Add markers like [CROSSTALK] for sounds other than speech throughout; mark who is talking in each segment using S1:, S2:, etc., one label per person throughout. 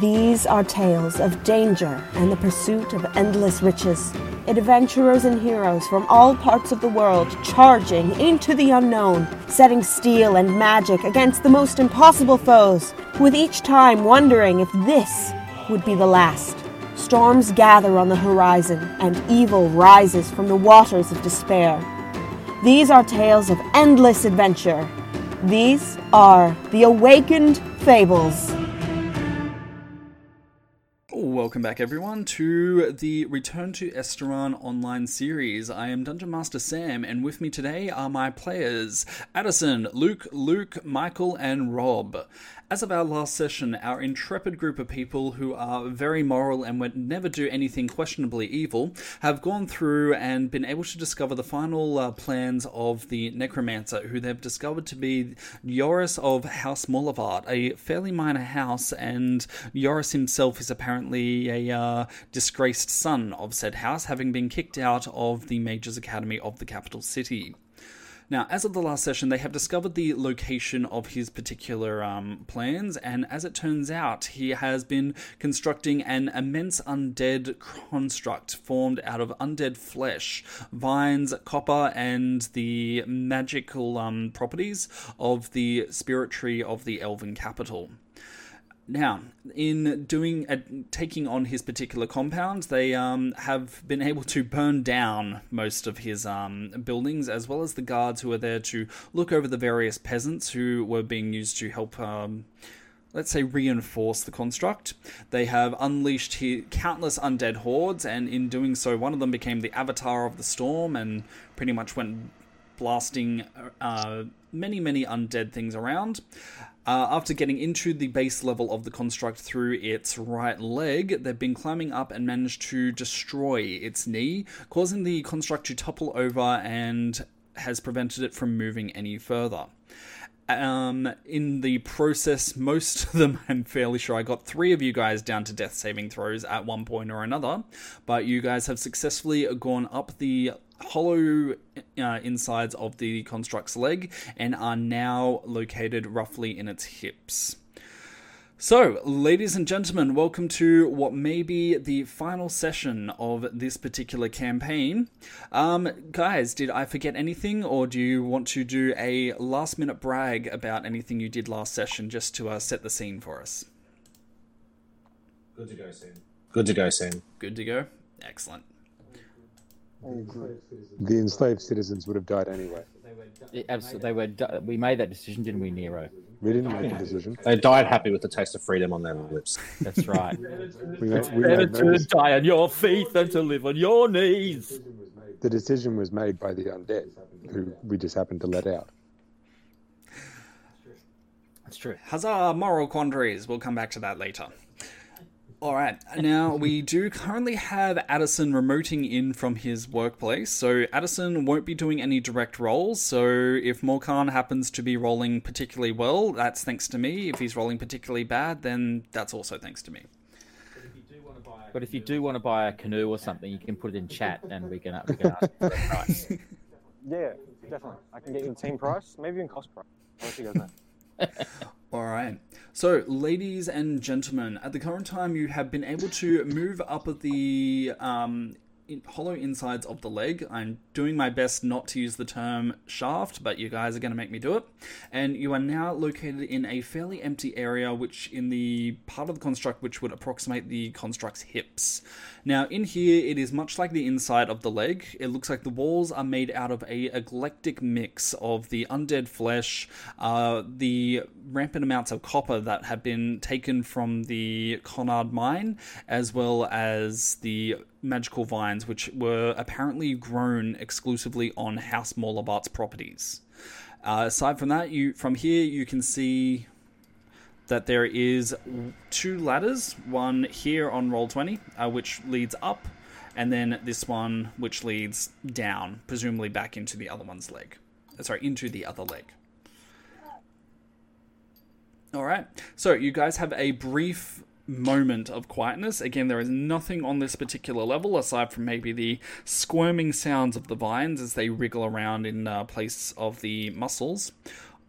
S1: These are tales of danger and the pursuit of endless riches. Adventurers and heroes from all parts of the world charging into the unknown, setting steel and magic against the most impossible foes, with each time wondering if this would be the last. Storms gather on the horizon, and evil rises from the waters of despair. These are tales of endless adventure. These are the Awakened Fables.
S2: Welcome back, everyone, to the Return to Esteron online series. I am Dungeon Master Sam, and with me today are my players Addison, Luke, Luke, Michael, and Rob. As of our last session, our intrepid group of people who are very moral and would never do anything questionably evil have gone through and been able to discover the final uh, plans of the necromancer, who they've discovered to be Yoris of House Molavart, a fairly minor house, and Yoris himself is apparently a uh, disgraced son of said house, having been kicked out of the Mages Academy of the capital city. Now, as of the last session, they have discovered the location of his particular um, plans, and as it turns out, he has been constructing an immense undead construct formed out of undead flesh, vines, copper, and the magical um, properties of the spirit tree of the elven capital. Now, in doing uh, taking on his particular compound, they um, have been able to burn down most of his um, buildings, as well as the guards who are there to look over the various peasants who were being used to help. Um, let's say reinforce the construct. They have unleashed he- countless undead hordes, and in doing so, one of them became the avatar of the storm and pretty much went blasting uh, many, many undead things around. Uh, after getting into the base level of the construct through its right leg, they've been climbing up and managed to destroy its knee, causing the construct to topple over and has prevented it from moving any further. Um, in the process, [LAUGHS] most of them, I'm fairly sure I got three of you guys down to death saving throws at one point or another, but you guys have successfully gone up the hollow uh, insides of the construct's leg and are now located roughly in its hips. So, ladies and gentlemen, welcome to what may be the final session of this particular campaign. Um, guys, did I forget anything, or do you want to do a last minute brag about anything you did last session just to uh, set the scene for us?
S3: Good to go, Sam. Good to go, Sam.
S2: Good to go? Excellent.
S4: The enslaved citizens would have died anyway.
S5: Yeah, absolutely, they were. di- We made that decision, didn't we, Nero?
S4: We didn't make a decision.
S3: They died happy with the taste of freedom on their lips.
S5: That's right. [LAUGHS]
S4: We made, we
S5: Better
S4: made no
S5: to die on your feet than to live on your knees.
S4: the decision was made by the undead, who we just happened to let out.
S5: That's true. That's true.
S2: Huzzah, moral quandaries. We'll come back to that later. All right. Now, we do currently have Addison remoting in from his workplace. So, Addison won't be doing any direct rolls. So, if Morkan happens to be rolling particularly well, that's thanks to me. If he's rolling particularly bad, then that's also thanks to me.
S5: But if you do want to buy a canoe or something, you can put it in chat, and we can, we can ask for a price. [LAUGHS]
S6: Yeah, definitely. I can get you the team price, maybe even cost price. I'll let you guys [LAUGHS] know.
S2: All right. So, ladies and gentlemen, at the current time, you have been able to move up at the um, hollow insides of the leg. I'm doing my best not to use the term shaft, but you guys are going to make me do it. And you are now located in a fairly empty area, which in the part of the construct which would approximate the construct's hips. Now, in here, it is much like the inside of the leg. It looks like the walls are made out of a eclectic mix of the undead flesh, uh, the rampant amounts of copper that have been taken from the Conard mine, as well as the magical vines, which were apparently grown exclusively on House Mollabart's properties. Uh, aside from that, you from here you can see that there is two ladders, one here on Roll20, uh, which leads up, and then this one which leads down, presumably back into the other one's leg. Uh, Sorry, into the other leg. All right. So you guys have a brief moment of quietness. Again, there is nothing on this particular level aside from maybe the squirming sounds of the vines as they wriggle around in uh, place of the muscles.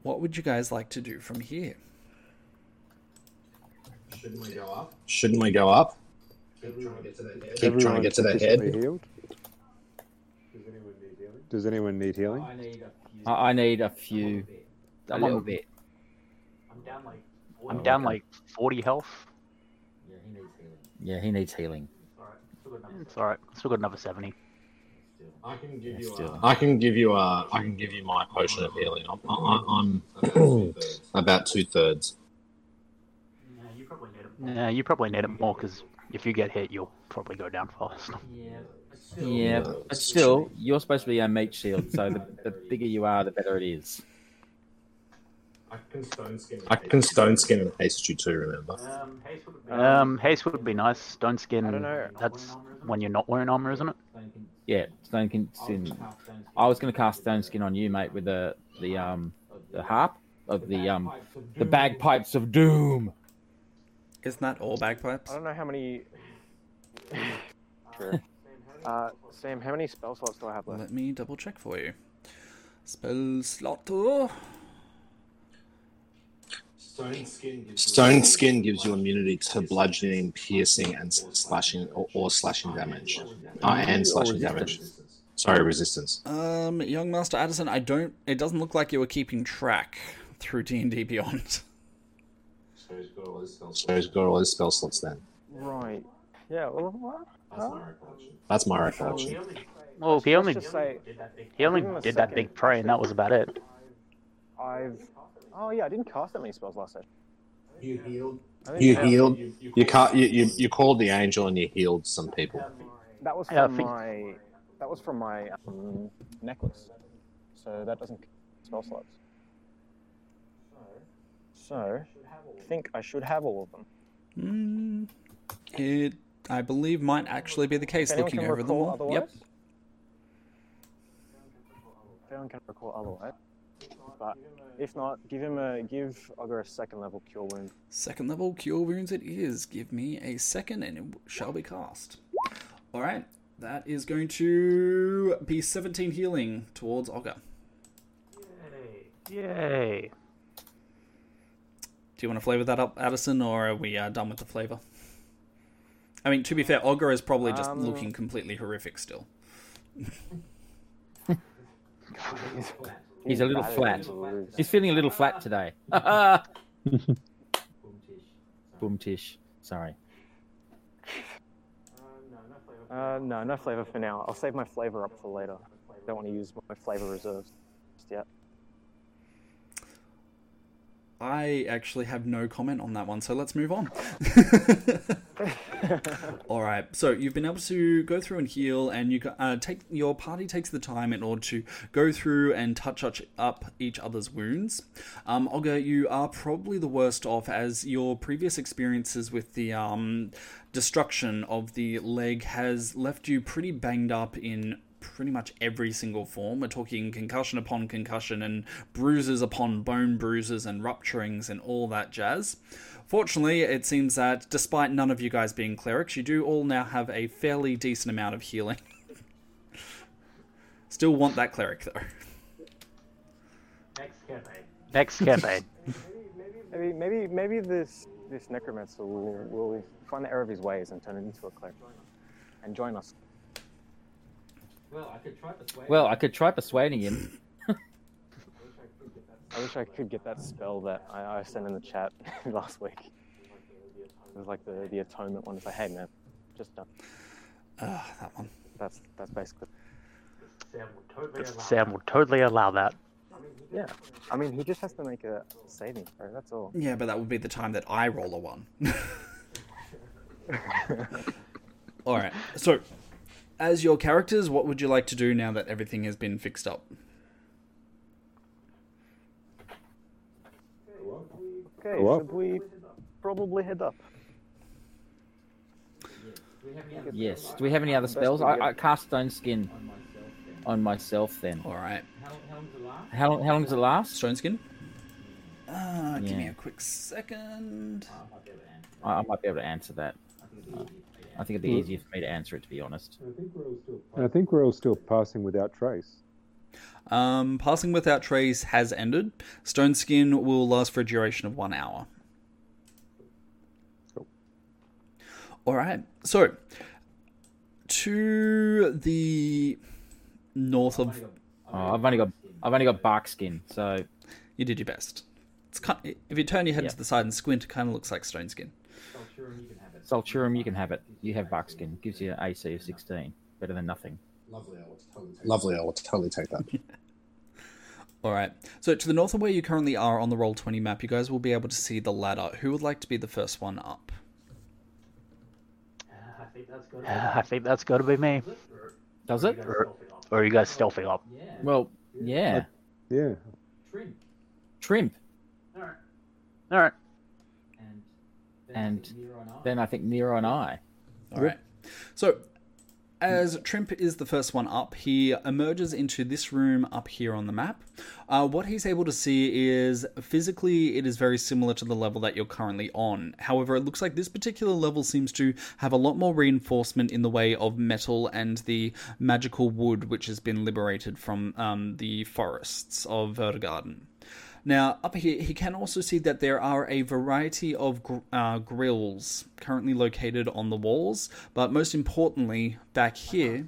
S2: What would you guys like to do from here?
S3: Shouldn't we go up? Shouldn't we go up? Keep trying to get to that head. Keep trying to get to their
S4: sufficiently
S3: head.
S4: Healed? Does anyone need healing?
S5: I, I need a few. A
S7: I'm
S5: little
S7: on-
S5: bit.
S7: I'm down like 40 health.
S5: Yeah, he needs healing.
S7: It's alright. Still got another 70.
S3: I can give
S5: Yeah,
S3: you.
S5: still.
S3: A, I can give you a. I can give you my potion of healing. I'm. I'm, I'm [CLEARS THROAT] about two thirds.
S7: Yeah, you probably need it more because if you get hit, you'll probably go down fast.
S5: Yeah, but still, you're supposed to be a meat shield, so the, the bigger you are, the better it is.
S3: I can stone skin. I can stone skin and haste you too. Remember.
S7: Um, haste would be nice. Stone skin.
S6: I don't know.
S7: That's when you're not wearing armor, isn't it?
S5: Yeah, stone skin. I was going to cast stone skin on you, mate, with the the um the harp of the um the bagpipes of doom.
S2: Isn't that all bagpipes?
S6: I don't know how many. [LAUGHS] True. Uh, Sam, how many spell slots do I have left?
S2: Let me double check for you. Spell slot. oh,
S3: Stone skin. Gives Stone skin gives you immunity to bludgeoning, piercing, and slashing or, or slashing damage, uh, and slashing damage. Sorry, resistance.
S2: Um, young Master Addison, I don't. It doesn't look like you were keeping track through D and D Beyond.
S3: So he's got all his spell. So he's got all his spell slots then.
S6: Right. Yeah. Well, what? Huh?
S3: That's my recollection.
S7: Well, he only
S6: Let's just say
S7: he only
S6: give him a
S7: did that big pray, and that was about it.
S6: I've. Oh yeah, I didn't cast that many spells last session.
S3: You healed.
S6: I think
S3: You
S6: that-
S3: healed. You ca- you, you you called the angel and you healed some people.
S6: That was from
S7: think-
S6: my. That was from my um, necklace. So that doesn't spell slots. So, I think I should have all of them.
S2: Hmm. It, I believe, might actually be the case.
S6: If
S2: Looking
S6: can
S2: over them
S6: recall
S2: all.
S6: otherwise.
S2: Yep.
S6: If anyone can recall otherwise. But if not, give him a give Ogre a second level cure wound.
S2: Second level cure wounds. It is. Give me a second, and it shall be cast. All right. That is going to be 17 healing towards Ogre.
S7: Yay! Yay.
S2: Do you want to flavor that up, Addison, or are we uh, done with the flavor? I mean, to be fair, Ogre is probably just
S6: Um,
S2: looking completely horrific still. [LAUGHS] [LAUGHS]
S5: He's a little flat.
S6: into the roof.
S5: He's feeling a little flat today. [LAUGHS] Boom tish. Sorry.
S6: Uh, no, no flavor for now. I'll save my flavor up for later. Don't want to use my flavor reserves just yet.
S2: I actually have no comment on that one, so let's move on. [LAUGHS] All right, so you've been able to go through and heal, and you uh, take your party takes the time in order to go through and touch up each other's wounds. Um, Olga, you are probably the worst off, as your previous experiences with the um, destruction of the leg has left you pretty banged up in pretty much every single form. We're talking concussion upon concussion and bruises upon bone bruises and rupturings and all that jazz. Fortunately, it seems that despite none of you guys being clerics, you do all now have a fairly decent amount of healing. [LAUGHS] Still want that cleric though.
S7: Next campaign. [LAUGHS]
S6: Maybe, maybe, maybe this this necromancer will, will find the error of his ways and turn it into a cleric and join us.
S5: Well, I could try persuading him. [LAUGHS]
S6: I wish I could get that spell that I, I sent in the chat [LAUGHS] last week. It was like the, the atonement one. It's like, hey man, just done.
S2: Ah, that one.
S6: That's that's basically.
S7: Sam will totally allow that.
S6: Yeah, I mean, he just has to make a saving throw. That's all.
S2: Yeah, but that would be the time that I roll a one. [LAUGHS] all right. So, as your characters, what would you like to do now that everything has been fixed up?
S6: Okay,
S4: Go up.
S6: should we probably head up?
S5: Yes. Do we have any other spells? I, I cast Stone Skin on myself then.
S2: All right.
S5: How long, how long does it last?
S2: Stone skin. Uh, Give me a quick second.
S5: I, I might be able to answer that. I think it'd be easier for me to answer it, to be honest.
S4: I think we're all still passing without trace.
S2: Um, passing without trace has ended. Stone skin will last for a duration of one hour. All right. So, to the north of,
S5: Oh, I've only got I've only got bark skin, so
S2: you did your best. It's kind, if you turn your head
S5: Yeah.
S2: to the side and squint, it kind of looks like stone skin.
S5: Sulturum, you can have it. You have bark skin. Gives you an AC of 16. Better than nothing.
S3: Lovely, I will totally take that. [LAUGHS]
S2: All right. So to the north of where you currently are on the Roll20 map, you guys will be able to see the ladder. Who would like to be the first one up?
S7: Uh, I think that's got uh, I think that's got to be me.
S5: Does it?
S7: Or, or are you guys stealthing up? Yeah.
S5: Well, yeah.
S4: Yeah. Trim.
S5: Trimp. Alright.
S7: All right.
S5: And then I think Nero and I.
S2: All right. So, as Trimp is the first one up, he emerges into this room up here on the map. Uh, what he's able to see is physically, it is very similar to the level that you're currently on. However, it looks like this particular level seems to have a lot more reinforcement in the way of metal and the magical wood which has been liberated from um, the forests of Vertigarden. Now, up here, he can also see that there are a variety of gr- uh, grills currently located on the walls, but most importantly, back here,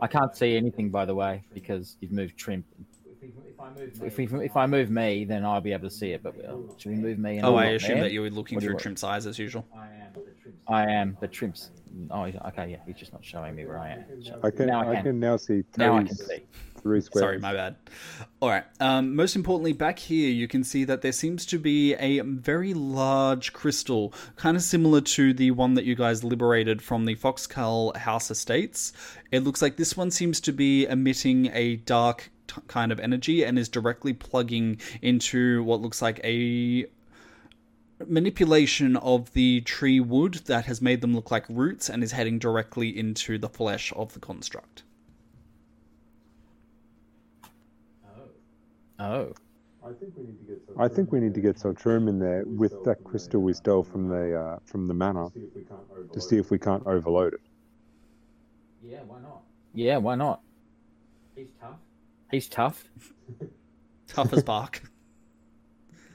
S5: I can't see anything, by the way, because you've moved Trimp. If, we, if I move me, then I'll be able to see it. But uh, should we move me? And
S2: oh,
S5: I'm
S2: I
S5: not
S2: assume
S5: there?
S2: that you were looking
S5: What do you
S2: through
S5: want?
S2: Trimp's eyes as usual.
S5: I am, but Trimp's. Oh, okay, yeah. He's just not showing me where I am. So-
S4: I can
S5: now
S4: I can now see
S5: Now I can see.
S4: three squares.
S2: Sorry, my bad. All right. Um, most importantly, back here, you can see that there seems to be a very large crystal, kind of similar to the one that you guys liberated from the Foxcull House Estates. It looks like this one seems to be emitting a dark t- kind of energy and is directly plugging into what looks like a manipulation of the tree wood that has made them look like roots and is heading directly into the flesh of the construct.
S5: Oh.
S4: I think we need to get Soltrum in there with that crystal we stole from the uh, from the manor to see if we can't overload it.
S5: Yeah, why not? Yeah, why not? He's tough. He's tough. [LAUGHS]
S2: Tough as bark. [LAUGHS]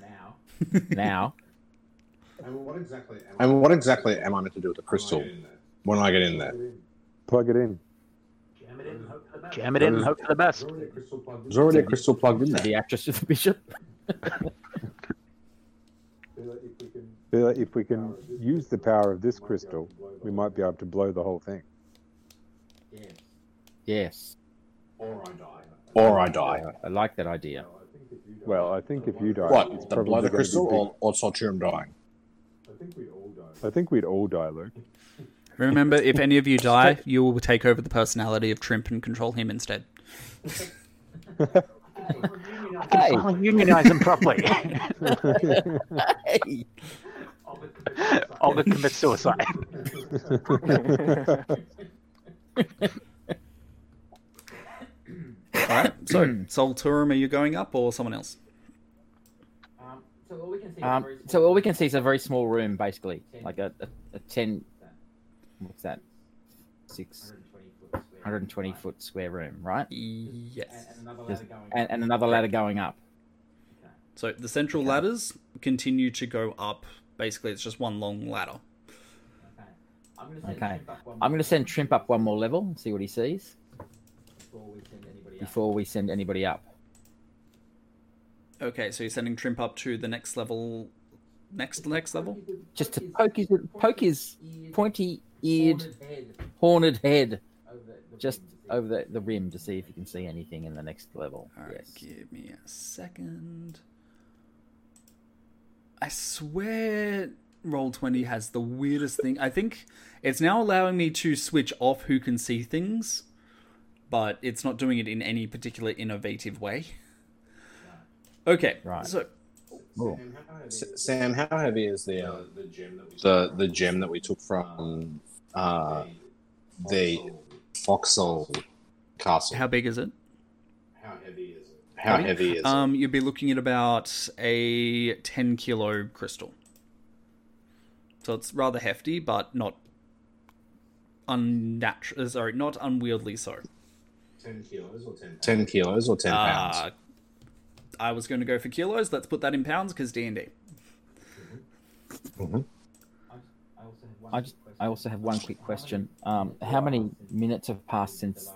S5: Now. now.
S3: And what exactly? And what exactly am I meant to do with the crystal when I get in there?
S4: Plug it in.
S7: Jam it in and hope for the best.
S3: There's already a crystal plugged in there.
S5: The actress of the bishop. [LAUGHS]
S4: If we can use the power of this crystal, we might be able to blow the whole thing.
S5: Yes. Yes.
S3: Or I die.
S5: Or I die. I like that idea.
S4: Well, I think if you die, it's
S3: What? The
S4: probably
S3: blood
S4: gonna
S3: crystal
S4: big.
S3: or, or Solturium dying?
S4: I think we'd all die, Luke. [LAUGHS]
S2: Remember, if any of you die, you will take over the personality of Trimp and control him instead. [LAUGHS]
S5: Hey.
S7: Finally unionize them properly.
S5: Hey.
S7: Olga commits suicide. [LAUGHS]
S2: All right. So, Solturum, are you going up or someone else?
S5: Um, so all we can see is a very small room, basically, like a, a, a ten. What's that? Six. 120 foot square room, right?
S2: Yes.
S5: Just- and, and another ladder going up.
S2: So the central ladders continue to go up. Basically, it's just one long ladder.
S5: Okay. I'm going to send Trimp up one more level and see what he sees before we send anybody up.
S2: Okay, so you're sending Trimp up to the next level. Next next level.
S5: Just to poke his poke his pointy eared, horned head just over the, the rim to see if you can see anything in the next level.
S2: All right,
S5: Yes.
S2: give me a second. I swear Roll20 has the weirdest thing. I think it's now allowing me to switch off who can see things, but it's not doing it in any particular innovative way. Okay,
S5: Right.
S2: so.
S3: S- Sam, how heavy is the uh, the the gem that we took from uh, the Foxhole Castle?
S2: how big is it?
S3: How heavy is it?
S2: How heavy, heavy is um, you'd be looking at about a 10 kilo crystal. So it's rather hefty, but not unnatural. Sorry, not unwieldy. So,
S3: Ten kilos or ten pounds?
S2: uh, I was going to go for kilos. Let's put that in pounds because D and D.
S5: I just I also have one quick question. Um, how many minutes have passed since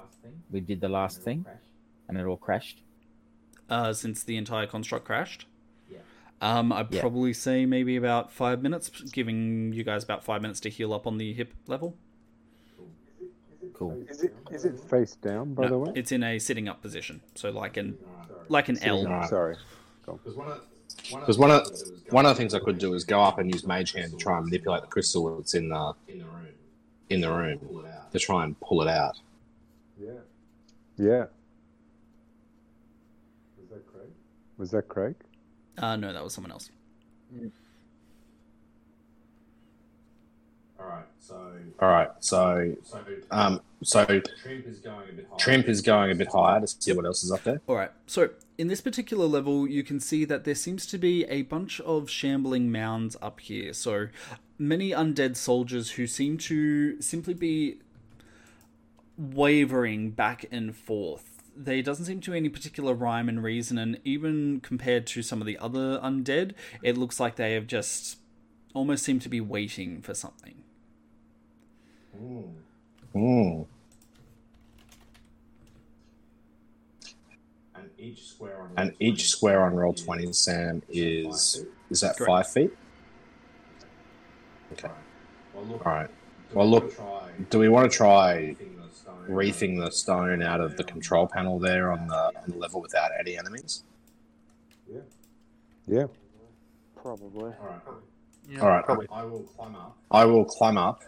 S5: we did the last thing, and it all crashed?
S2: Uh, since the entire construct crashed. Um, I'd
S5: Yeah.
S2: probably say maybe about five minutes, giving you guys about five minutes to heal up on the hip level.
S5: Cool.
S4: Is it is it face down by the way?
S2: it's in a sitting up position, so like an like an L.
S3: Alright.
S4: Sorry.
S3: Because one of one of the things I could do is go up and use Mage Hand to try and manipulate the crystal that's in the in the room to try and pull it out.
S4: Yeah. Yeah. Was that Craig? Was that Craig?
S2: Uh, no, that was someone else. Yeah.
S3: All right. So. All right, so um, so Trimp is going a bit higher to see what else is up there.
S2: All right. So in this particular level, you can see that there seems to be a bunch of shambling mounds up here. So many undead soldiers who seem to simply be wavering back and forth. There doesn't seem to be any particular rhyme and reason, and even compared to some of the other undead, it looks like they have just almost seem to be waiting for something.
S3: Hmm. And each square on Roll20, Sam, is is that
S2: Correct.
S3: five feet? Okay. All right. Well, look. Do we want to try reefing the stone out of the control panel there on the, on the level without any enemies?
S4: Yeah. Yeah.
S6: Probably.
S7: Yeah,
S3: All right.
S7: Probably.
S3: I will climb up. I will climb up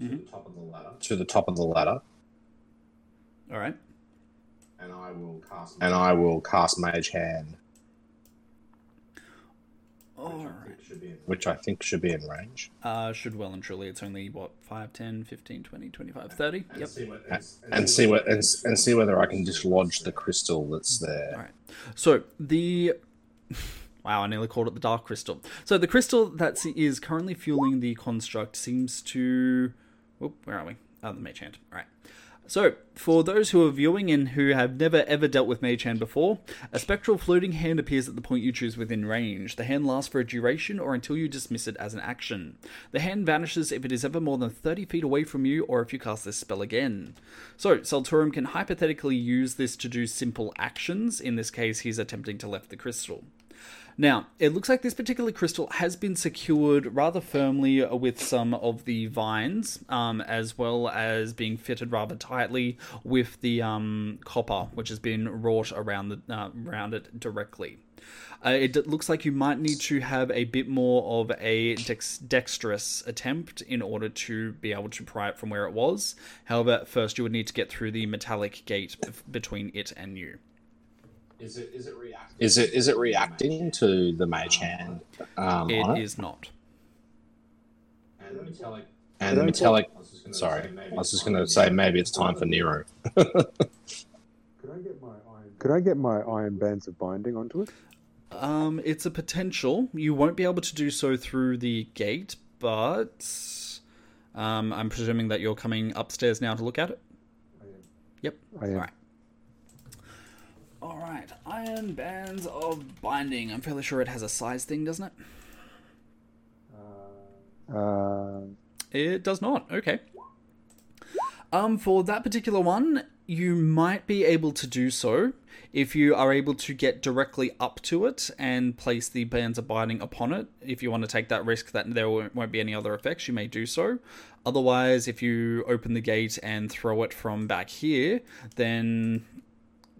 S2: Mhm.
S3: to the top of the ladder,
S2: All right.
S3: and I will cast. And I will cast Mage Hand,
S2: All right.
S3: which I think should be in range.
S2: Uh, should well and truly. It's only, what, 5, 10, 15, 20, 25, 30? Yep.
S3: and see what and, and see whether I can dislodge the crystal that's there.
S2: All right. So the [LAUGHS] wow, I nearly called it the dark crystal. So the crystal that is currently fueling the construct seems to. Where are we? Oh, the mage hand. All right. So, for those who are viewing and who have never ever dealt with Mage Hand before, a spectral floating hand appears at the point you choose within range. The hand lasts for a duration or until you dismiss it as an action. The hand vanishes if it is ever more than 30 feet away from you or if you cast this spell again. So, Salturum can hypothetically use this to do simple actions. In this case, he's attempting to lift the crystal. Now, it looks like this particular crystal has been secured rather firmly with some of the vines, um, as well as being fitted rather tightly with the um, copper, which has been wrought around the uh, around it directly. Uh, it looks like you might need to have a bit more of a dex- dexterous attempt in order to be able to pry it from where it was. However, first you would need to get through the metallic gate between it and you.
S3: Is it is it reacting? Is it is it reacting to the mage hand? Um,
S2: It
S3: on
S2: is not.
S3: And the metallic. And the metallic. Sorry, I was just going to say maybe it's time for Nero. [LAUGHS]
S4: Could I get my iron bands of binding onto it?
S2: Um, it's a potential. You won't be able to do so through the gate, but um, I'm presuming that you're coming upstairs now to look at it. Yep.
S4: I am.
S2: All right. All right. Iron bands of binding. I'm fairly sure it has a size thing, doesn't it?
S4: Uh,
S2: It does not. Okay. Um, for that particular one, you might be able to do so if you are able to get directly up to it and place the bands of binding upon it. If you want to take that risk that there won't be any other effects, you may do so. Otherwise, if you open the gate and throw it from back here, then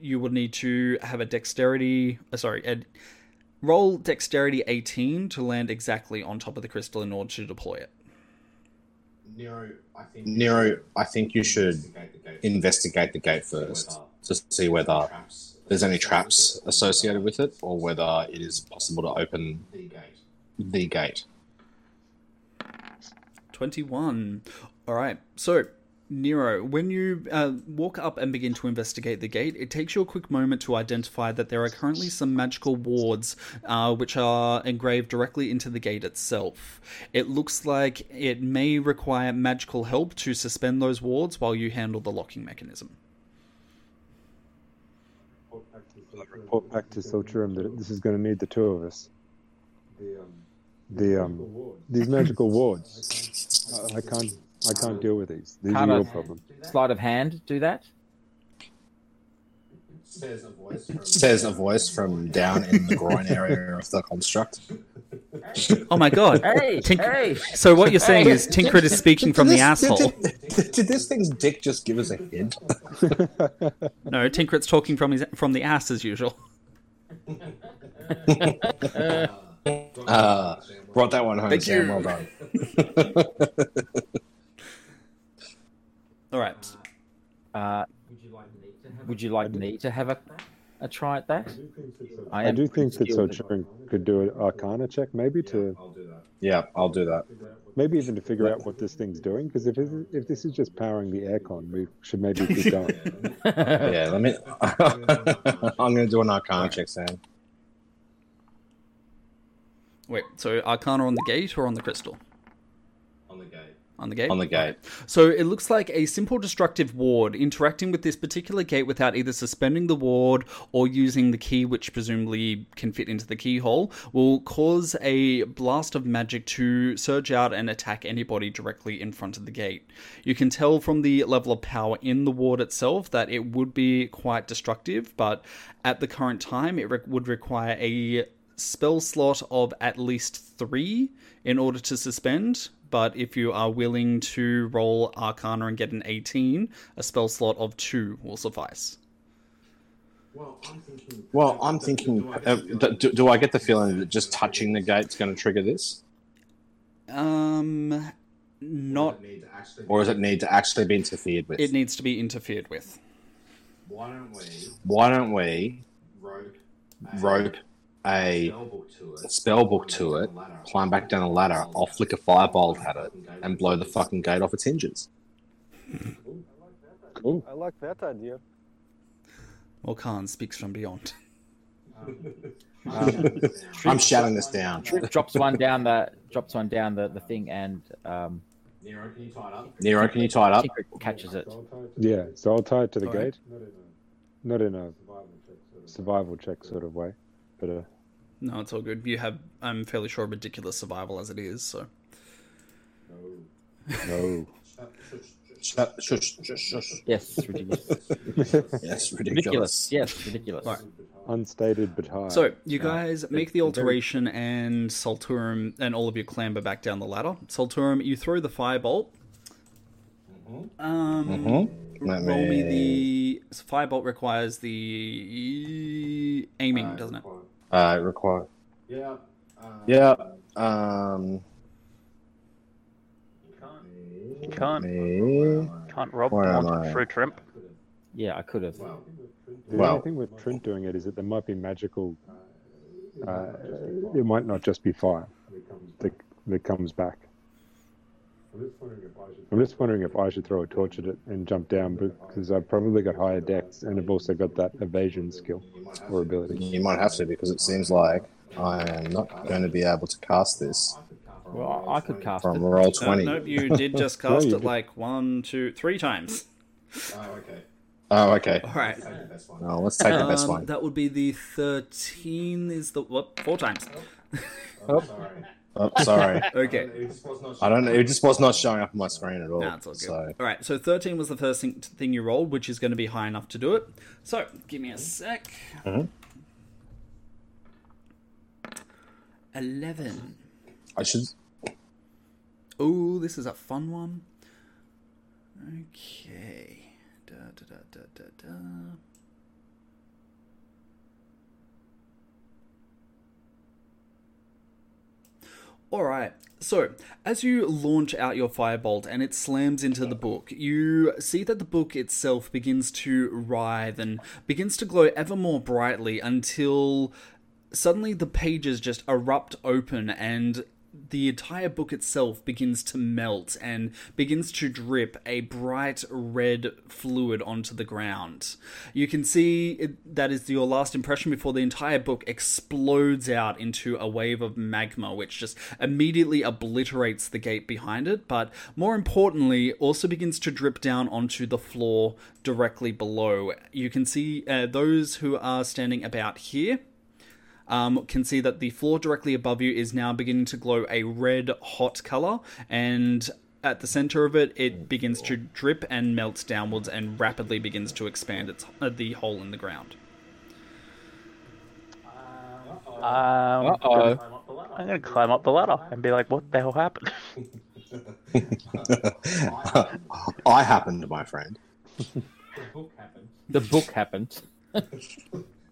S2: you would need to have a dexterity. Uh, sorry, a, roll dexterity 18 to land exactly on top of the crystal in order to deploy it.
S3: Nero, I think Nero, I think you should investigate the gate first to see whether there's any traps associated with it or whether it is possible to open the gate.
S2: 21. All right. So, Nero, when you uh, walk up and begin to investigate the gate, it takes you a quick moment to identify that there are currently some magical wards uh, which are engraved directly into the gate itself. It looks like it may require magical help to suspend those wards while you handle the locking mechanism.
S4: report back to Solturum that this is going to need the two of us. The um, these magical wards. I can't. I can't deal with these. These
S5: Can't
S4: are
S5: I-
S4: your problem.
S5: Sleight of hand, do that.
S3: Says a voice from down in the groin area of the construct.
S2: Oh my god.
S5: Hey,
S2: Tink-
S5: hey.
S2: So what you're saying is Tinkrit is speaking from the asshole.
S3: Did, did- did this thing's dick just give us a hint?
S2: No, Tinkrit's talking from his from the ass as usual.
S3: Uh, brought that one home,
S2: Thank
S3: Sam.
S2: you.
S3: Well done. [LAUGHS]
S2: All right.
S5: Uh, would you like me to have a, a try at that?
S4: I
S5: am
S4: do think that
S5: skilled
S4: Sojourn could do an Arcana check, maybe to
S3: Yeah, I'll do that.
S4: maybe even to figure out what this thing's doing. Because if it, if this is just powering the aircon, we should maybe keep [LAUGHS] going.
S3: Yeah, let me. [LAUGHS] I'm going to do an Arcana check, Sam.
S2: Wait. So Arcana on the gate or on the crystal?
S3: On the gate.
S2: On the gate.
S3: On the gate.
S2: So it looks like a simple destructive ward interacting with this particular gate without either suspending the ward or using the key, which presumably can fit into the keyhole, will cause a blast of magic to surge out and attack anybody directly in front of the gate. You can tell from the level of power in the ward itself that it would be quite destructive, but at the current time, it re- would require a spell slot of at least three in order to suspend. But if you are willing to roll Arcana and get an 18, a spell slot of two will suffice.
S3: Well, I'm thinking. Well, I'm do, do I get the feeling that just touching the gate's going to trigger this,
S2: Um, not.
S3: or does it need to actually be interfered with?
S2: It needs to be interfered with.
S3: Why don't we Why don't we rope, rope a spell book to it, climb back down the ladder, I'll flick a firebolt at it, and blow the fucking gate off its hinges. Hmm.
S4: Cool.
S6: I like that idea.
S2: Well, Khan speaks from beyond.
S3: Um, [LAUGHS] I'm um, shouting this down.
S5: drops one down the drops one down the, the thing and um,
S3: Nero, can you tie it up? Nero, can you tie it up?
S5: Secret catches it.
S4: Yeah, so I'll tie it to the
S2: Alright.
S4: gate. Not in a survival check sort of way, but uh,
S2: No, it's all good. You have, I'm fairly sure, ridiculous survival as it is, so.
S4: no.
S3: Shut- Shush, shush, shush.
S5: Yes, ridiculous. [LAUGHS]
S3: Yes,
S5: ridiculous.
S3: ridiculous.
S5: Yes, ridiculous.
S2: Alright.
S4: Unstated but high.
S2: So you
S4: Uh,
S2: guys make the alteration, and Salturum and all of you clamber back down the ladder. Salturum, you throw the firebolt. Um,
S3: Mm-hmm.
S2: Roll me
S3: me-
S2: the so firebolt requires the aiming, doesn't it?
S3: Uh, it require. Yeah. Yeah. Um.
S7: You can't
S3: Me.
S7: can't rob
S3: Where am
S7: one through Trimp.
S5: Yeah, I could have.
S4: the
S3: well-
S4: only thing with Trent doing it is that there might be magical. Uh, it might not just be fire that, that comes back. I'm just wondering if I should throw a torch at it and jump down because I've probably got higher dex and I've also got that evasion skill or ability.
S3: You might have to because it seems like I am not going to be able to cast this
S5: Well, I could cast
S3: from
S5: it.
S3: roll
S2: No,
S3: twenty.
S2: nope, you [LAUGHS] did just [LAUGHS] cast
S4: you
S2: it like one, two, three times.
S3: Oh, okay. Oh, okay.
S2: All right.
S3: No, let's take the best
S2: Um,
S3: one.
S2: That would be the thirteen. Is the what? Four times.
S3: Oh, [LAUGHS] sorry. [LAUGHS]
S2: Okay.
S3: I don't know. It just was not showing up on my screen at all.
S2: Nah, it's all good.
S3: So
S2: All right, so 13 was the first thing, thing you rolled, which is going to be high enough to do it. So, give me a sec.
S3: Mhm.
S2: 11.
S3: I should.
S2: Oh, this is a fun one. Okay. Da, da, da, da, da, da. Alright, so as you launch out your firebolt and it slams into the book, you see that the book itself begins to writhe and begins to glow ever more brightly until suddenly the pages just erupt open and the entire book itself begins to melt and begins to drip a bright red fluid onto the ground. You can see it, that is your last impression before the entire book explodes out into a wave of magma, which just immediately obliterates the gate behind it, but more importantly, also begins to drip down onto the floor directly below. You can see uh, those who are standing about here um, can see that the floor directly above you is now beginning to glow a red hot color, and at the center of it, it begins to drip and melts downwards and rapidly begins to expand its uh, the hole in the ground.
S7: Um,
S5: Uh-oh.
S7: I'm gonna climb up the ladder and be like, "What the hell happened?" [LAUGHS]
S3: I happened, my friend.
S5: The book happened.
S3: The book happened.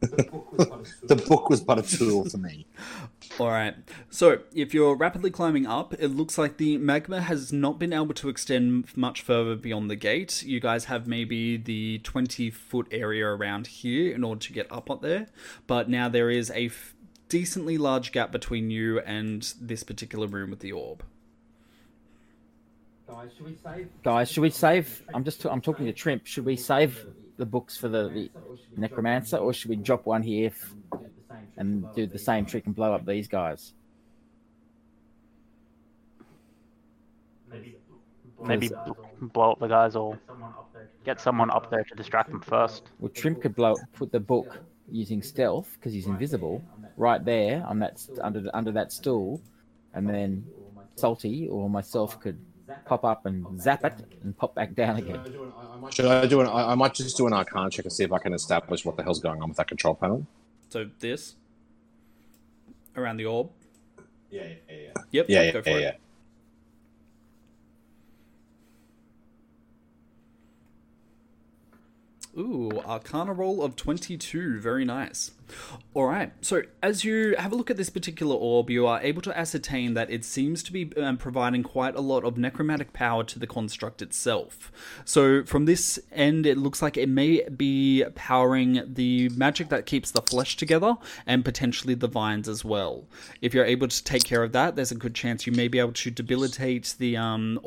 S3: The book was but a tool for me. [LAUGHS]
S2: All right. So, if you're rapidly climbing up, it looks like the magma has not been able to extend much further beyond the gate. You guys have maybe the 20 foot area around here in order to get up up there, but now there is a f- decently large gap between you and this particular room with the orb.
S5: Guys, should we save? Guys, should we save? I'm just I'm talking to Trimp. Should we save the books for the, the necromancer, or should we drop one here f- and do the same trick and blow up these guys?
S7: Maybe bl- blow up the guys or get someone up there to distract them first.
S5: Well, Trimp could blow put the book using stealth because he's invisible right there on that under under that stool, and then Salty or myself could pop up and zap it and pop back down again.
S3: Should I do an? I I might just do an Arcana check and see if I can establish what the hell's going on with that control panel.
S2: So, this around the orb.
S3: Yeah, yeah, yeah.
S2: Yep,
S3: Yeah, yeah,
S2: go for
S3: yeah,
S2: it.
S3: yeah.
S2: Ooh, Arcana roll of 22. Very nice. All right. So, as you have a look at this particular orb, you are able to ascertain that it seems to be um, providing quite a lot of necromantic power to the construct itself. So, from this end, it looks like it may be powering the magic that keeps the flesh together and potentially the vines as well. If you're able to take care of that, there's a good chance you may be able to debilitate the um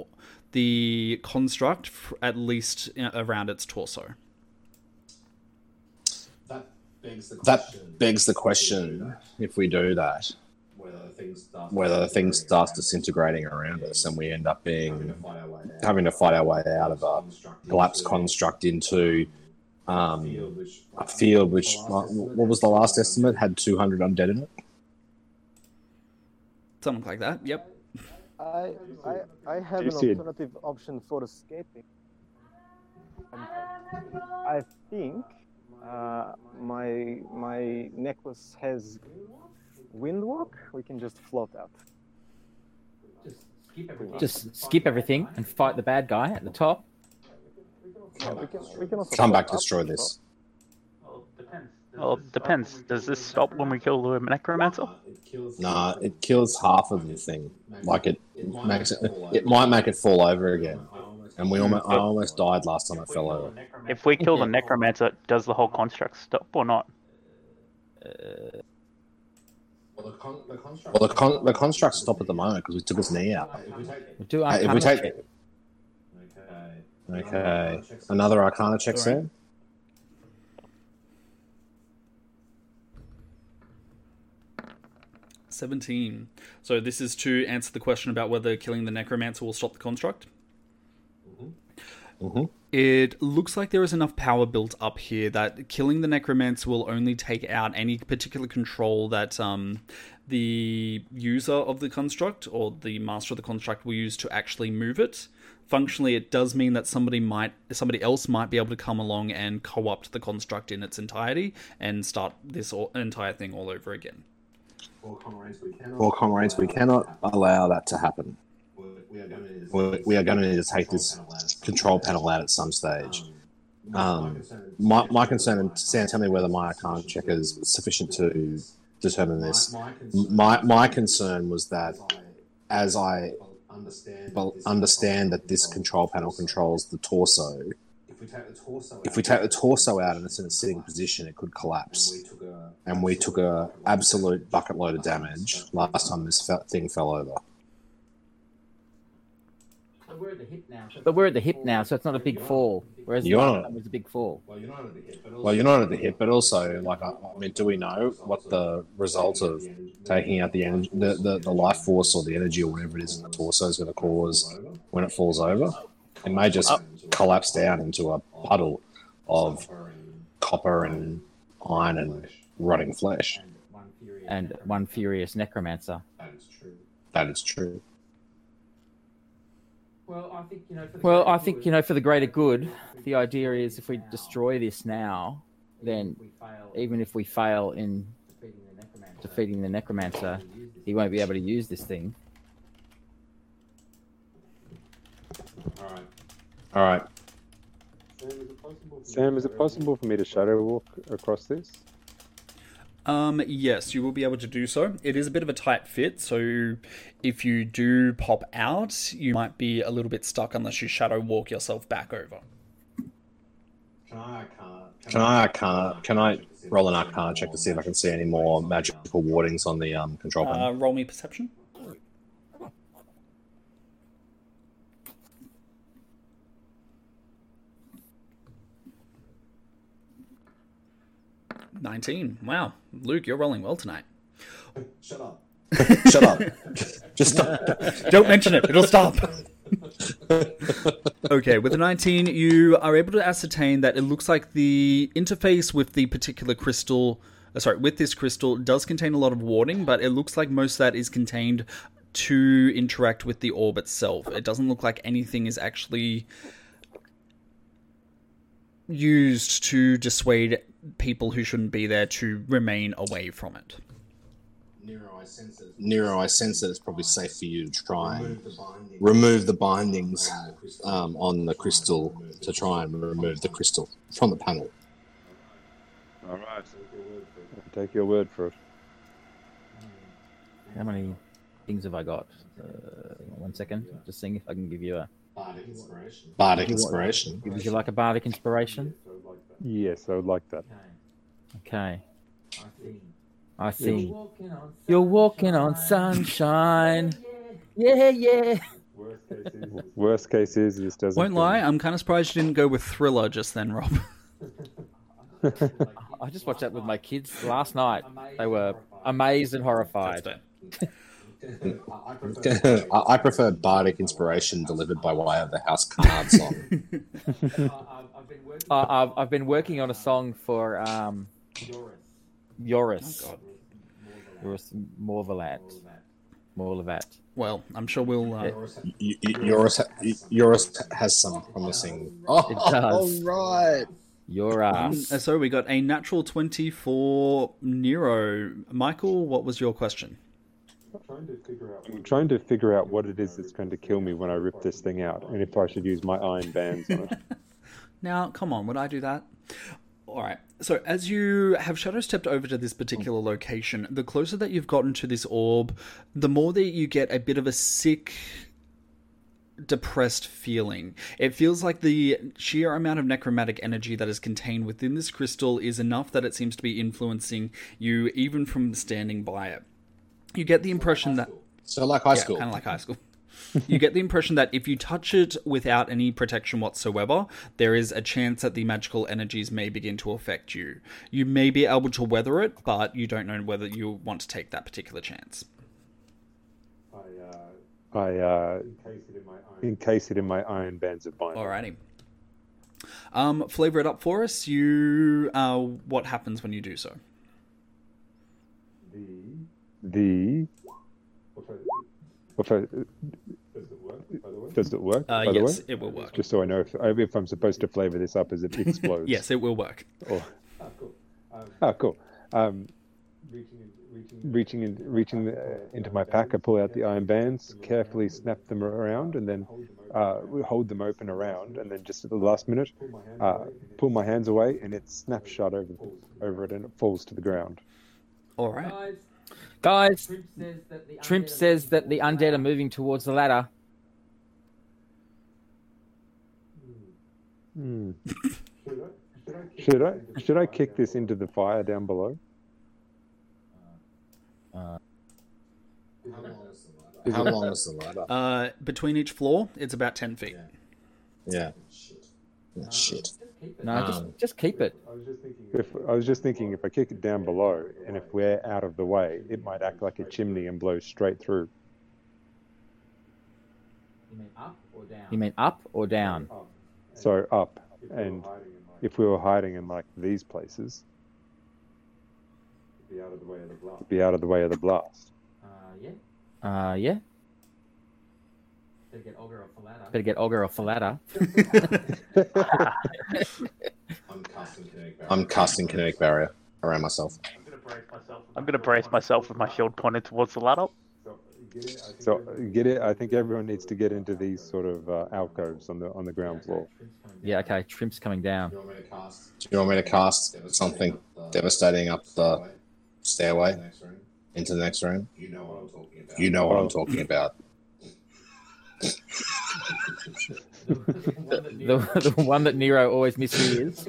S2: the construct at least know, around its torso.
S3: That begs the question: if we do that, whether the thing starts disintegrating around us and we end up being having to fight our way out of a collapsed construct into um, a field which what was the last estimate had 200 undead in it.
S2: Something like that. Yep.
S6: I, I, I have an alternative option for escaping. I think uh, my my necklace has windwalk. We can just float out.
S5: Just skip everything and fight the bad guy at the top.
S6: Yeah, we can, we can also
S3: Come back,
S6: up
S3: destroy this.
S7: Well, it depends. Does this stop when we kill the necromancer?
S3: Nah, it kills half of the thing. Like it, it makes it. It might make it fall over again. And we almost, I almost died last time I fell over.
S7: If we kill the necromancer, does the whole construct stop or not?
S3: Well, the con- the constructs stop at the moment because we took his knee out.
S5: Do
S3: Uh, if we take
S5: check.
S3: okay, another Arcana check,
S2: All right.
S3: Sam.
S2: Seventeen. So this is to answer the question about whether killing the necromancer will stop the construct.
S3: Mhm.
S2: It looks like there is enough power built up here that killing the necromancer will only take out any particular control that um, the user of the construct or the master of the construct will use to actually move it. Functionally, it does mean that somebody might, somebody else might be able to come along and co-opt the construct in its entirety and start this all, entire thing all over again.
S3: Well, comrades, we cannot allow that to happen. We are going to need to take this control panel out at some stage. Um, my, my concern, and Sam, tell me whether my Arcana check is sufficient to determine this. My, my concern was that as I understand that this control panel controls the torso, if we take the torso out and it's in a sitting position, it could collapse. And we took a absolute bucket load of damage last time this thing fell over.
S5: But we're at the hip now, so it's not a big fall. Whereas
S3: You
S5: the
S3: are.
S5: last time was a big fall.
S3: Well, you're not at the hip, but also, [LAUGHS] like, I, I mean, do we know what the result of taking out the, energy, the, the the life force or the energy or whatever it is in the torso is going to cause when it falls over? It may just oh. collapse down into a puddle of copper and iron and rotting flesh.
S5: And one furious necromancer.
S3: That is true. That is true.
S5: Well, I think you know, for the greater good, the idea is if we destroy this now, then even if we fail in defeating the necromancer, he won't be able to use this thing.
S3: All right. All right.
S4: Sam, is it possible for me to shadow walk across this?
S2: Um, yes, you will be able to do so. It is a bit of a tight fit, so if you do pop out, you might be a little bit stuck unless you shadow walk yourself back over.
S3: Can I arcana, can I roll an arcana check to see if I can see any more magical wardings on the um, control panel?
S2: Uh, roll me perception. Nineteen. Wow, Luke, you're rolling well tonight.
S3: Shut up. [LAUGHS] Shut up. Just stop.
S2: Don't mention it; it'll stop. [LAUGHS] okay, with a 19, you are able to ascertain that it looks like the interface with the particular crystal, uh, sorry, with this crystal does contain a lot of warding, but it looks like most of that is contained to interact with the orb itself. It doesn't look like anything is actually used to dissuade people who shouldn't be there to remain away from it.
S3: Nero, I sense that it's probably safe for you to try and remove the bindings um, on the crystal to try and remove the crystal from the panel.
S4: All right. I'll take your word for it.
S5: How many things have I got? Uh, one second, just seeing if I can give you a.
S3: Bardic inspiration.
S5: Would you like a bardic inspiration?
S4: Yes, I would like that.
S5: Okay. I see. I see. You're walking on sunshine. Yeah, yeah.
S4: Worst case is [LAUGHS] this doesn't.
S2: Won't lie,
S4: me.
S2: I'm kind of surprised you didn't go with Thriller just then, Rob. [LAUGHS]
S5: I just watched that with my kids last night. They were amazed and horrified. [LAUGHS]
S3: I I prefer bardic inspiration delivered by way of the house card song.
S5: Uh, I've, I've been working on a song for um, Yoris.
S2: Oh, God.
S5: Yoris Morvalat. Morvalat.
S2: Well, I'm sure we'll. Uh,
S3: Y- y- Yours, ha- yours has some promising. Oh,
S5: It does.
S3: right.
S5: Your
S2: Um,
S5: ass.
S2: so we got a natural 20 for Nero. Michael, what was your question?
S4: I'm trying to figure out what it is that's going to kill me when I rip this thing out, and if I should use my iron bands on it. [LAUGHS]
S2: Now, come on, would I do that? All right. So, as you have shadow stepped over to this particular mm. location, the closer that you've gotten to this orb, the more that you get a bit of a sick, depressed feeling. It feels like the sheer amount of necromantic energy that is contained within this crystal is enough that it seems to be influencing you even from standing by it. You get the impression that
S3: So, like high school.
S2: kind of like high school. You get the impression that if you touch it without any protection whatsoever, there is a chance that the magical energies may begin to affect you. You may be able to weather it, but you don't know whether you want to take that particular chance.
S4: I uh, encase it in my iron bands of binding.
S2: Alrighty. Um, flavor it up for us. You, uh, what happens when you do so?
S4: The The. If I, does it work?
S2: Uh,
S4: by the
S2: yes,
S4: way?
S2: it will work.
S4: Just so I know if, if I'm supposed to flavor this up as it explodes. [LAUGHS]
S2: Yes, it will work.
S4: Or... Oh, cool. Um, reaching in, reaching uh, into my pack, I pull out the iron bands, carefully snap them around, and then uh, hold them open around, and then just at the last minute, uh, pull my hands away, and it snaps shut over over it, and it falls to the ground.
S2: All right.
S5: Guys, Trimp says that the undead are moving towards the ladder.
S4: Hmm. should I should I kick this into the fire down below?
S5: Uh,
S3: How long is the ladder?
S2: Uh, between each floor, it's about 10 feet.
S3: Yeah. Oh, shit.
S5: No, just
S3: Um,
S5: just keep it.
S4: If I was just thinking, if I kick it down below, and if we're out of the way, it might act like a chimney and blow straight through.
S5: You mean up or down? You mean up or down?
S4: So up, and if we were hiding in like these places, be out of the way of the blast. Be out of the way of the blast.
S5: Uh, yeah. Better get Olga off the ladder.
S3: I'm casting kinetic barrier around myself.
S7: I'm gonna brace myself with my shield pointed towards the ladder.
S4: So get it. I think everyone needs to get into these sort of uh, alcoves on the on the ground floor.
S5: Yeah, okay. Shrimp's coming down.
S3: Do you want me to cast something devastating up the stairway into the next room? You know what I'm talking about. You know what I'm talking about.
S5: The, the one that Nero always mishears.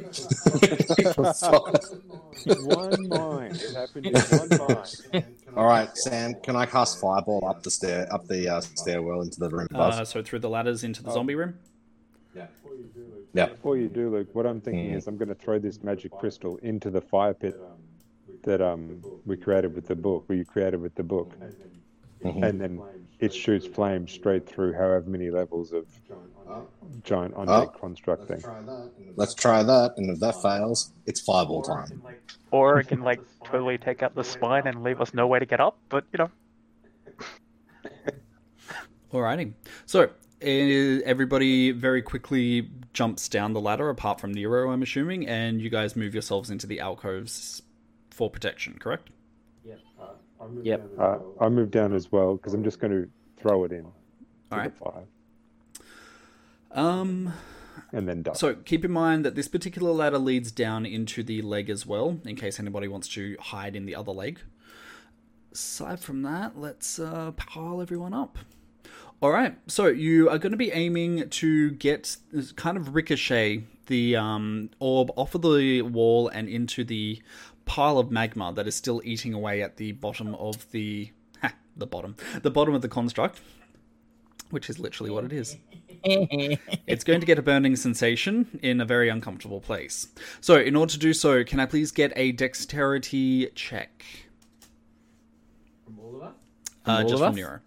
S4: one mind. It happened in one mind.
S3: All right, Sam. Can I cast fireball up the stair, up the uh, stairwell into the room above?
S2: Uh, so through the ladders into the zombie room.
S3: yeah.
S4: Before you do, Luke, what I'm thinking
S3: Mm.
S4: is I'm going to throw this magic crystal into the fire pit that um we created with the book, or you created with the book,
S3: Mhm.
S4: and then it shoots flames straight through however many levels of giant on
S3: Oh.
S4: construct thing.
S3: Let's try that, and if that fails, it's fireball time.
S7: Or it can like totally take out the spine and leave us no way to get up. But you know, [LAUGHS]
S2: Alrighty. So everybody very quickly jumps down the ladder, apart from Nero, I'm assuming, and you guys move yourselves into the alcoves for protection. Correct?
S5: Yep.
S4: Uh, I move down as well because I'm just going to throw it in
S2: Alright.
S4: fire
S2: Um.
S4: and then duck.
S2: So keep in mind that this particular ladder leads down into the leg as well, in case anybody wants to hide in the other leg. Aside from that, let's uh, pile everyone up. All right, so you are going to be aiming to get kind of ricochet the um, orb off of the wall and into the pile of magma that is still eating away at the bottom of the ha, the bottom, the bottom of the construct, which is literally what it is [LAUGHS] it's going to get a burning sensation in a very uncomfortable place. So, in order to do so, can I please get a dexterity check? From all of us? Uh,
S5: all
S2: just
S5: of
S2: from
S5: us?
S2: Nero.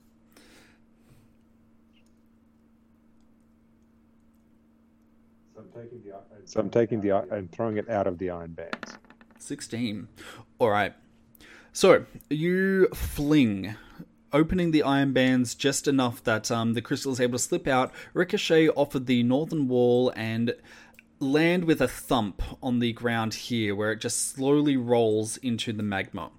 S4: So I'm taking the and throwing it out of the iron bands.
S2: 16. All right. So, you fling, opening the iron bands just enough that um, the crystal is able to slip out, ricochet off of the northern wall, and land with a thump on the ground here, where it just slowly rolls into the magma.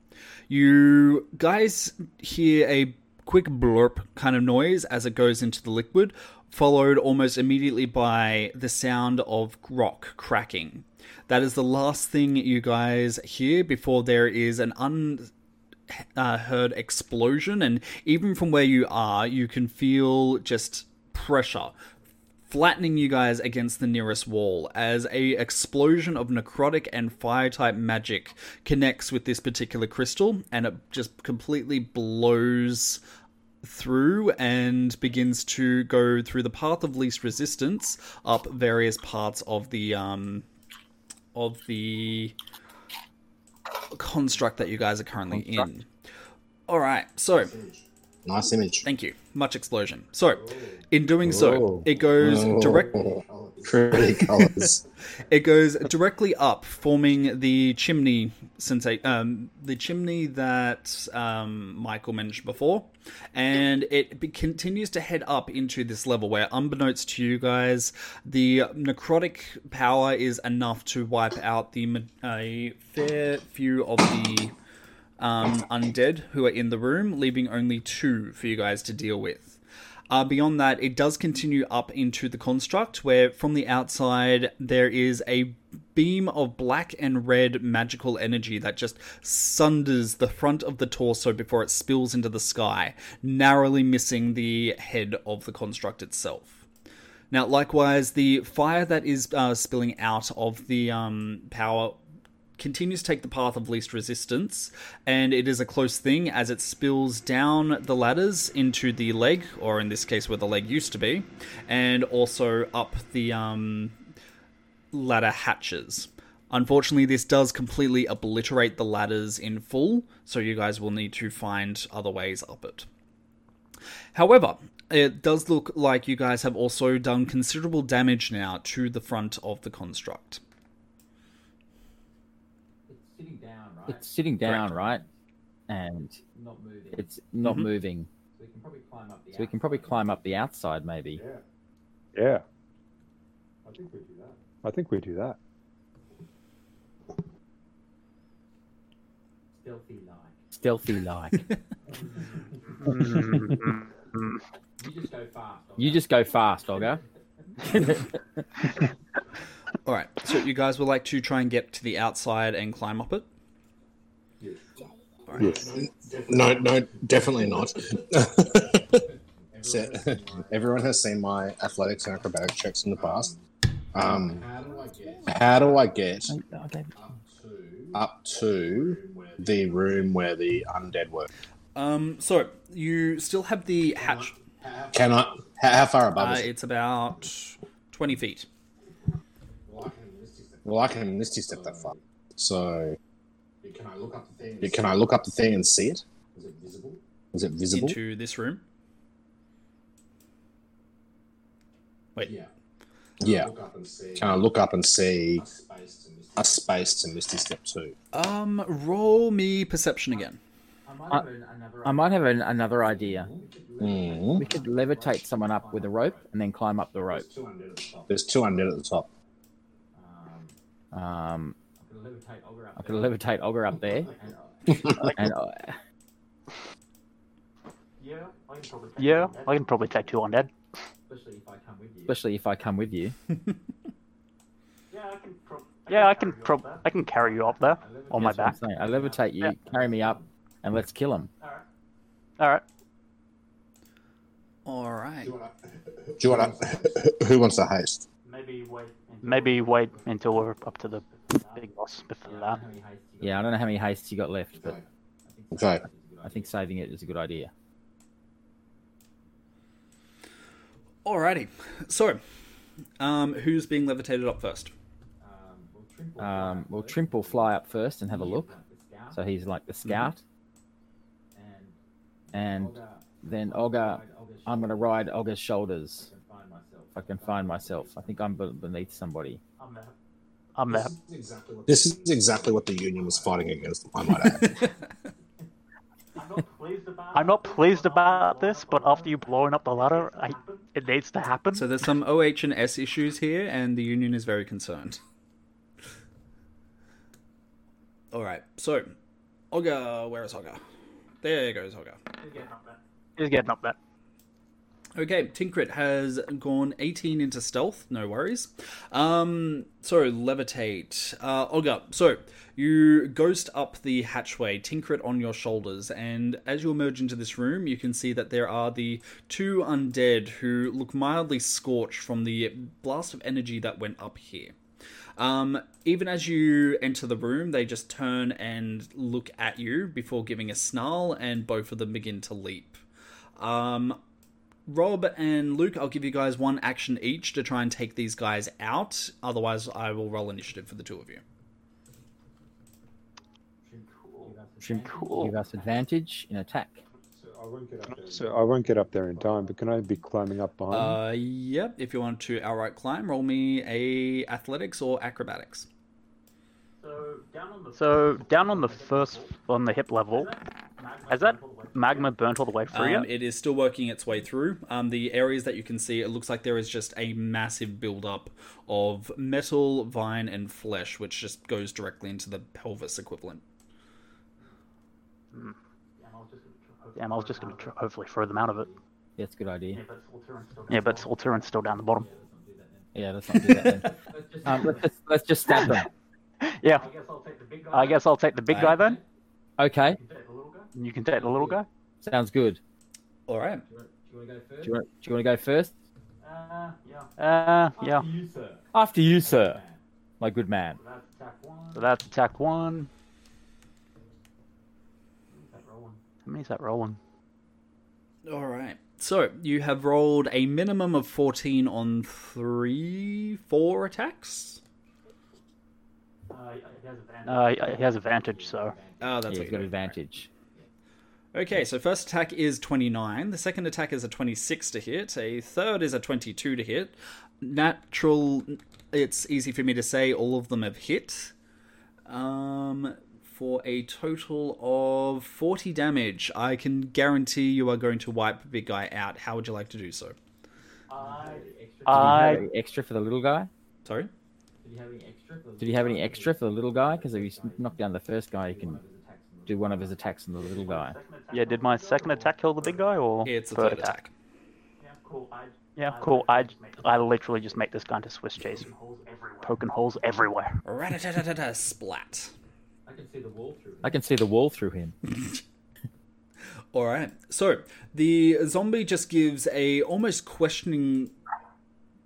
S2: You guys hear a quick blurp kind of noise as it goes into the liquid, followed almost immediately by the sound of rock cracking. That is the last thing you guys hear before there is an un uh, explosion, and even from where you are, you can feel just pressure flattening you guys against the nearest wall as a explosion of necrotic and fire type magic connects with this particular crystal and it just completely blows through and begins to go through the path of least resistance up various parts of the um of the construct that you guys are currently in. All right, so
S3: Nice image.
S2: thank you. Much explosion. So, in doing so,
S5: Whoa.
S2: it goes direct.
S3: Pretty [LAUGHS] colors.
S2: It goes directly up, forming the chimney sensa- um, the chimney that um, Michael mentioned before, and it be- continues to head up into this level where, unbeknownst to you guys, the necrotic power is enough to wipe out the a fair few of the um, undead who are in the room, leaving only two for you guys to deal with. Uh, beyond that, it does continue up into the construct, where from the outside there is a beam of black and red magical energy that just sunders the front of the torso before it spills into the sky, narrowly missing the head of the construct itself. Now, likewise, the fire that is uh, spilling out of the um, power continues to take the path of least resistance, and it is a close thing as it spills down the ladders into the leg, or in this case, where the leg used to be, and also up the um, ladder hatches. Unfortunately, this does completely obliterate the ladders in full, so you guys will need to find other ways up it. However, it does look like you guys have also done considerable damage now to the front of the construct.
S5: It's sitting down, right? And not moving. it's not
S2: Mhm.
S5: moving. So we can probably climb up the outside, maybe.
S4: Yeah. I think we do that. I think we do that.
S5: Stealthy like.
S7: Mm,
S5: you just go fast, Olga. [LAUGHS] [LAUGHS]
S2: All right. So you guys would like to try and get to the outside and climb up it. All right.
S4: Yes.
S3: No, no, definitely not. so, [LAUGHS] everyone has seen my athletics and acrobatic checks in the past. Um, how do I get up to the room where the undead were?
S2: Um. So you still have the hatch.
S3: Can I? How, how far above
S2: Uh,
S3: is it?
S2: it's about twenty feet.
S3: Well, I can misty step that far. So, can I look up the thing? Can I look up the thing and see it? Is it visible? Is it visible?
S2: into this room. Wait.
S3: Yeah. Yeah. Can I look up and see a space to misty step to?
S2: Um. Roll me perception again.
S5: I might have an, another idea.
S3: Mm.
S5: We could levitate someone up with a rope and then climb up the rope.
S3: There's two undead at the top.
S5: Um, I could levitate Olga up there, [LAUGHS] [LAUGHS] and uh,
S7: yeah, I can probably take two undead.
S5: especially if I come with you. [LAUGHS]
S7: Yeah, I can prob- I can carry you up there on my back.
S5: I'm levitate you,
S7: Yeah.
S5: carry me up, and let's kill him.
S7: All right.
S2: All right.
S3: Do you want to? Who wants to haste?
S7: Maybe wait until we're up to the big boss before that.
S5: Yeah, I don't know how many hastes you got left, but
S3: Okay.
S5: I think saving it is a good idea.
S2: Alrighty. So, um, who's being levitated up first?
S5: Um, well, Trimp will fly up first and have a look. So he's like the scout. And then Olga, I'm going to ride Olga's shoulders. If I can find myself. I think I'm beneath somebody.
S7: I'm there.
S3: This is exactly what the Union was fighting against. I might add. [LAUGHS]
S7: I'm not pleased about this, but after you blowing up the ladder, I, it needs to happen.
S2: So there's some OH and S issues here, and the Union is very concerned. All right. So, Olga, where is Olga? There goes Olga.
S7: He's getting up there.
S2: Okay, Tinkrit has gone 18 into stealth, no worries. Um, so, levitate. Uh, Olga, so you ghost up the hatchway, Tinkrit on your shoulders, and as you emerge into this room, you can see that there are the two undead who look mildly scorched from the blast of energy that went up here. Um, even as you enter the room, they just turn and look at you before giving a snarl, and both of them begin to leap. Um, Rob and Luke, I'll give you guys one action each to try and take these guys out. Otherwise, I will roll initiative for the two of you.
S5: Give us advantage in attack.
S4: So I won't get up there in time, but can I be climbing up behind?
S2: Uh, yep. If you want to outright climb, roll me a athletics or acrobatics.
S7: So down on the first, on the hip level, has that magma burnt all the way through
S2: Um,
S7: yet?
S2: it is still working its way through. Um, the areas that you can see, it looks like there is just a massive buildup of metal, vine, and flesh, which just goes directly into the pelvis equivalent.
S7: Damn, I was just going to tr- hopefully throw them out of it.
S5: Yeah, it's a good idea.
S7: Yeah, but Solturan's still down the bottom.
S5: Yeah, let's not do that then. [LAUGHS] [LAUGHS] um, let's, just, let's just stab them.
S7: Yeah. I guess I'll take the big guy then.
S5: Okay,
S7: and You can take the little guy.
S5: sounds good.
S2: All right.
S5: Do you want, to go first? do you want to go first?
S7: Uh, yeah.
S5: After you, sir. My good man.
S7: So that's attack one. How many is that rolling?
S2: All right. So you have rolled a minimum of 14 on three, four attacks.
S7: Uh, he has advantage, so
S2: Oh, that's
S5: Yeah,
S2: what
S5: he's
S2: you
S5: got advantage.
S2: Okay, so first attack is 29. The second attack is a 26 to hit. A third is a 22 to hit. Natural, it's easy for me to say all of them have hit. Um, for a total of 40 damage. I can guarantee you are going to wipe the Big Guy out. How would you like to do so?
S7: I
S5: extra for the little guy.
S2: Sorry?
S5: Did he have any extra for the little guy? Because if you knock down the first guy, you can do one of his attacks on the little guy.
S7: yeah, did my second attack kill the big guy or yeah,
S2: It's a third attack.
S7: Yeah, cool. I I literally just make this guy into Swiss cheese, poking holes everywhere.
S2: Splat.
S5: I can see the wall through him. [LAUGHS]
S2: All right. So the zombie just gives a almost questioning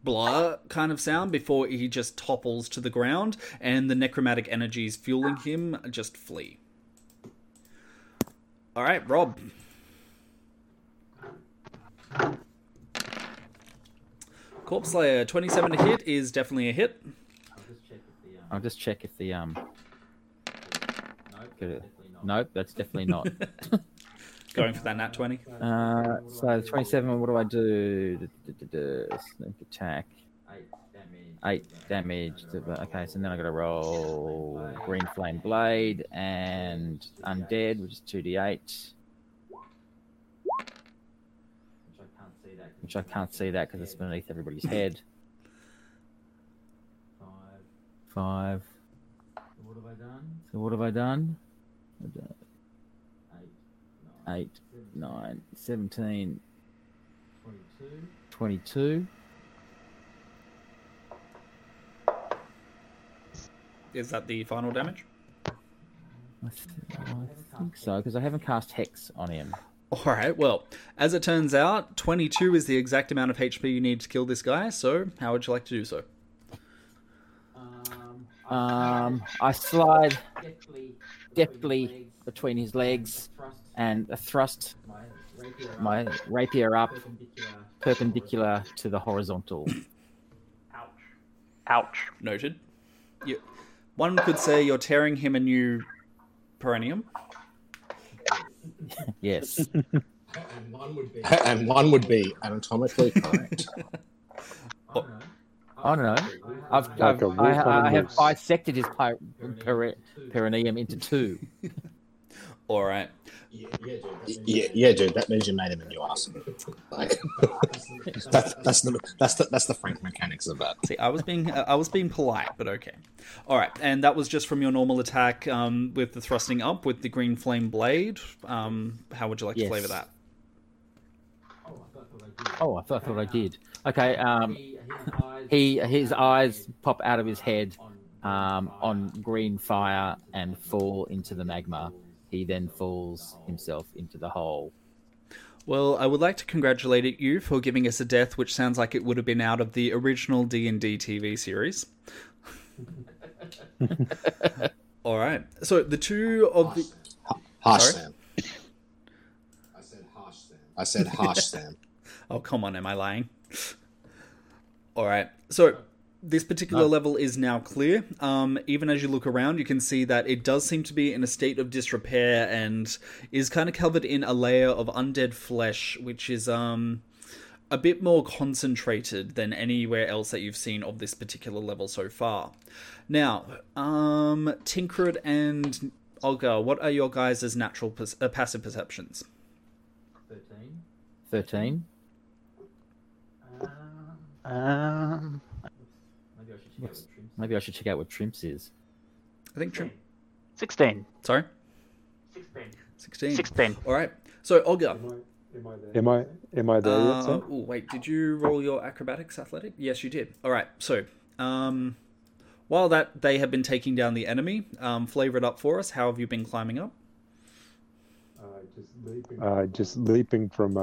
S2: blah kind of sound before he just topples to the ground, and the necromantic energies fueling him just flee. All right, Rob. Corpse Slayer, 27 to hit is definitely a hit.
S5: I'll just check if the um. Nope, that's definitely not. [LAUGHS]
S2: Going for that nat 20.
S5: Uh, so twenty-seven. What do I do? Sneak attack. Eight damage. To, okay, so then I got to roll green flame blade and undead, which is two d eight. Which I can't see that because it's beneath everybody's [LAUGHS] head. Five. So what have I done? So what have I done eight, nine, 17, 22.
S2: Is that the final damage?
S5: I, th- I think so, because I haven't cast Hex on him.
S2: All right. Well, as it turns out, 22 is the exact amount of HP you need to kill this guy. So, how would you like to do so?
S5: Um, I slide deftly between his legs and thrust my rapier up perpendicular to the horizontal.
S7: Ouch. Ouch.
S2: Noted. You, one could say you're tearing him a new perineum. [LAUGHS]
S5: Yes.
S3: and one would be and one would be anatomically correct. [LAUGHS] Oh.
S5: I don't know. I've,
S4: Like
S5: I've
S4: a wolf
S5: I,
S4: on a
S5: I have
S4: moose.
S5: bisected his py- peri- perineum into two. [LAUGHS]
S2: All right.
S3: yeah, yeah, dude. That means you made him a new ass. Like, [LAUGHS] that's that's the that's the that's the frank mechanics of that.
S2: See, I was being I was being polite, but okay. All right, and that was just from your normal attack um, with the thrusting up with the green flame blade. Um, how would you like to flavor that?
S5: Oh, I thought, I thought I did. Okay. Um, he his eyes pop out of his head um, on green fire and fall into the magma. He then falls himself into the hole.
S2: Well, I would like to congratulate you for giving us a death which sounds like it would have been out of the original D and D TV series. [LAUGHS] All right. So the two of the
S3: Harsh
S2: Sorry?
S3: Sam. I said harsh Sam. I said harsh [LAUGHS] Sam.
S2: Oh, come on, am I lying? All right. So this particular level is now clear. Um, even as you look around, you can see that it does seem to be in a state of disrepair and is kind of covered in a layer of undead flesh, which is um a bit more concentrated than anywhere else that you've seen of this particular level so far. Now, um, Tinkrit and Olga, what are your guys' natural pers- uh, passive perceptions?
S5: Thirteen.
S7: Um,
S5: Maybe I should check out what Trimps is.
S2: I think Trim.
S7: 16.
S2: Sorry. 16.
S7: 16. 16.
S2: All right. So Olga.
S4: Am I am I there yet,
S2: Uh,
S4: Sam?
S2: oh wait, did you roll your acrobatics athletic? Yes, you did. All right. So, um, while that they have been taking down the enemy, um, flavor it up for us. How have you been climbing up?
S4: Uh, just leaping from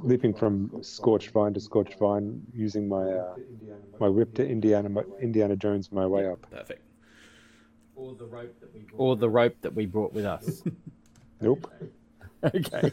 S4: leaping from scorched vine to scorched vine, using my uh, my whip to Indiana Indiana Jones my way up.
S2: Perfect.
S5: Or the rope that we. Or the rope that we brought with us.
S4: Nope. [LAUGHS] [LAUGHS]
S5: okay.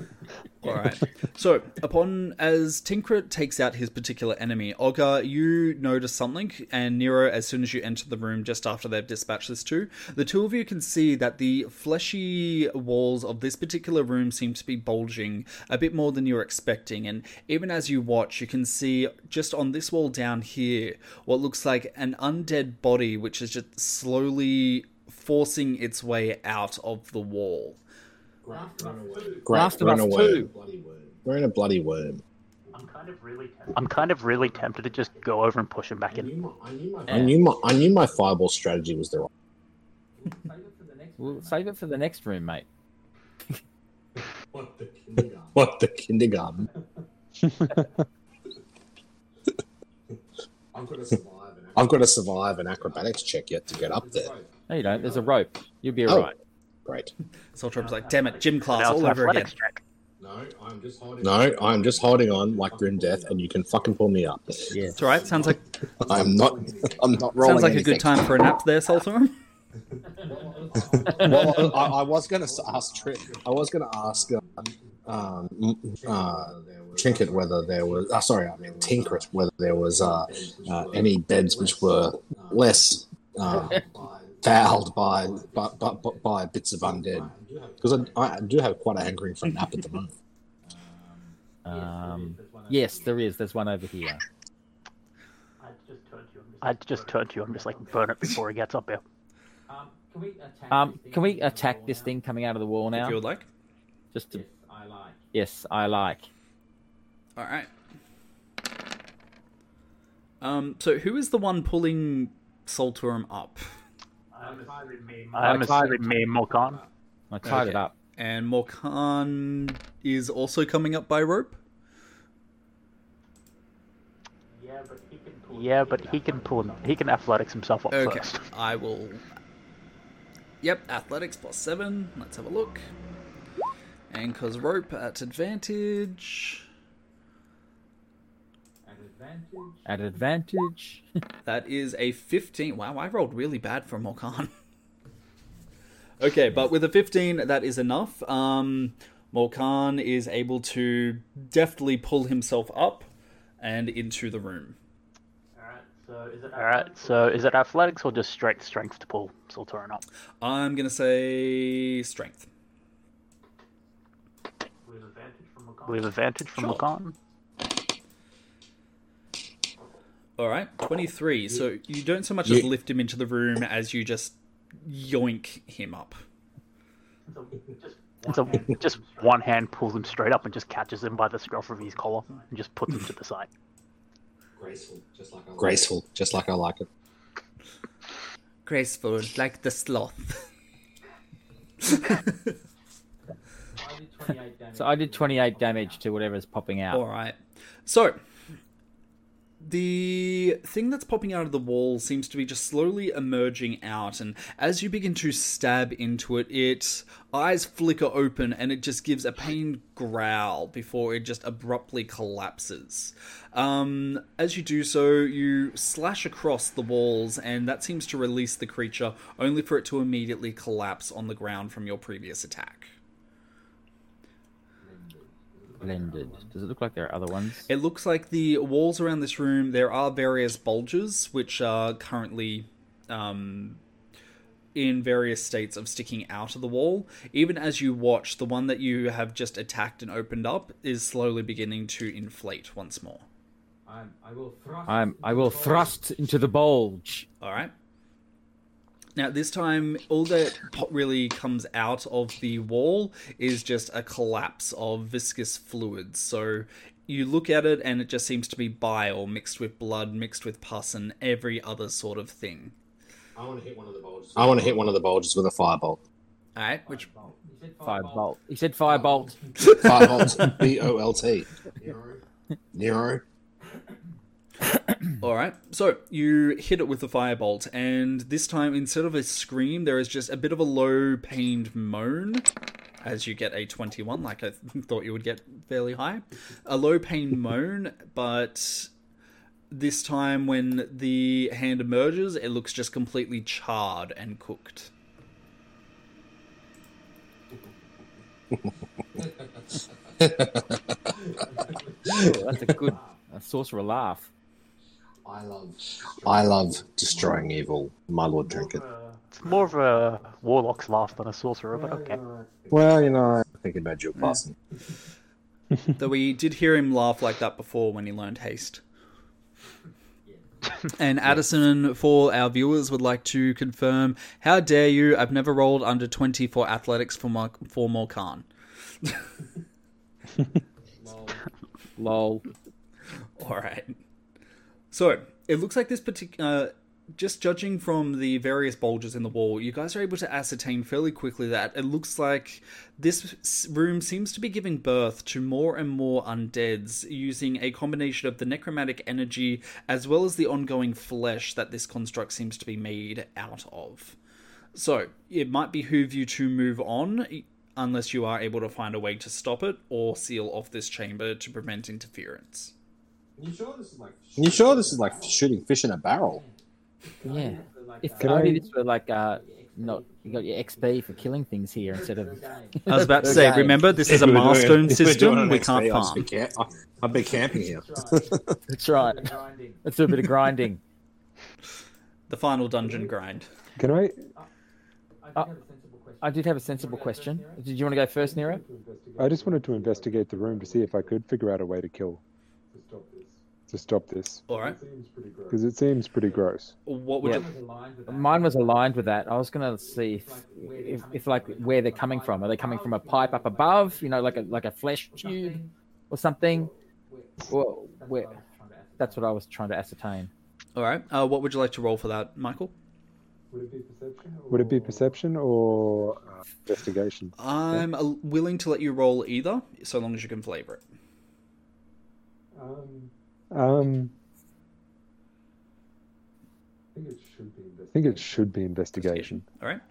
S2: All right. So, upon as Tinkrit takes out his particular enemy, Olga, you notice something, and Nero, as soon as you enter the room just after they've dispatched this two, the two of you can see that the fleshy walls of this particular room seem to be bulging a bit more than you're expecting. And even as you watch, you can see just on this wall down here what looks like an undead body, which is just slowly forcing its way out of the wall.
S3: Great,
S5: Last of
S3: we're in
S5: Us
S3: a worm.
S5: 2.
S3: We're in a bloody worm.
S7: I'm kind of really tempted. I'm kind of really tempted to just go over and push him back in.
S3: I knew my I knew my fireball strategy was the right.
S5: We'll save it for the next room, mate.
S3: What the kindergarten? [LAUGHS] What the kindergarten? I've got to [LAUGHS] survive an acrobatics check yet to get up there.
S5: No, you don't. There's a rope. You'll be
S3: Oh.
S5: Alright.
S3: Great. [LAUGHS]
S2: Soltrop's like, damn it, gym class
S7: Now it's
S2: all
S7: an
S2: over again.
S7: athletics check.
S3: No, I'm just holding on like grim death, and you can fucking pull me up.
S5: Yeah.
S2: It's alright, sounds like [LAUGHS]
S3: I'm not. I'm not rolling.
S2: sounds like a good time for a nap there, Soltorm. [LAUGHS]
S3: well, I, I was going to ask. Tri- I was going to ask uh, um, uh, Trinket whether there was. Uh, sorry, I mean Tinkrit whether there was uh, uh, any beds which were less uh, fouled by by, by by bits of undead. Because I, I do have quite a hankering for a nap at the moment.
S5: Um, yes, there is. There's one over here.
S7: I just turned to you. I'm just like burn it before he gets up here.
S5: Um, can we attack this thing coming out of the wall now?
S2: If you would like.
S5: Just to. Yes, I like.
S2: Alright. Um, so who is the one pulling Soltorm up?
S7: I'm
S5: I tried-
S7: assuming me and Morkan.
S5: I tied it up.
S2: And Morkan is also coming up by rope?
S7: Yeah, but he can pull him. He can athletics himself up
S2: Okay,
S7: first. [LAUGHS]
S2: I will. Yep, athletics plus seven. Let's have a look. And cause rope at advantage.
S5: At advantage. [LAUGHS]
S2: That is a 15. Wow, I rolled really bad for Morkan. [LAUGHS] okay, but with a 15, that is enough. Um, Morkan is able to deftly pull himself up and into the room.
S7: Alright, so is it Alright, so is it athletics or just straight strength to pull Sulturan up?
S2: I'm gonna say strength.
S7: We have advantage from Morkan.
S2: We have advantage Sure.
S7: Morkan.
S2: All right, 23. So you don't so much as
S3: Yeah.
S2: lift him into the room as you just yoink him up.
S7: And so just one hand pulls him straight up and just catches him by the scruff of his collar and just puts him to the side.
S3: Graceful, just like I like it.
S2: Graceful, like the sloth.
S5: So I did 28 damage to whatever's popping out.
S2: All right. So the thing that's popping out of the wall seems to be just slowly emerging out, and as you begin to stab into it, its eyes flicker open and it just gives a pained growl before it just abruptly collapses. Um, as you do so, you slash across the walls, and that seems to release the creature, only for it to immediately collapse on the ground from your previous attack.
S5: Blended. Does it look like there are other ones?
S2: It looks like the walls around this room, there are various bulges which are currently um, in various states of sticking out of the wall. Even as you watch, the one that you have just attacked and opened up is slowly beginning to inflate once more.
S5: I'm, I will thrust into the bulge.
S2: All right. Now, this time, all that really comes out of the wall is just a collapse of viscous fluids. So you look at it, and it just seems to be bile mixed with blood, mixed with pus, and every other sort of thing.
S3: I want to hit one of the bulges. I want to hit one of the bulges with a firebolt.
S2: All right, which
S5: Fire bolt. He said fire bolt.
S3: Firebolt, [LAUGHS] B O L T. Nero. [COUGHS]
S2: All right. So you hit it with the firebolt, and this time, instead of a scream, there is just a bit of a low pained moan as you get a 21, like I [LAUGHS] thought you would get fairly high. A low pained moan, but this time, when the hand emerges, it looks just completely charred and cooked. [LAUGHS]
S5: Oh, that's a good a sorcerer laugh.
S3: I love. I love destroying evil, my lord Trinket.
S7: It's more of a warlock's laugh than a sorcerer, but okay.
S3: Well, you know, I think about dual passing. [LAUGHS]
S2: Though we did hear him laugh like that before when he learned haste. [LAUGHS] And Addison, for our viewers, would like to confirm: How dare you? I've never rolled under twenty for athletics for Mar- for Morkan. [LAUGHS]
S5: Lol.
S2: All right. So it looks like this particular. Uh, just judging from the various bulges in the wall, you guys are able to ascertain fairly quickly that it looks like this room seems to be giving birth to more and more undeads using a combination of the necromantic energy as well as the ongoing flesh that this construct seems to be made out of. So it might behoove you to move on unless you are able to find a way to stop it or seal off this chamber to prevent interference.
S3: You sure this is like? You sure this is like shooting fish in a barrel?
S5: Yeah. If
S4: Can
S5: only
S4: I-
S5: this were like uh, not you got your XP for killing things here instead of. [LAUGHS]
S2: I was about to [LAUGHS] say, remember, this is a
S3: If we were doing-
S2: milestone
S3: if we were
S2: system. We can't
S3: I'll just
S2: farm.
S3: I'll be camping here. [LAUGHS]
S5: That's right. Let's do a bit of grinding.
S2: The final dungeon grind.
S4: Can I?
S5: I did have a sensible question. Did you want to go first, Nero?
S4: I just wanted to investigate the room to see if I could figure out a way to kill. To stop this,
S2: All right.
S4: because it seems pretty gross.
S2: What would
S5: Yeah.
S2: you?
S5: Mine was aligned with that. I was gonna see if, if, if like where they're coming from. Are they coming from a pipe up above? You know, like a like a flesh tube or something? Or where? That's what I was trying to ascertain.
S2: All right. Uh, what would you like to roll for that, Michael?
S4: Would it be perception or uh, investigation?
S2: I'm uh, willing to let you roll either, so long as you can flavor it.
S4: Um, I think it should be investigation.
S2: All right.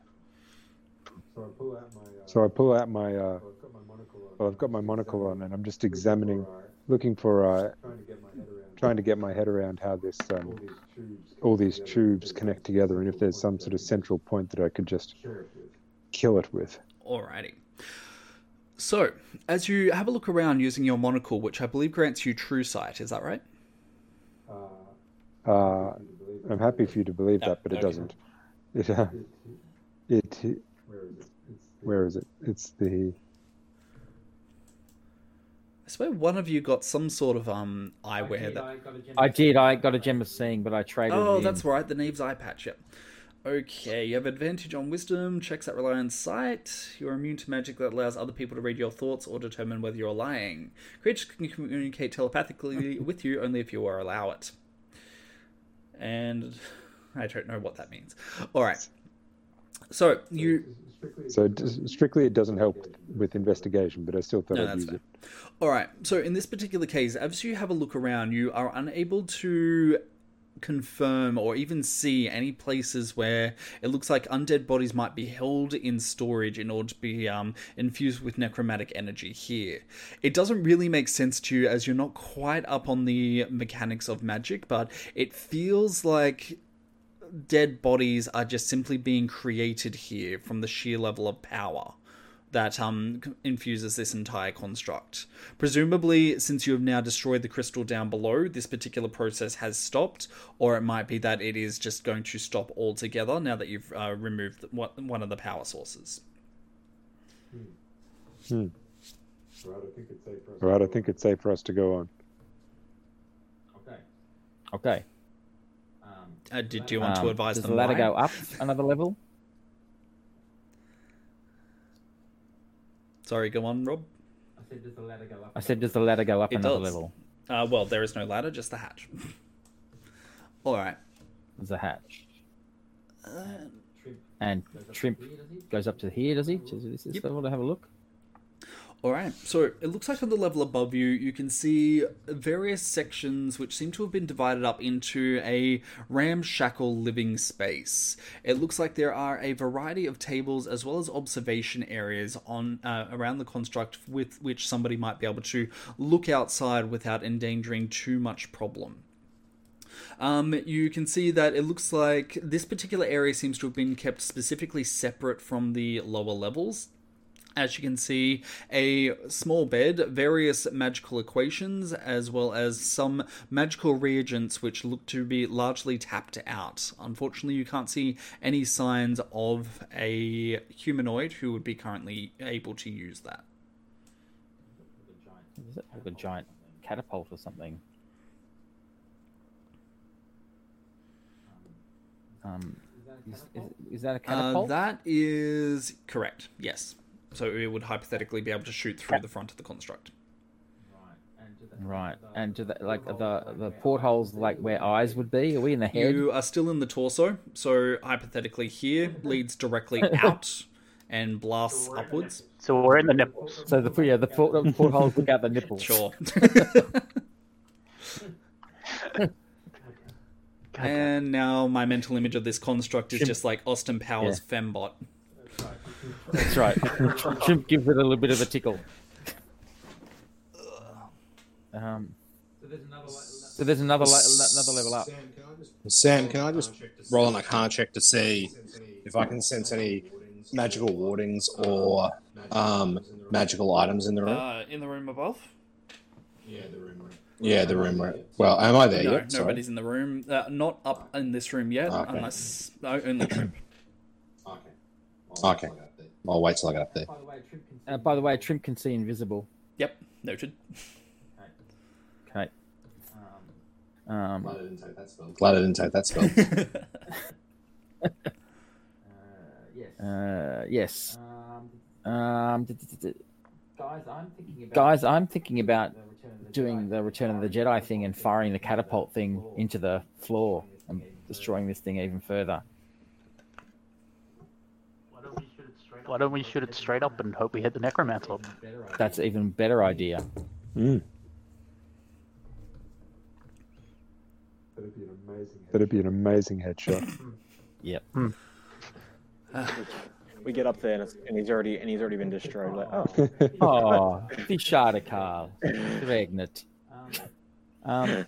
S4: So I pull out my. Uh, well, I've got my monocle on, and I'm just examining, looking for, uh, trying to get my head around how this, um, all these tubes connect together, and if there's some sort of central point that I could just kill it with.
S2: Alrighty. So, as you have a look around using your monocle, which I believe grants you true sight, is that right?
S4: Uh, I'm happy for you to believe that, but it
S2: okay.
S4: doesn't. It, uh, it, where is it? It's the.
S2: I swear one of you got some sort of um eyewear that.
S5: I did. I got a gem of seeing, but I traded.
S2: Oh,
S5: it in.
S2: that's right, the Neve's eye patch. Yep. Okay, you have advantage on wisdom, checks that rely on sight. You're immune to magic that allows other people to read your thoughts or determine whether you're lying. Creatures can communicate telepathically [LAUGHS] with you only if you are allow it. And [LAUGHS] I don't know what that means. All right. So you
S4: So strictly, it doesn't help with investigation, but I still thought
S2: No,
S4: I'd
S2: that's
S4: use
S2: fair.
S4: it.
S2: All right. So in this particular case, as you have a look around, you are unable to confirm or even see any places where it looks like undead bodies might be held in storage in order to be um, infused with necromantic energy here. It doesn't really make sense to you as you're not quite up on the mechanics of magic, but it feels like dead bodies are just simply being created here from the sheer level of power that um, infuses this entire construct. Presumably, since you have now destroyed the crystal down below, this particular process has stopped, or it might be that it is just going to stop altogether now that you've uh, removed one one of the power sources.
S4: All right, I think it's safe for us to go on.
S5: Okay.
S2: Uh, did you want to
S5: Um,
S2: advise
S5: does
S2: them
S5: the ladder
S2: why?
S5: go up another level? [LAUGHS]
S2: Sorry, go on, Rob.
S5: I said, does the ladder go up
S2: It
S5: another
S2: does.
S5: level?
S2: Uh, well, there is no ladder, just the hatch. [LAUGHS] All right.
S5: There's a hatch. and Shrimp goes up to here, does he? To this this
S2: Yep.
S5: level to have a look.
S2: All right. So it looks like on the level above you, you can see various sections which seem to have been divided up into a ramshackle living space. It looks like there are a variety of tables as well as observation areas on uh, around the construct with which somebody might be able to look outside without endangering too much problem. Um, you can see that it looks like this particular area seems to have been kept specifically separate from the lower levels. As you can see, a small bed, various magical equations, as well as some magical reagents which look to be largely tapped out. Unfortunately, you can't see any signs of a humanoid who would be currently able to use that.
S5: Is it like a giant catapult or something? Um, is, is, is that a
S2: Uh,
S5: catapult?
S2: that is correct. Yes. So it would hypothetically be able to shoot through the front of the construct.
S5: Right, and do the, like the the portholes like where eyes would be? Are we in the head?
S2: You are still in the torso, so hypothetically here leads directly [LAUGHS] out and blasts upwards.
S7: So we're in the nipples.
S5: So the yeah the port, the portholes look out the nipples.
S2: Sure. [LAUGHS] [LAUGHS] And now my mental image of this construct is just like Austin Powers fembot.
S5: That's right. [LAUGHS] Shrimp gives it a little bit of a tickle. Um, so there's another le- le- another level up.
S3: Sam, can I just roll an Arcana check to see if I can sense any magical wardings or um, magical items in the room?
S2: Uh, in the room above?
S3: yeah, the room. Yeah, the Where, well, am I there
S2: No,
S3: yet? Sorry.
S2: nobody's in the room. Uh, not up in this room yet,
S3: Okay.
S2: unless no, only [CLEARS THROAT] Trimp.
S3: Okay, I'll wait till I get up there.
S5: Uh, by the way, a Trimp can see invisible.
S2: Yep, noted.
S5: Okay. Um,
S3: Glad I didn't take that spell. Glad I didn't take that spell. [LAUGHS] yes.
S5: Uh, yes. Um, d- d- d- d- guys, I'm thinking about guys, I'm thinking about the doing the Return of the Jedi thing and firing the catapult thing into the floor and destroying this thing even further.
S7: Why don't we shoot it straight up and hope we hit the necromancer?
S5: That's an even better idea.
S4: Mm. That'd be an amazing. That'd be an amazing headshot.
S5: Yep. [SIGHS]
S6: We get up there and, it's, and he's already and he's already been destroyed. Like, oh, [LAUGHS]
S5: Oh, wie schade, Karl. Es regnet. Um,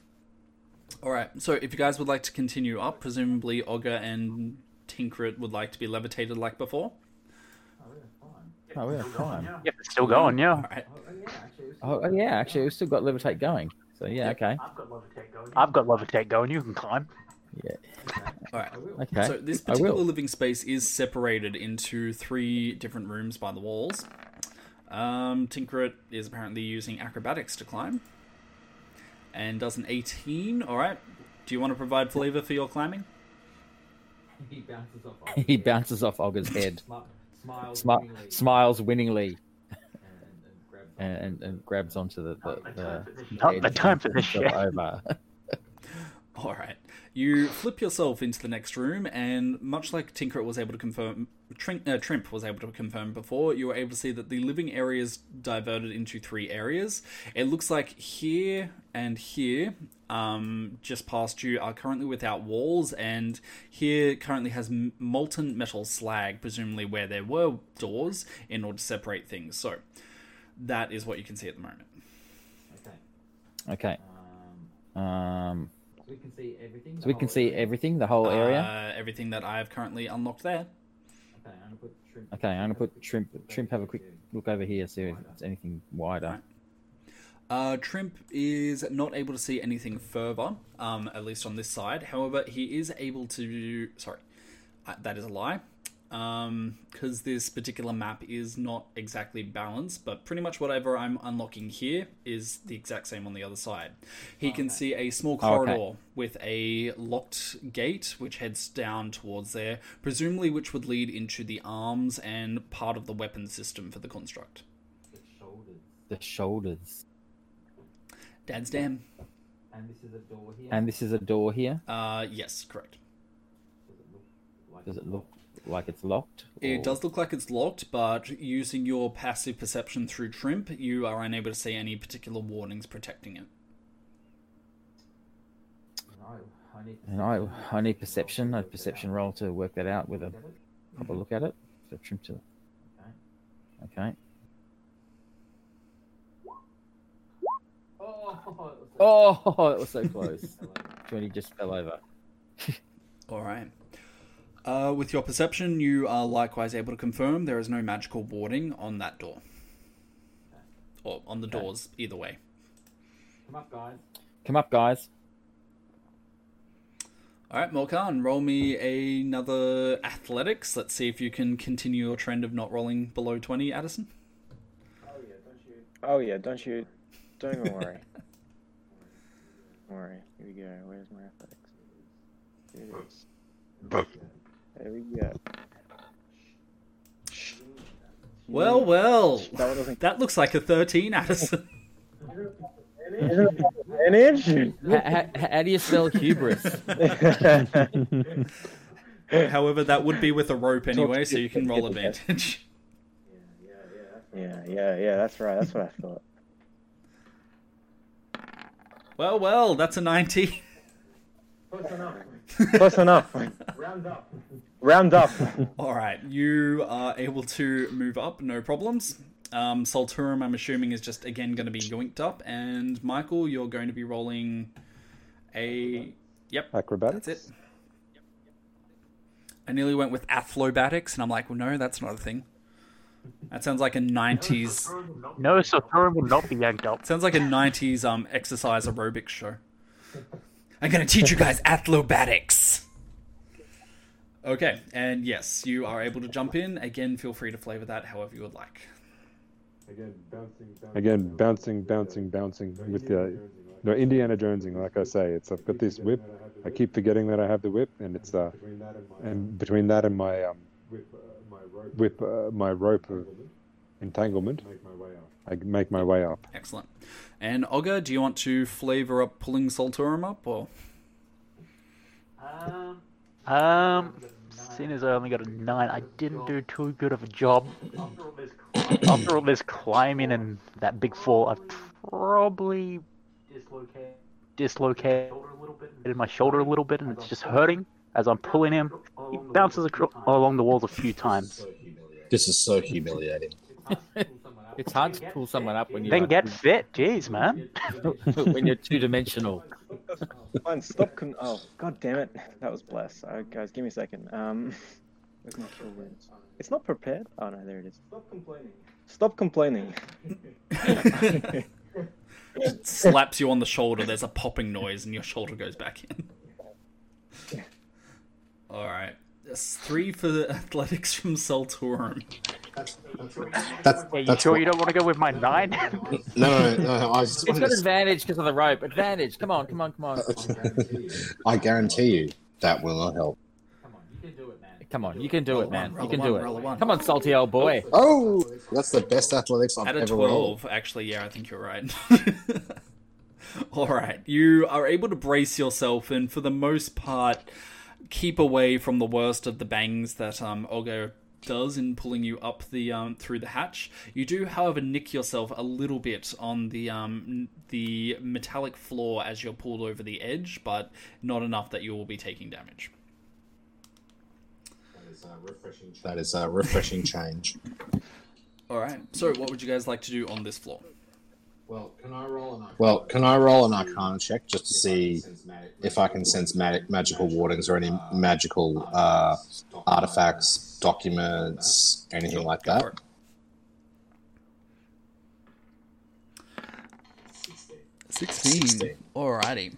S2: All right. So if you guys would like to continue up, presumably Ogre and Tinkrit would like to be levitated like before.
S5: Oh, we're fine.
S7: Yep, it's still going, yeah.
S2: All right.
S5: Oh, oh, yeah, actually, we've still got levitate going. So yeah, okay.
S7: I've got levitate going. I've got Levitate going. You can climb.
S5: Yeah. [LAUGHS]
S2: All right.
S5: Okay.
S2: So this particular living space is separated into three different rooms by the walls. Um, Tinkrit is apparently using acrobatics to climb, and does an 18. All right. Do you want to provide flavor for your climbing? [LAUGHS]
S5: he bounces off Ogre's [LAUGHS] head, Smi- smiles winningly, and, and, and grabs onto the the, the
S7: Not the time for this shit.
S5: Over. [LAUGHS]
S2: All right. You flip yourself into the next room, and much like Tinkrit was able to confirm, Trim, uh, Trimp was able to confirm before, you were able to see that the living areas diverted into three areas. It looks like here and here, um, just past you, are currently without walls, and here currently has molten metal slag, presumably where there were doors, in order to separate things. So that is what you can see at the moment.
S5: Okay. Um. So we can see everything, the whole area.
S2: Uh, everything that I have currently unlocked there.
S5: Okay, I'm gonna put Trimp. Trimp, have a quick look over here, see if it's anything wider.
S2: Uh, Trimp is not able to see anything further, um, at least on this side. However, he is able to. Sorry, uh, that is a lie. Because this particular map is not exactly balanced, but pretty much whatever I'm unlocking here is the exact same on the other side. He can see a small
S5: Oh, okay.
S2: corridor with a locked gate which heads down towards there, presumably which would lead into the arms and part of the weapon system for the construct.
S5: The shoulders. The shoulders.
S2: Dad's dam.
S5: And this is a door here. And this is a door here.
S2: Uh, yes, correct.
S5: Does it look like it's locked?
S2: It does look like it's locked, but using your passive perception through Trimp, you are unable to see any particular warnings protecting it.
S5: And I, I need perception, a perception roll to work that out with a proper look at it. So Trimp to. Okay. Okay. Oh, oh [LAUGHS] it was so close. [LAUGHS] Twenty just fell over. [LAUGHS]
S2: All right. Uh, with your perception, you are likewise able to confirm there is no magical warding on that door. Or on the
S5: Okay.
S2: doors, either way.
S5: Come up, guys. Come up, guys.
S2: All right, Morkan, roll me another athletics. Let's see if you can continue your trend of not rolling below 20, Addison.
S6: oh yeah, don't you? Don't even worry. [LAUGHS] don't worry. Here we go. Where's my athletics? Here it is. There we go.
S2: Well, well,
S6: That one doesn't
S2: that looks like a 13, Addison. [LAUGHS]
S6: manage.
S5: How, how, how do you spell hubris? [LAUGHS]
S2: However, that would be with a rope anyway, so you can roll advantage. [LAUGHS]
S6: yeah, yeah, yeah. That's right. That's what I thought.
S2: Well, well, that's a 90.
S6: Close enough. Round up. Round up.
S2: All right, you are able to move up, no problems. Um, Solturum, I'm assuming, is just again going to be yoinked up, and Michael, you're going to be rolling a. Yep,
S4: Acrobatics.
S2: that's it. I nearly went with athlobatics, and I'm like, well, no, that's not a thing. That sounds like a 90s.
S7: No, so Thorin will not be yanked up.
S2: Sounds like a 90s um exercise aerobics show. I'm going to teach you guys athlobatics. Okay, and yes, you are able to jump in. Again, feel free to flavor that however you would like.
S4: Again, bouncing, bouncing, bouncing with the no Indiana Jonesing. Like I say, it's I've got this whip. I keep forgetting that I have the whip, and it's uh, and between that and my um, whip, uh, my rope of entanglement, I make my way up.
S2: Excellent. And Olga, do you want to flavor up pulling Solturum up, or
S7: Um, seeing as I only got a nine, I didn't do too good of a job. After all this climbing and that big fall, I've probably dislocated my shoulder a little bit, and it's just hurting as I'm pulling him. He bounces acro- along the walls a few times.
S3: This is so humiliating.
S5: It's hard to pull someone up when you're
S7: Then get fit, jeez, man. [LAUGHS]
S5: when you're two dimensional.
S6: Fine, stop. Con- oh, god damn it. That was bless. Alright, guys, give me a second. Um, where's my cure wounds? It's not prepared. Oh no, there it is. Stop complaining. Stop complaining. [LAUGHS]
S2: slaps you on the shoulder? There's a popping noise, and your shoulder goes back in. [LAUGHS] All right, that's three for the [LAUGHS] athletics from Solturum.
S3: That's,
S7: Yeah, you
S3: that's
S7: sure
S3: what-
S7: you don't want to go with my nine? [LAUGHS]
S3: No, no, no, no. I just
S5: It's
S3: wanted
S5: got
S3: to
S5: advantage because of the rope. Advantage. Come on, come on, come on. [LAUGHS]
S3: I guarantee you that will not help.
S5: Come on, you can do it, man.
S2: Come on, you can do roll
S5: You
S2: a
S5: can
S2: one,
S5: do
S2: roll
S5: it.
S2: one.
S5: Come on, salty old boy.
S3: Oh, that's the best athletics I've
S2: At a
S3: ever rolled.
S2: 12, actually, yeah, I think you're right. All right, you are able to brace yourself and, for the most part, keep away from the worst of the bangs that um, Olga does in pulling you up the um, through the hatch. You do, however, nick yourself a little bit on the um, the metallic floor as you're pulled over the edge, but not enough that you will be taking damage.
S3: That is a refreshing [LAUGHS] change.
S2: All right, so what would you guys like to do on this floor?
S3: Well, can I roll an Well, can I roll an Arcana check just to see if I can sense ma- magical wardings or any uh, magical uh, uh artifacts, uh, documents, anything like that?
S2: 16.
S3: Sixteen.
S2: Alrighty.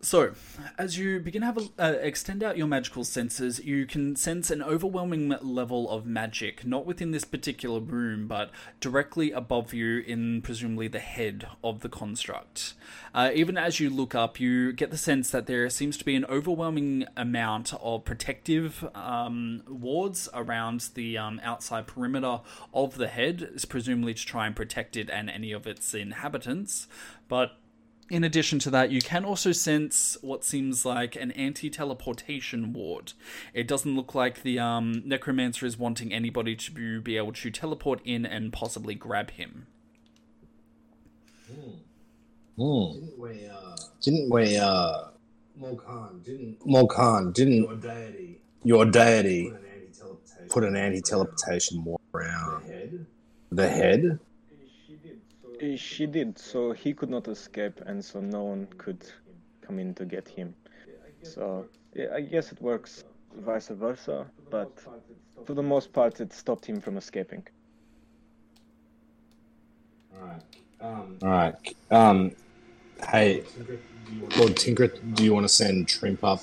S2: So, as you begin to have a, uh, extend out your magical senses, you can sense an overwhelming level of magic, not within this particular room, but directly above you in presumably the head of the construct. Uh, even as you look up, you get the sense that there seems to be an overwhelming amount of protective um, wards around the um, outside perimeter of the head, is presumably to try and protect it and any of its inhabitants. But in addition to that, you can also sense what seems like an anti-teleportation ward. It doesn't look like the um, necromancer is wanting anybody to be able to teleport in and possibly grab him.
S3: Hmm. Didn't we, uh,
S8: Morkan didn't
S3: Morkan, didn't
S8: your deity
S3: your deity
S8: put an anti-teleportation
S3: put an anti-teleportation ward around
S8: head?
S3: the head?
S6: Uh, She did, so he could not escape, and so no one could come in to get him. So yeah, I guess it works vice versa, but for the most part, it stopped him from escaping.
S8: Alright. Um,
S3: All right. Um, hey, Lord Tinkrit, do you want to send Trimp up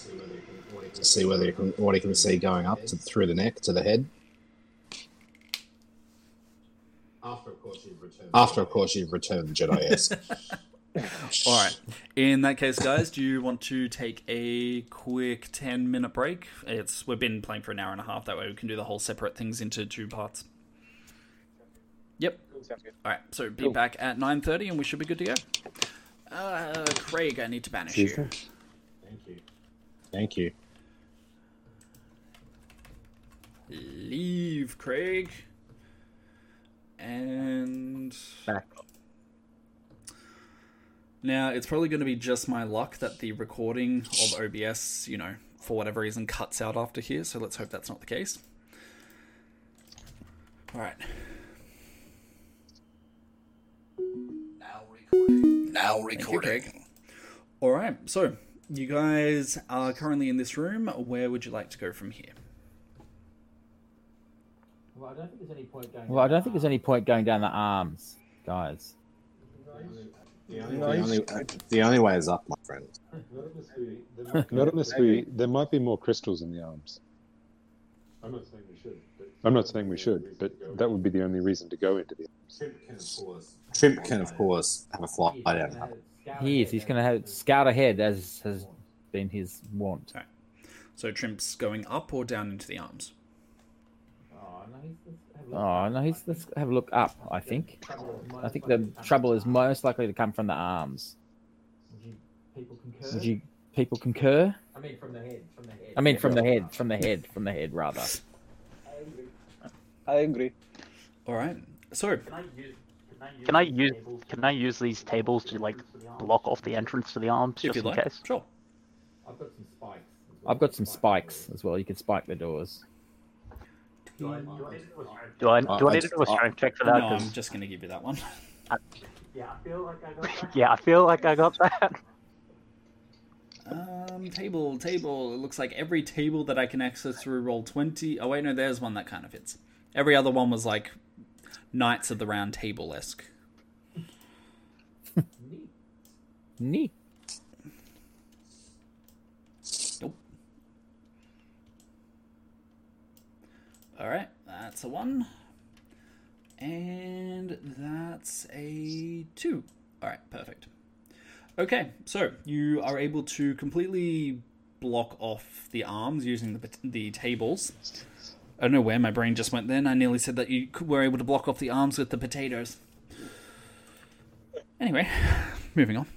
S3: to see whether he can, what he can see going up to, through the neck to the head?
S8: after of course you've returned.
S3: After, of course, you've returned the Jedi. Yes. [LAUGHS]
S2: All right. In that case, guys, do you want to take a quick ten minute break? It's we've been playing for an hour and a half. That way, we can do the whole separate things into two parts. Yep.
S6: Sounds good.
S2: All right. So be
S4: Cool.
S2: back at nine thirty, and we should be good to go. Uh, Craig, I need to banish you.
S4: Caesar?
S8: Thank you.
S3: Thank you.
S2: Leave, Craig. And
S5: Back.
S2: Now, it's probably going to be just my luck that the recording of OBS, you know, for whatever reason, cuts out after here, so let's hope that's not the case. Alright.
S9: Now recording. Now
S2: Thank you,
S9: recording.
S2: Alright, so you guys are currently in this room. Where would you like to go from here?
S5: Well, I don't think there's any point going. Well, I don't think there's any point going down the arms, guys.
S8: The only,
S3: The only, the only way is up, my friend.
S4: Not unless we. There might be more crystals in the arms.
S10: I'm not saying we should, but
S4: I'm not saying we should, but that would be the only reason to go into the arms.
S8: Shrimp can, of course.
S3: Shrimp can, of course, have a fly down.
S5: He is. He's going to have scout ahead, as has been his wont.
S2: So, Trimp's going up or down into the arms?
S5: Oh no, he's, let's have a look up. I think. I think the trouble is most likely to come from the arms. Would you people concur?
S11: I mean, from the head. From the head.
S5: I mean, from the head, from the head, from the head, rather.
S6: I agree.
S2: Alright, so
S7: Can I use can I use these tables to like block off the entrance to the arms
S2: if
S7: just in
S2: like,
S7: case?
S2: sure.
S11: I've got some spikes.
S5: I've got some spikes as well. You can spike the doors.
S7: Do I do I
S3: I
S7: need to do a strength check for
S2: No,
S7: that?
S2: I'm just going to give you that one. [LAUGHS]
S11: Yeah, I feel like I got that.
S7: yeah, I feel like I got that. [LAUGHS]
S2: Um, table, table. It looks like every table that I can access through roll twenty. Oh wait, no, there's one that kind of fits. Every other one was like Knights of the Round Table esque.
S11: Neat.
S5: Neat.
S2: Nope. All right, that's a one, and that's a two. All right, perfect. Okay, so you are able to completely block off the arms using the the tables. I don't know where my brain just went then. I nearly said that you were able to block off the arms with the potatoes. Anyway, [LAUGHS] moving on.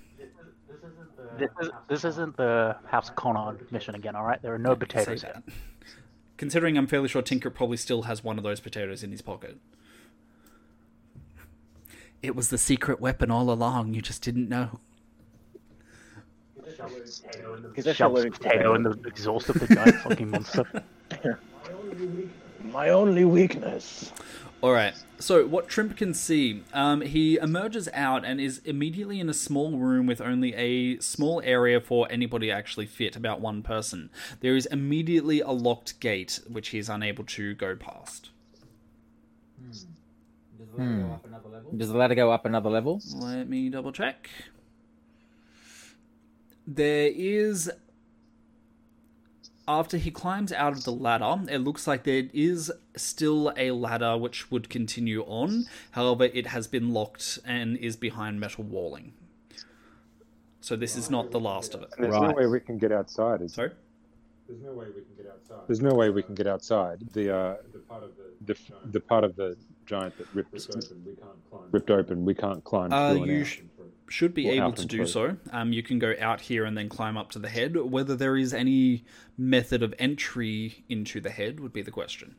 S7: This, is, this isn't the House Conard mission again, all right? There are no potatoes here.
S2: That. Considering I'm fairly sure Tinker probably still has one of those potatoes in his pocket. It was the secret weapon all along. You just didn't know.
S6: He's actually
S7: Shoves
S6: wearing
S7: potato in the exhaust of the giant fucking monster. [LAUGHS]
S6: My only weakness.
S2: All right. So what Trimp can see, um, he emerges out and is immediately in a small room with only a small area for anybody to actually fit, about one person. There is immediately a locked gate which he is unable to go past.
S11: Does the ladder go up another level?
S5: Does the ladder go up another level?
S2: Let me double check. There is. After he climbs out of the ladder, it looks like there is still a ladder which would continue on. However, it has been locked and is behind metal walling. So this is not the last of it.
S4: There's
S5: Right.
S4: no way we can get outside. Is
S2: Sorry?
S10: there's no way we can get outside.
S4: There's no way we can get outside. The uh,
S10: the part of the
S4: the the part of the giant that ripped
S10: ripped open, we can't climb.
S4: ripped open. We can't climb
S2: Uh, you sh- should be
S4: Or
S2: able to do
S4: through.
S2: so. Um, you can go out here and then climb up to the head. Whether there is any method of entry into the head would be the question.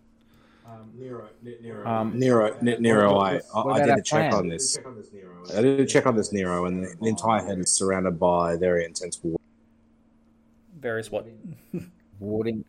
S11: Um,
S8: Nero, Nero.
S5: Um,
S3: Nero, N- Nero, I, I, I did
S5: our
S3: a check
S5: plan?
S3: on this.
S8: Check on this Nero.
S3: I did a check on this Nero, and the, the entire head is surrounded by very intense water.
S2: Various what?
S5: Warding.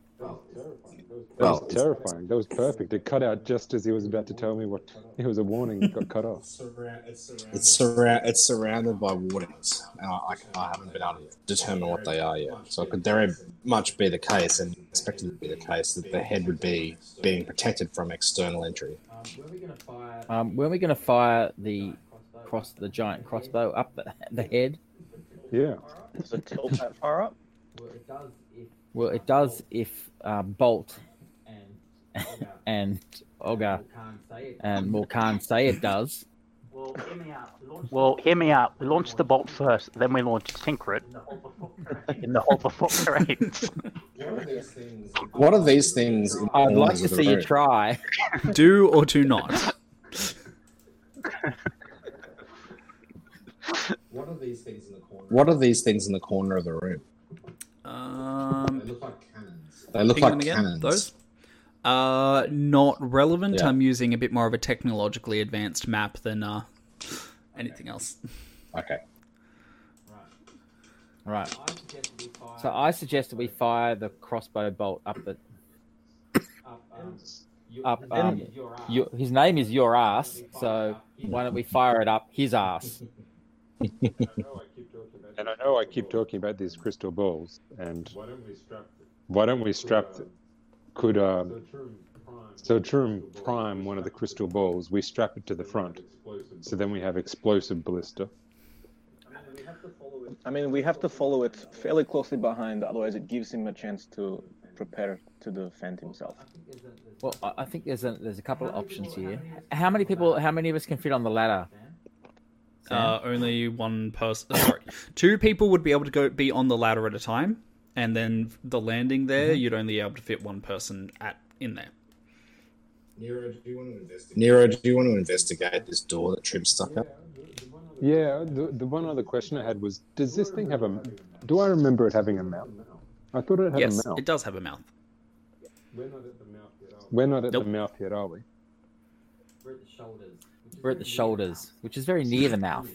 S4: That
S3: Well,
S4: was terrifying. That was perfect. It cut out just as he was about to tell me what it was a warning. It got cut off.
S8: It's surrounded.
S3: It's surra- it's surrounded by warnings, and I, I, I haven't been able to determine what they are yet. So it could very much be the case, and expected to be the case, that the head would be being protected from external entry.
S11: um, we gonna fire?
S5: Um, when are we going to fire the cross the giant crossbow up the, the head?
S4: Yeah.
S6: Does it tilt that far up?
S11: Well, it does if
S5: Well, it does if uh, Bolt [LAUGHS]
S11: and
S5: and Olga
S11: can't say it.
S5: and Morkan say it does.
S7: Well, Well, hear me out. We launched the bolt first, then we launched Syncret [LAUGHS] in the Hopper Rates.
S3: What are these things? in
S5: I'd like to see you
S3: room?
S5: try. [LAUGHS]
S2: Do or do not.
S8: What are these things in the corner?
S3: What are these things in the corner of the room?
S2: Um,
S8: They look like cannons.
S3: They look
S2: ping
S3: like
S2: them again,
S3: cannons.
S2: Those? Uh, not relevant.
S3: Yeah.
S2: I'm using a bit more of a technologically advanced map than uh, anything else.
S3: Okay.
S5: Right. Right. So I suggest that we fire the crossbow bolt up the up. Um, your, his name is your ass, so why don't we fire it up his ass? [LAUGHS]
S4: And I know I keep talking about these crystal balls, and
S10: Why don't we strap it?
S4: why don't we strap? The, could um,
S10: So Trum Prime.
S4: so Trum prime one of the crystal balls. We strap it to the front, so then we have explosive ballista.
S6: I mean, we have to follow it fairly closely behind, otherwise it gives him a chance to prepare to defend himself.
S5: Well, I I think there's a there's a couple of options here. How many people? How many of us can fit on the ladder?
S2: Uh, only one person. Sorry, two people would be able to go be on the ladder at a time, and then the landing there, you'd only be able to fit one person at in there.
S8: Nero, do you want to investigate?
S3: Nero, do you want to investigate this door that Trim stuck up?
S4: Yeah. The the one other question I had was, does this thing have a? Do I remember it having a mouth? I thought it had
S2: yes,
S4: a mouth.
S2: Yes, it does have a mouth.
S10: We're not at the mouth yet, are we?
S4: We're not at
S2: Nope.
S4: the mouth yet, are we?
S11: We're at the shoulders. which is
S5: We're at the
S11: very
S5: shoulders, which is very near the mouth.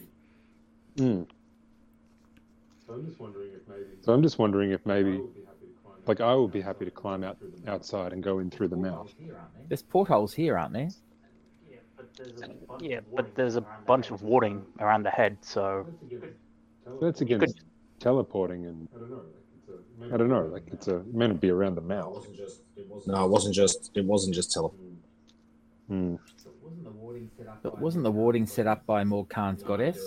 S4: Mm.
S10: So I'm just wondering if maybe.
S4: So I'm just wondering if maybe,
S10: would be happy to climb
S4: like, I would be happy to climb out outside and go in through the mouth.
S11: Here, aren't they?
S5: There's portholes here, aren't there?
S7: Yeah, but there's a bunch of warding around the head, so
S4: So that's against teleporting, and
S10: I don't know. Like it's a, maybe
S4: I don't know, like it's a meant to be around the mouth.
S8: It wasn't.
S3: No, it wasn't just. It wasn't just tele.
S4: Mm.
S11: It wasn't the warding set up.
S5: But
S11: by-
S5: wasn't the warding set up by Morkan's goddess?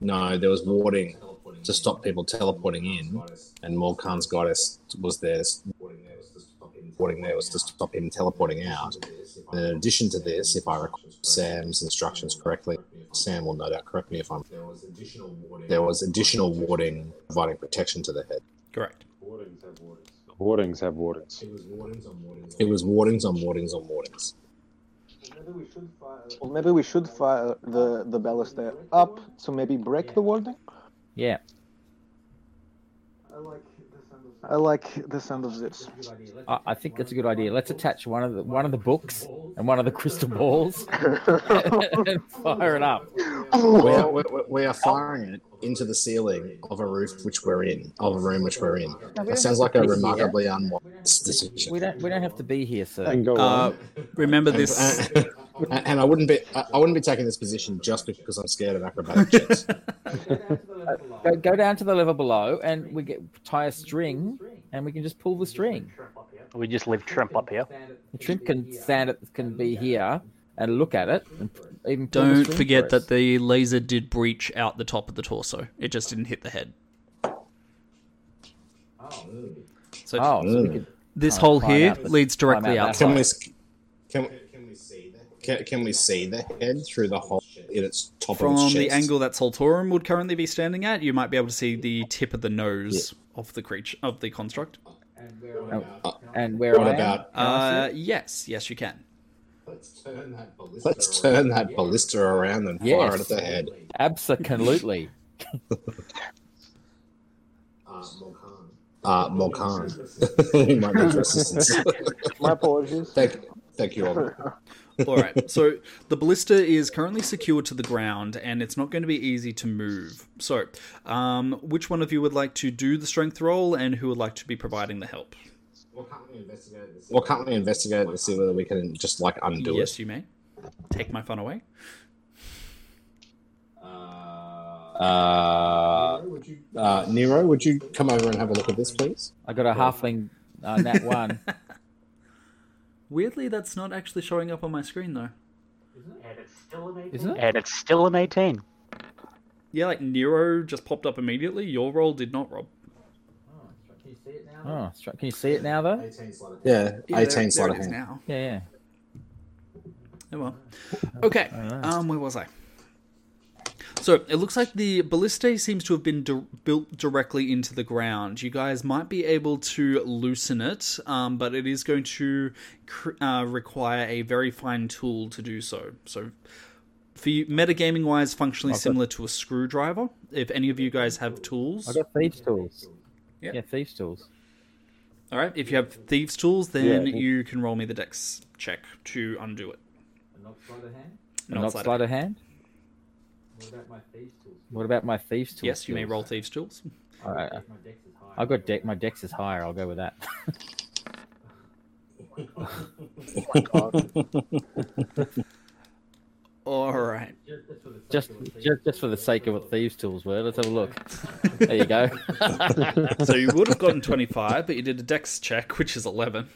S3: No, there was warding to stop people teleporting in, and Morkan's goddess was there.
S8: Warding there was to stop him.
S3: There was to stop him teleporting out. And in addition to this, if I recall Sam's instructions correctly, Sam will no doubt correct me if I'm.
S8: There was additional warding.
S3: There was additional warding providing protection to the head.
S2: Correct.
S10: Wardings have wardings.
S4: Wardings have wardings.
S8: It was wardings on wardings.
S3: It was wardings on wardings on wardings.
S6: Maybe we should fire. Well, maybe we should fire the the ballista up to maybe break the warding.
S5: Yeah.
S6: I like the sound of this.
S11: Good idea. Let's
S5: I, I think that's a good idea. Let's attach one of the one of the books and one of the crystal balls [LAUGHS] and fire it up.
S3: We are, we, we- we are firing it into the ceiling of a roof which we're in, of a room which we're in. That sounds like a remarkably unwise decision.
S5: We don't we don't have to be here, sir.
S2: Uh, remember this.
S3: And, and I wouldn't be, I I wouldn't be taking this position just because I'm scared of acrobatic checks. [LAUGHS]
S5: Go, go down to the level below, and we get tie a string, and we can just pull the string.
S7: we just leave Trimp up here.
S5: The shrimp can stand it can be here and look at it, and even
S2: Don't forget
S5: for
S2: that the laser did breach out the top of the torso. It just didn't hit the head. So
S5: Oh, so we
S3: Mm.
S5: could,
S2: this
S5: Oh,
S2: hole here
S5: out
S2: leads directly
S5: climb out
S2: outside.
S3: Can we, can, can we see the can, can we see the head through the hole in its top
S2: From
S3: of its
S2: the
S3: chest?
S2: angle that Solturum would currently be standing at, you might be able to see the tip of the nose of the creature of the construct.
S11: And where
S5: Oh, and where
S3: What
S5: I
S3: about-
S5: can I see
S2: Uh, yes, yes, you can.
S8: Let's turn that ballista.
S3: Let's turn that ballista around and fire it at the head.
S5: absolutely. [LAUGHS]
S8: Uh, Morkan.
S3: Uh, Morkan. [LAUGHS] we might need your.
S6: My apologies.
S3: thank, thank you all. [LAUGHS]
S2: All right. So the ballista is currently secured to the ground, and it's not going to be easy to move. So, um, which one of you would like to do the strength roll, and who would like to be providing the help?
S8: Well, can't we investigate this?
S3: Well, can't we investigate to see whether we can just like undo
S2: yes,
S3: it?
S2: Yes, you may. Take my fun away.
S3: Uh, uh, Nero, would you come over and have a look at this, please?
S5: I got a halfling uh, nat one. [LAUGHS]
S2: Weirdly, that's not actually showing up on my screen though.
S5: Isn't it?
S7: And it's still an 18.
S2: Yeah, like Nero just popped up immediately. Your roll did not, Rob.
S11: Can you see it now?
S5: Oh, stri- can you see it now though?
S8: 18 sleight of
S3: Yeah,
S2: Yeah,
S3: 18
S2: there,
S3: sleight
S2: there
S3: of
S2: it is
S3: hand.
S2: now.
S5: Yeah, yeah.
S2: Oh well. Okay.
S5: Alright.
S2: Um, where was I? So it looks like the ballista seems to have been di- built directly into the ground. You guys might be able to loosen it, um, but it is going to cr- uh, require a very fine tool to do so. So, for you, metagaming wise, functionally
S5: I've got-
S2: similar to a screwdriver. If any of you guys have tools,
S5: I got thieves tools.
S2: Yeah.
S5: Yeah, thieves tools.
S2: all right. If you have thieves' tools, then
S4: Yeah,
S2: you can roll me the dex check to undo it.
S11: A not sleight of hand.
S5: A not sleight of hand.
S11: What about my thieves tools?
S5: What about my thieves tools?
S2: Yes, you may
S5: skills?
S2: roll thieves' tools.
S5: All right.
S11: My dex is.
S5: I've got deck. My dex is higher. I'll go with that. [LAUGHS]
S2: All right.
S5: just, just, just for the sake of what thieves tools were. Let's have a look. [LAUGHS] There you go. [LAUGHS]
S2: so you would have gotten 25, but you did a dex check, which is 11.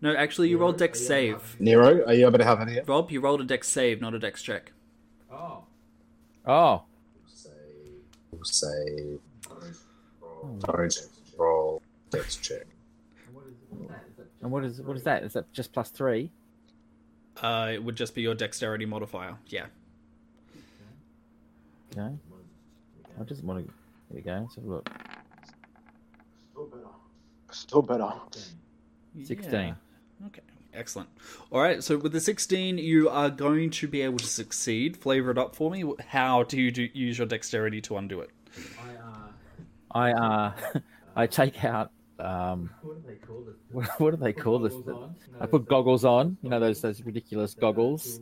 S2: No, actually, you rolled dex save.
S3: Nero, are you able to have any?
S2: Rob, you rolled a dex save, not a dex check.
S11: Oh.
S5: Oh,
S3: Save. Save. say. Don't roll dex check.
S5: and what is what is that? Is that just plus three?
S2: Uh, it would just be your dexterity modifier. Yeah.
S5: Okay. I just want to. There we go. Let's have a look.
S6: Still better. Still better.
S5: Sixteen.
S2: Okay, excellent. All right, so with the 16, you are going to be able to succeed. Flavor it up for me. How do you do, use your dexterity to undo it?
S5: I uh, [LAUGHS] I take out um,
S11: What do they call this?
S5: what, what do they call this?
S11: Goggles on.
S5: I put goggles on. You know those those ridiculous goggles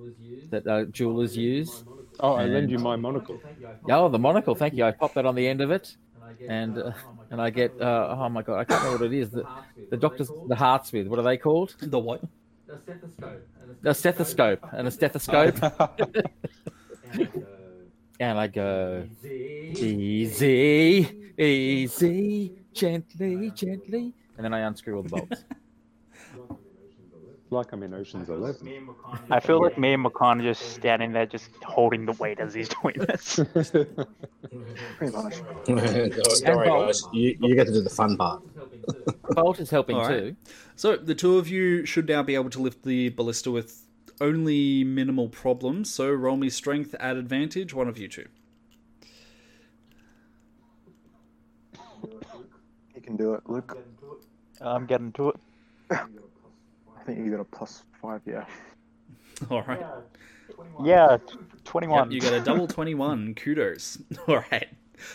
S5: that uh, jewelers use.
S4: Oh, I lend you my monocle.
S5: Oh, the monocle. Thank you. I pop that on the end of it,
S11: And I get,
S5: and
S11: uh,
S5: uh,
S11: oh my
S5: and I get uh, oh my god, I can't remember what it is. The, the doctors, the hearts with. What are they called?
S2: The what?
S11: The stethoscope. And
S5: A stethoscope and a stethoscope. [LAUGHS]
S11: And, uh,
S5: and I go
S11: easy.
S5: easy, easy, gently, gently, and then I unscrew all the bolts. [LAUGHS]
S4: Like I'm in Ocean's Eleven.
S7: Me and Morkan I feel like me and Morkan are just standing there, just holding the weight as he's doing this. [LAUGHS]
S6: Pretty much.
S3: Don't worry, guys. You, you get to do the fun part. [LAUGHS]
S5: Bolt is helping
S2: All right.
S5: too.
S2: So the two of you should now be able to lift the ballista with only minimal problems. So roll me strength at advantage, one of you two.
S6: You can do it, Luke.
S7: I'm getting to it. [LAUGHS]
S6: I think you got a plus five, yeah. [LAUGHS]
S2: All right.
S7: Yeah, t-
S2: Yep,
S7: 21.
S2: you got a double [LAUGHS] 21. Kudos. [LAUGHS] All right.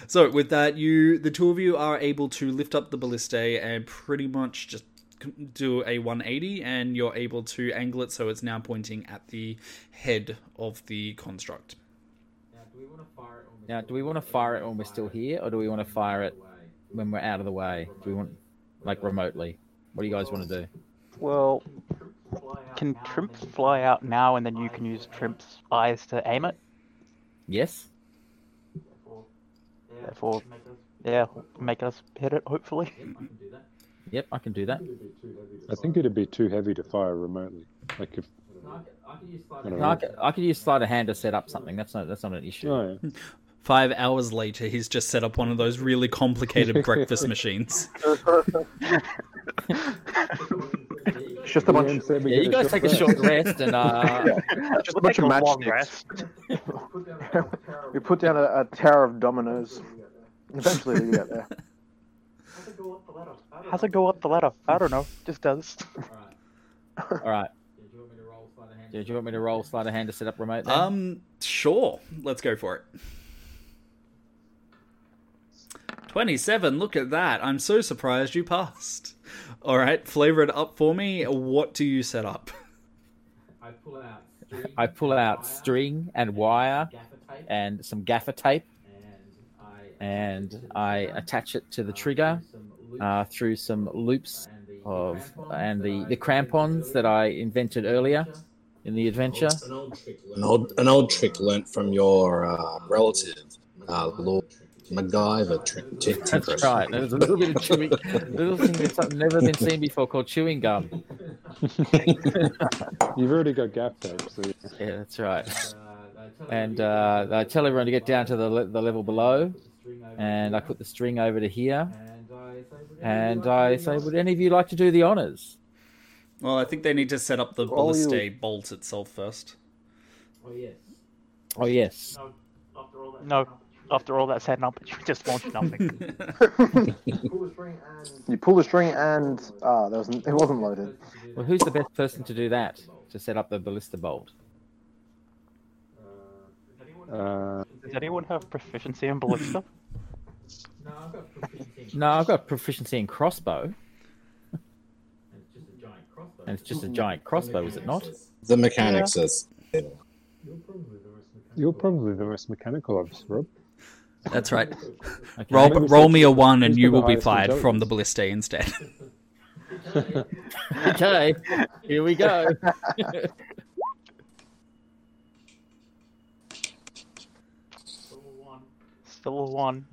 S2: So with that, you the two of you are able to lift up the ballista and pretty much just do a 180, and you're able to angle it so it's now pointing at the head of the construct.
S5: Now, do we want to fire it when we're still here, or do we want to fire it when we're out of the way? Do we want like remotely? What do you guys want to do?
S7: Well, can Trimp fly out now and then you can use Trimp's eyes to aim it?
S5: Yes.
S7: Therefore, yeah, make us hit it, hopefully.
S5: Yep, I can do that.
S4: I think it'd be too heavy to fire remotely. Like if I don't
S5: No, I
S4: know.
S5: could, I could use sleight of hand to set up something. That's not that's not an issue.
S4: Oh, yeah. [LAUGHS]
S2: Five hours later, he's just set up one of those really complicated [LAUGHS] breakfast machines.
S6: It's [LAUGHS] just a bunch.
S4: Ian said we
S5: Yeah, you guys take a short rest and uh, [LAUGHS]
S6: Just a bunch of
S7: Take a long
S6: matchsticks. we put down a, a tower of dominoes. Eventually we get there.
S7: How's it go up the ladder? I don't know. Just does.
S5: All right. Yeah, Do you want me to roll sleight of hand to set up remote? Then?
S2: Um, sure. Let's go for it. 27. Look at that. I'm so surprised you passed. All right, flavor it up for me. What do you set up?
S11: I pull out string,
S5: I pull out string and wire
S11: gaffer tape,
S5: and some gaffer tape,
S11: and I
S5: and I attach it to the trigger uh, through some loops
S11: and the
S5: of
S11: crampons
S5: and the
S11: that
S5: the
S11: I
S5: crampons that I invented earlier in the adventure.
S8: An old trick.
S3: An old, an old trick learnt from your uh, relative, uh, Lord MacGyver. Trick, t-
S5: That's
S3: tinkeress.
S5: right. There's a little bit of chewing, little thing that's never been seen before called chewing gum. [LAUGHS]
S4: You've already got gap tape, so
S5: Yeah, that's right.
S11: uh, I tell
S5: And uh, I tell everyone to get down to the le- the level below,
S11: put the string over
S5: and I put the string over to here,
S11: and I say, would any of you like to do the
S5: say, would any of you like to do the honors?
S2: Well, I think they need to set up the
S6: All
S2: ballista
S6: you-
S2: bolt itself first.
S11: Oh yes.
S5: Oh yes.
S11: No, after all,
S7: No, that said, no, but you just launched nothing. [LAUGHS] [LAUGHS]
S6: You pull the string and ah, there was it wasn't loaded.
S5: Well, who's the best person to do that? To set up the ballista bolt?
S4: Uh,
S7: Does anyone have proficiency in ballista? [LAUGHS]
S11: No, I've got proficiency in
S5: No, I've got proficiency in crossbow,
S11: and it's just a giant crossbow.
S5: and it's just a giant crossbow, is it not?
S3: The mechanic says.
S4: you're probably the most mechanical of us, Rob.
S2: That's right. [LAUGHS]
S5: Okay.
S2: Roll, roll me a one, and you will be fired from the ballista instead. [LAUGHS]
S5: okay, here we go.
S7: Still a one.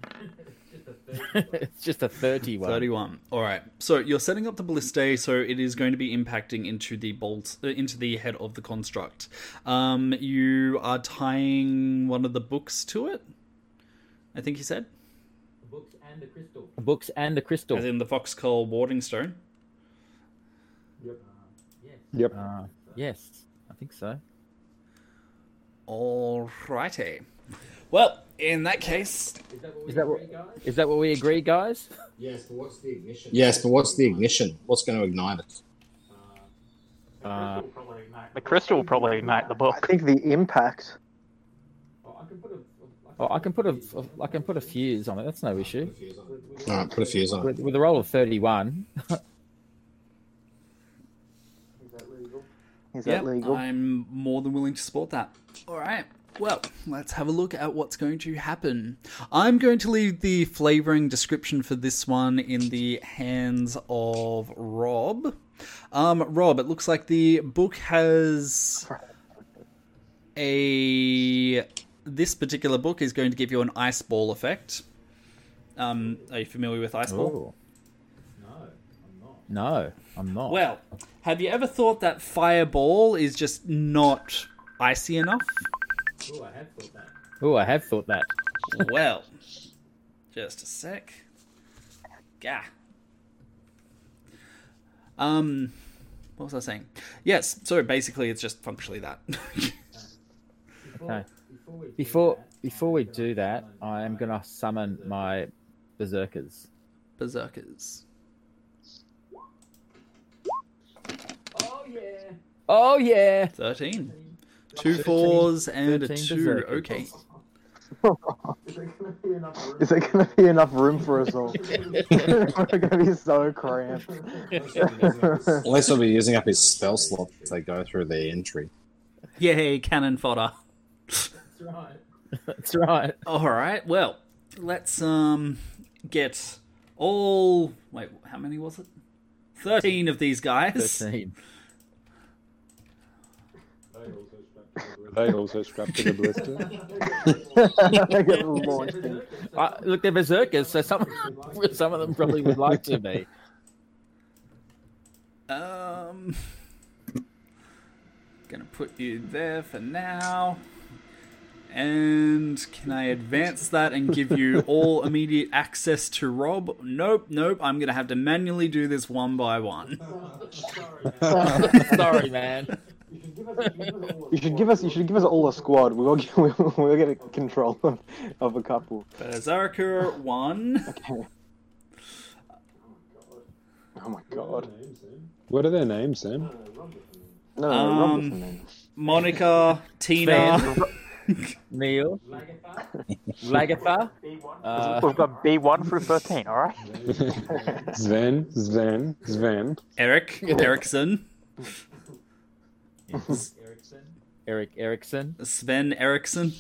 S7: [LAUGHS]
S5: it's just a 31.
S2: 31. All right. So you're setting up the ballista, so it is going to be impacting into the bolt, uh, into the head of the construct. Um, you are tying one of the books to it. I think you said,
S11: books and the crystal.
S5: Books and the crystal.
S2: as in the fox Foxcall warding stone. Yep.
S11: Yes.
S4: Yep.
S5: Uh, yes, I think so.
S2: All righty. Well, in that case,
S11: Is that what we
S5: Is that
S11: agree,
S5: what-
S11: guys?
S5: Is that what we agree, guys?
S8: Yes, but what's the ignition?
S3: Yes, but what's the ignition? What's going to ignite it?
S5: Uh,
S7: The crystal will probably ignite the book.
S6: I think the impact.
S11: Oh, I can put a.
S5: oh, I can put a, I can put a fuse on it. That's no issue.
S3: All right, put a fuse on it.
S5: With, with a roll of 31, [LAUGHS]
S6: Is
S2: yeah,
S6: that legal?
S2: I'm more than willing to support that. All right. Well, let's have a look at what's going to happen. I'm going to leave the flavoring description for this one in the hands of Rob. Um, Rob, it looks like the book has a. This particular book is going to give you an ice ball effect. Um, are you familiar with ice ball?
S5: oh,
S11: No, I'm not.
S5: no, I'm not.
S2: Well, have you ever thought that fireball is just not icy enough?
S11: Oh, I have thought that.
S5: oh, I have thought that.
S2: well, just a sec. Gah. Um, what was I saying? Yes, so basically it's just functionally that.
S11: Before, [LAUGHS]
S5: Okay.
S11: Before we do
S5: Before
S11: that,
S5: before we do that, I am gonna summon my berserkers.
S2: Berserkers.
S11: Oh yeah.
S5: Oh yeah,
S2: 13. Two fours and a two.
S5: berserkers.
S2: Okay. [LAUGHS]
S6: Is there going to be enough room for us all? [LAUGHS] We're going to be so cramped.
S3: At least he'll be using up his spell slot as they go through their entry.
S2: Yay, cannon fodder. [LAUGHS] [LAUGHS]
S11: That's right.
S5: that's right.
S2: All right. Well, let's um get all. Wait, how many was it? Thirteen of these guys.
S5: Thirteen.
S4: They also strapped to the ballista.
S6: They get launched in.
S5: Uh, look, they're berserkers, so some some of them probably would like to be.
S2: Um, gonna put you there for now. And can I advance that and give you [LAUGHS] all immediate access to Rob? Nope, nope. I'm gonna have to manually do this one by one. [LAUGHS]
S5: Sorry, man.
S6: You should give us. You should give us all a squad. We will get. [LAUGHS] We will, we'll get a control of, of a couple.
S2: Berserker one.
S6: Okay. Oh my god.
S4: What are their names, Sam?
S6: No, no,
S2: Um,
S6: Rob doesn't know.
S2: Monica, Tina.
S5: Neil, Lagatha, uh,
S7: We've got B1 through 13, alright?
S4: Sven, Sven, Sven.
S2: Eric Erickson.
S11: Ericsson.
S5: Eric Erickson.
S2: Sven Erickson.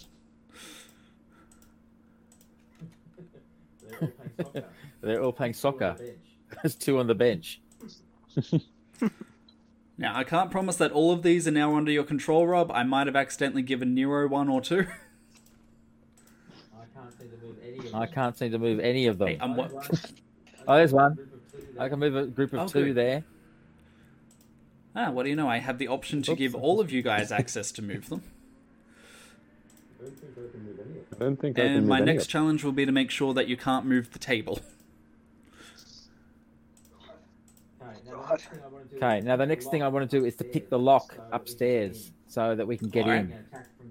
S11: They're all playing soccer.
S5: They're all playing soccer.
S11: Bench. [LAUGHS]
S5: There's two on the bench. [LAUGHS]
S2: Now, I can't promise that all of these are now under your control, Rob. I might have accidentally given Nero one or two.
S11: I can't seem to move any of them.
S5: I can't seem to move any of them.
S2: Hey, I'm what? [LAUGHS]
S5: Oh, there's one. I can move a group of
S2: Oh,
S5: two
S2: good.
S5: there.
S2: Ah, what do you know? I have the option to
S5: Oops.
S2: give all of you guys access to move them.
S4: I don't think I can move
S2: And
S4: my
S2: next challenge will be to make sure that you can't move the table.
S11: Okay, now
S5: Okay, now the next thing I want to do is to pick the lock upstairs so that we can get in.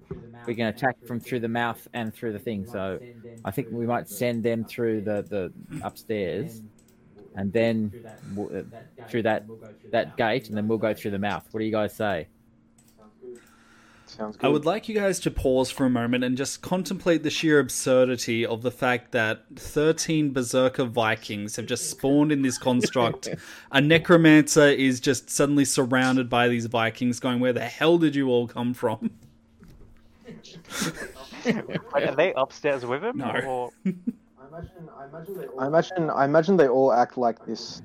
S11: Through
S5: we can attack from through the mouth and through the thing. So I think we might send them through the, the upstairs, and then w- uh, through that that gate, and then we'll go through the mouth. What do you guys say?
S6: Sounds
S2: I would like you guys to pause for a moment and just contemplate the sheer absurdity of the fact that 13 Berserker Vikings have just spawned in this construct. a necromancer is just suddenly surrounded by these Vikings, going, Where the hell did you all come from? [LAUGHS]
S7: Wait, are they upstairs with him?
S2: No.
S7: Or... [LAUGHS]
S8: I imagine, I imagine they all.
S6: I imagine, I imagine they all act like this,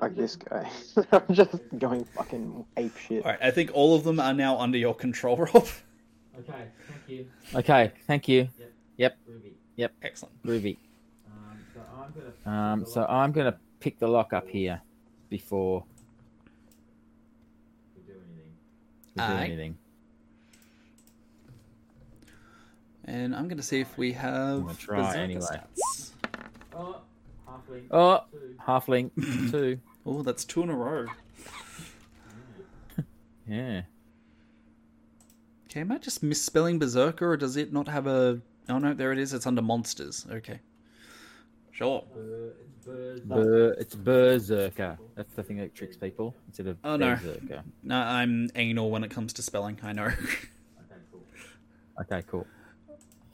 S6: like this guy. [LAUGHS] I'm just going fucking ape shit.
S2: Alright, I think all of them are now under your control, [LAUGHS] Rob.
S11: Okay, thank you.
S5: Okay, thank you. Yep,
S11: Ruby.
S5: yep,
S2: Excellent.
S5: groovy.
S11: Um, so I'm gonna.
S5: Um, so I'm gonna pick the lock up here before
S11: to do anything.
S5: we do
S2: Aye.
S5: anything.
S2: And I'm going to see if we have
S5: I'm gonna try
S2: Berserker
S5: anyway.
S2: stats.
S11: Oh, halfling.
S5: Oh,
S11: Two.
S5: halfling [CLEARS THROAT] two.
S2: Oh, that's two in a row. [LAUGHS]
S5: Yeah.
S2: Okay, am I just misspelling Berserker, or does it not have a... Oh no, there it is, it's under Monsters. Okay. Sure.
S11: Ber- it's.
S5: Ber- it's berserker. That's the thing that tricks people instead of
S2: Oh, no.
S5: berserker.
S2: No, I'm anal when it comes to spelling, I know.
S11: Okay, cool.
S5: Okay, cool.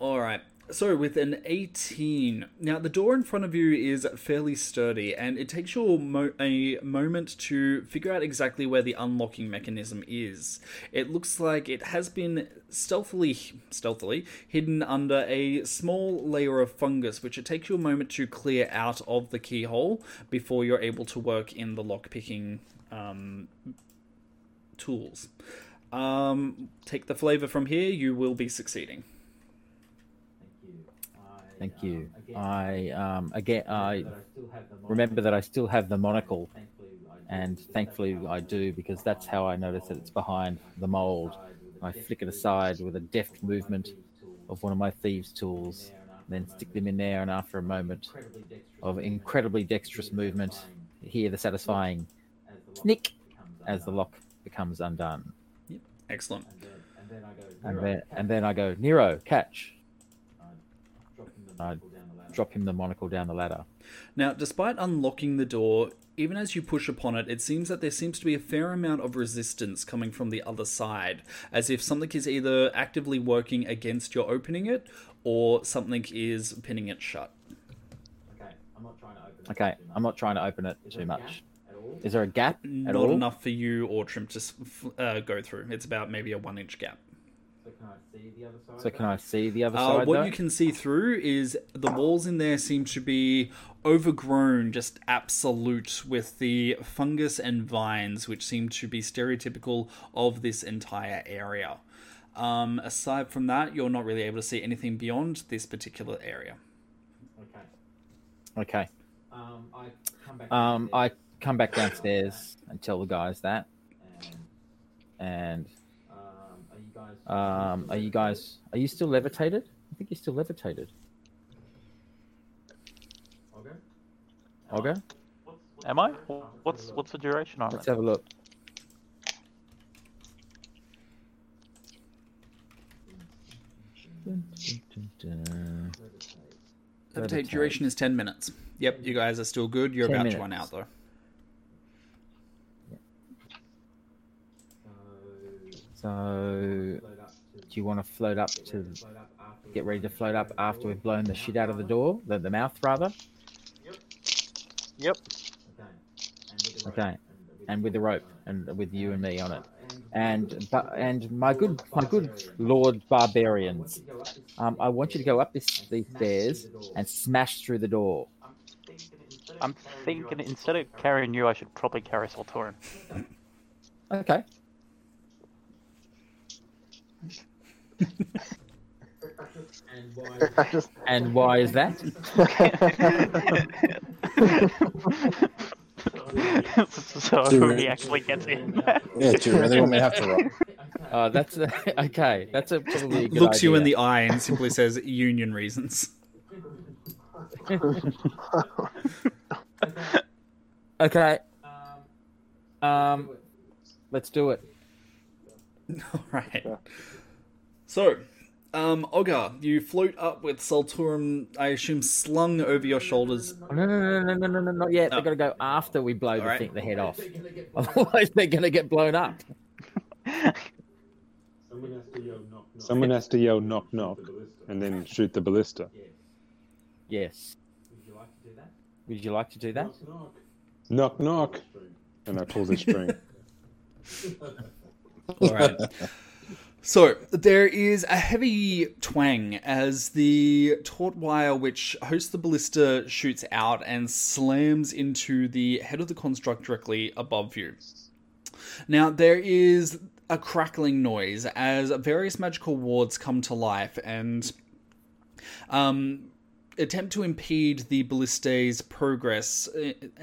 S2: Alright, so with an 18. Now, the door in front of you is fairly sturdy, and it takes you a, mo- a moment to figure out exactly where the unlocking mechanism is. It looks like it has been stealthily, stealthily hidden under a small layer of fungus, which it takes you a moment to clear out of the keyhole before you're able to work in the lockpicking um, tools. Um, take the flavor from here, you will be succeeding.
S11: Thank you. I, um, again,
S5: I again I
S11: but I still have the
S5: remember that I still have the monocle,
S11: Thankfully, I do.
S5: and thankfully I do because that's how I notice that it's behind the mold. I flick it aside with a deft movement of one of my thieves' tools, then stick them in there, and after a moment of incredibly dexterous movement, hear the satisfying
S11: as
S5: snick as the lock becomes undone.
S2: Yep, excellent.
S11: And then, and then I go. "Nero, catch."
S5: And then I go, Nero, catch.
S11: I drop him the monocle down the ladder.
S5: Drop him the monocle down the ladder.
S2: Now, despite unlocking the door, even as you push upon it, it seems that there seems to be a fair amount of resistance coming from the other side, as if something is either actively working against your opening it, or something is pinning it shut.
S11: Okay, I'm not trying to open it.
S5: Okay,
S11: too much.
S5: I'm not trying to open it
S11: Is
S5: too
S11: there a
S5: much.
S11: gap At all?
S5: Is there a gap at
S2: Not
S5: all?
S2: enough for you or Trimp to uh, go through. It's about maybe a one inch gap.
S11: So can I see the other side?
S5: So can I see the other
S2: Uh,
S5: side?
S2: what
S5: though?
S2: you can see through is the walls in there seem to be overgrown, just absolute, with the fungus and vines, which seem to be stereotypical of this entire area. Um, aside from that, you're not really able to see anything beyond this particular area.
S11: Okay.
S5: Okay.
S11: Um, I come back.
S5: Um, I
S11: downstairs
S5: come back downstairs and tell the guys that.
S11: And
S5: And
S11: um, are you guys?
S5: are you guys? Are you still levitated? I think you're still levitated.
S11: Okay.
S5: Okay.
S7: Am I? What's what's the duration on it?
S5: Let's
S7: it?
S5: have a look.
S2: Levitate
S5: Levitate.
S2: duration is 10 minutes. Yep, you guys are still good. You're
S5: 10
S2: about to
S5: minutes.
S2: run out, though.
S5: So,
S11: Float up to.
S5: do you want to float up to
S11: Float up after.
S5: get ready to float up after we've blown the shit out of the door, the, the mouth rather?
S7: Yep.
S11: Okay. And with the rope.
S5: Okay, and with the rope and with you and me on it.
S11: And
S5: And but and my good my good Lord barbarians, um, I want you to go up this these stairs and smash through the door.
S7: I'm thinking instead of carrying you, I should probably carry Solturum.
S5: Okay.
S11: And why?
S6: Just
S5: And why is that? [LAUGHS]
S7: so
S3: Do
S7: he actually gets in.
S3: Yeah, do you really want me have to roll? [LAUGHS]
S5: Uh, that's a, [LAUGHS] okay. That's a probably a good
S2: Looks you in the eye and simply says union reasons.
S5: Okay.
S11: Um,
S5: Um, let's do it.
S2: All right. So, um, Ogar, you float up with Solturum, I assume, slung over your shoulders.
S5: No, no, no, no, no, no, no, not yet. Oh. They've got to go after we blow the,
S2: right.
S5: thing, the head off. [LAUGHS] Otherwise, they're going to get blown up.
S10: Someone has to yell knock knock.
S4: And then shoot the ballista.
S5: Yes.
S11: Would you like to do that?
S5: Would you like to do that?
S10: Knock
S4: knock.
S10: knock.
S4: And I pull the string. [LAUGHS]
S2: All right. So there is a heavy twang as the taut wire which hosts the ballista shoots out and slams into the head of the construct directly above you. Now there is a crackling noise as various magical wards come to life and um, attempt to impede the ballista's progress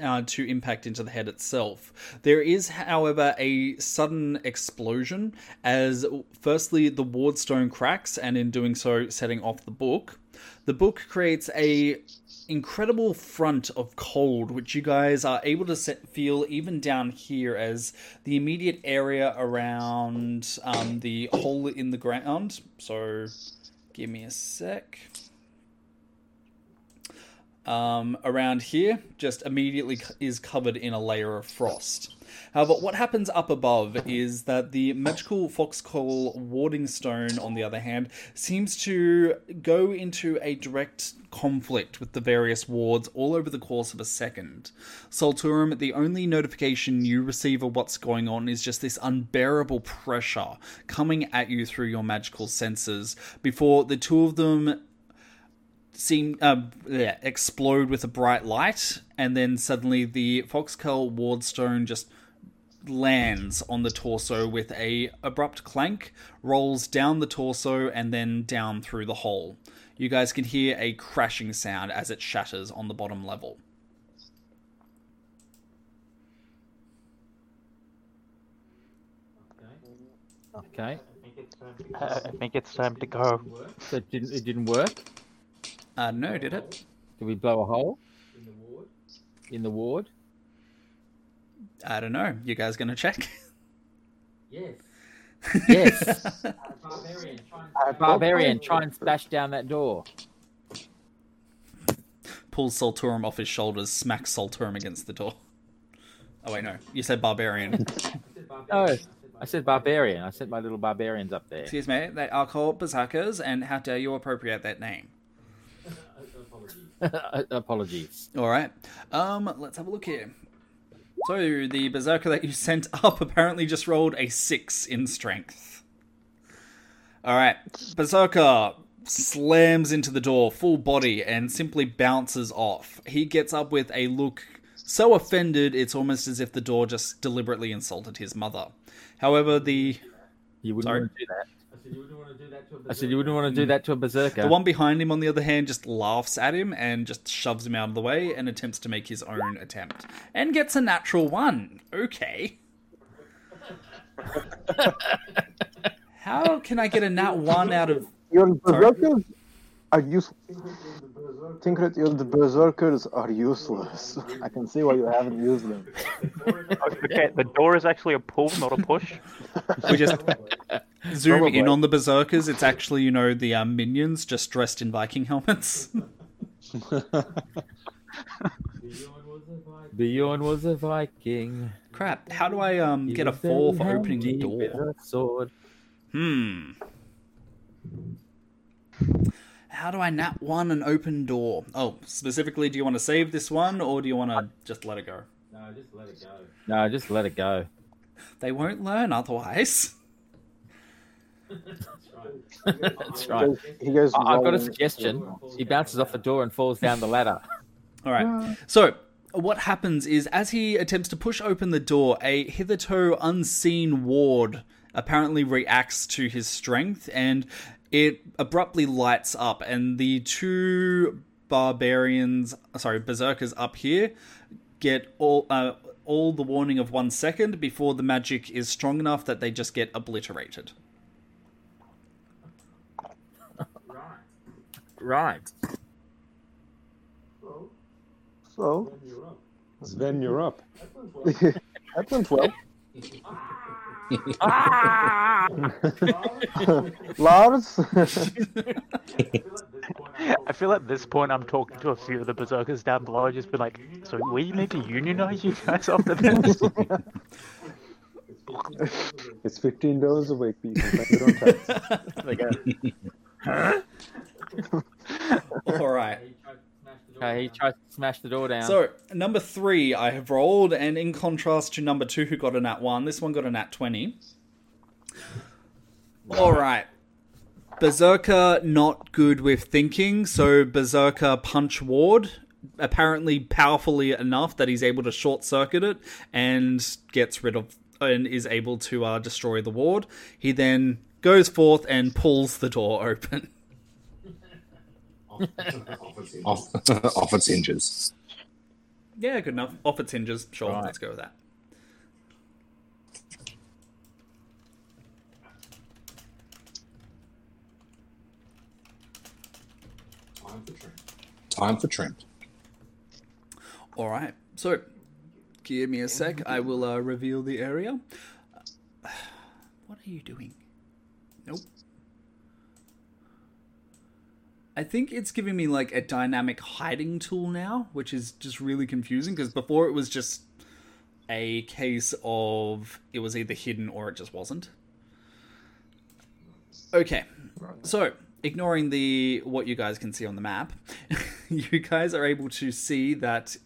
S2: uh, to impact into the head itself. There is, however, a sudden explosion as, firstly, the ward stone cracks, and in doing so, setting off the book. The book creates a incredible front of cold, which you guys are able to set, feel even down here as the immediate area around um, the hole in the ground. So, give me a sec um, around here just immediately is covered in a layer of frost. However, what happens up above is that the magical foxcall warding stone, on the other hand, seems to go into a direct conflict with the various wards all over the course of a second. Solturum, the only notification you receive of what's going on is just this unbearable pressure coming at you through your magical senses before the two of them seem uh, yeah, explode with a bright light, and then suddenly the Foxcurl Wardstone just lands on the torso with a abrupt clank, rolls down the torso, and then down through the hole. You guys can hear a crashing sound as it shatters on the bottom level.
S5: Okay.
S7: I think it's time to go.
S5: So it didn't, it didn't work?
S2: Uh, no, did it?
S5: Did we blow a hole
S11: In the ward?
S5: in the ward?
S2: I don't know. You guys gonna check?
S11: Yes.
S5: Yes. [LAUGHS]
S11: Uh, barbarian, try and
S6: I
S5: Barbarian, try and smash down that door.
S2: Pulls Solturum off his shoulders, smacks Solturum against the door. Oh wait, no. You said barbarian.
S11: oh. [LAUGHS]
S5: No,
S11: I said
S5: I said barbarian. I sent my little barbarians up there.
S2: Excuse me, they are called berserkers, and how dare you appropriate that name?
S11: Apologies. [LAUGHS]
S5: Apologies.
S2: All right. Um, let's have a look here. So the berserker that you sent up apparently just rolled a six in strength. All right, berserker slams into the door full body and simply bounces off. He gets up with a look so offended it's almost as if the door just deliberately insulted his mother. However, the
S5: You wouldn't
S2: Sorry?
S5: do that.
S11: I said you wouldn't want to do that to a
S5: I said you wouldn't want to do that to a berserker.
S2: the one behind him, on the other hand, just laughs at him and just shoves him out of the way and attempts to make his own attempt and gets a natural one. Okay. [LAUGHS] How can I get a nat one out of?
S6: Your
S2: Sorry?
S6: berserkers are useless. Tinkrit, your berserkers are useless. [LAUGHS] I can see why you haven't used them.
S7: Okay, the door is actually a pull, not a push. [LAUGHS]
S2: We just [LAUGHS] zoom
S6: Probably.
S2: in on the berserkers. It's actually you know the um, minions just dressed in Viking helmets.
S11: Bjorn was a Viking.
S5: Bjorn was a Viking.
S2: Crap! How do I um get a
S5: was
S2: four for opening the door?
S5: sword.
S2: Hmm. How do I nat one and open door? Oh, specifically, do you want to save this one or do you want to just let it go?
S11: No, just let it go.
S5: No, just let it go. [LAUGHS]
S2: They won't learn otherwise.
S11: That's right.
S5: That's right.
S6: He goes.
S5: I- I've got a suggestion. He bounces off the door and falls down the ladder. [LAUGHS]
S2: All right. So, what happens is as he attempts to push open the door, a hitherto unseen ward apparently reacts to his strength and it abruptly lights up, and the two barbarians, sorry, berserkers up here get all. Uh, all the warning of one second before the magic is strong enough that they just get obliterated.
S11: Right.
S5: Right.
S10: So,
S6: So
S10: then you're up.
S4: Sven, you're up.
S10: That went well. [LAUGHS]
S6: that.
S5: Ah! [LAUGHS]
S6: Lars?
S7: I feel at this point I'm talking to a few of the berserkers down below, just be like, so we need to unionize you guys after this.
S4: It's fifteen dollars a week, but you can spend on tax. [LAUGHS]
S7: There you go.
S2: All right.
S5: Okay, he tries to smash the door down.
S2: So number three, I have rolled, and in contrast to number two, who got a nat one, this one got a nat twenty. All right. Berserker not good with thinking, so Berserker punch Ward. Apparently powerfully enough that he's able to short circuit it and gets rid of and is able to uh, destroy the ward. He then goes forth and pulls the door [LAUGHS] open.
S3: Off, [LAUGHS] off its hinges.
S2: Yeah, good enough. Off its hinges. Sure,
S5: Right.
S2: let's go with that.
S3: Time for trim. Time for trim.
S2: All right. So, give me a sec. I will uh, reveal the area. [SIGHS] What are you doing? Nope. I think it's giving me like a dynamic hiding tool now, which is just really confusing because before it was just a case of it was either hidden or it just wasn't. Okay. So, ignoring the what you guys can see on the map, [LAUGHS] you guys are able to see that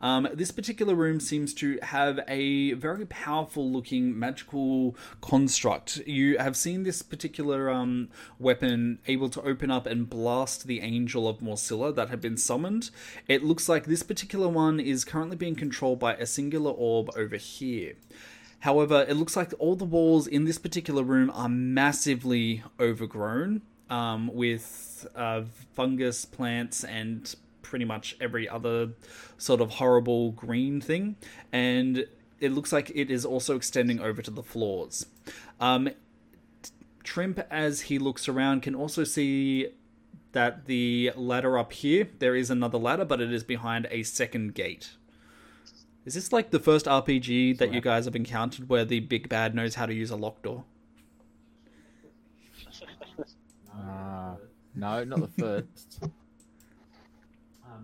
S2: um, this particular room seems to have a very powerful looking magical construct. You have seen this particular um, weapon able to open up and blast the angel of Morsilla that had been summoned. It looks like this particular one is currently being controlled by a singular orb over here. However, it looks like all the walls in this particular room are massively overgrown um, with uh, fungus, plants, and pretty much every other sort of horrible green thing. And it looks like it is also extending over to the floors. Um, Trimp, as he looks around, can also see that the ladder up here, there is another ladder, but it is behind a second gate. Is this like the first RPG that you guys have encountered where the big bad knows how to use a lock door?
S5: Ah, [LAUGHS] no, not the first. [LAUGHS]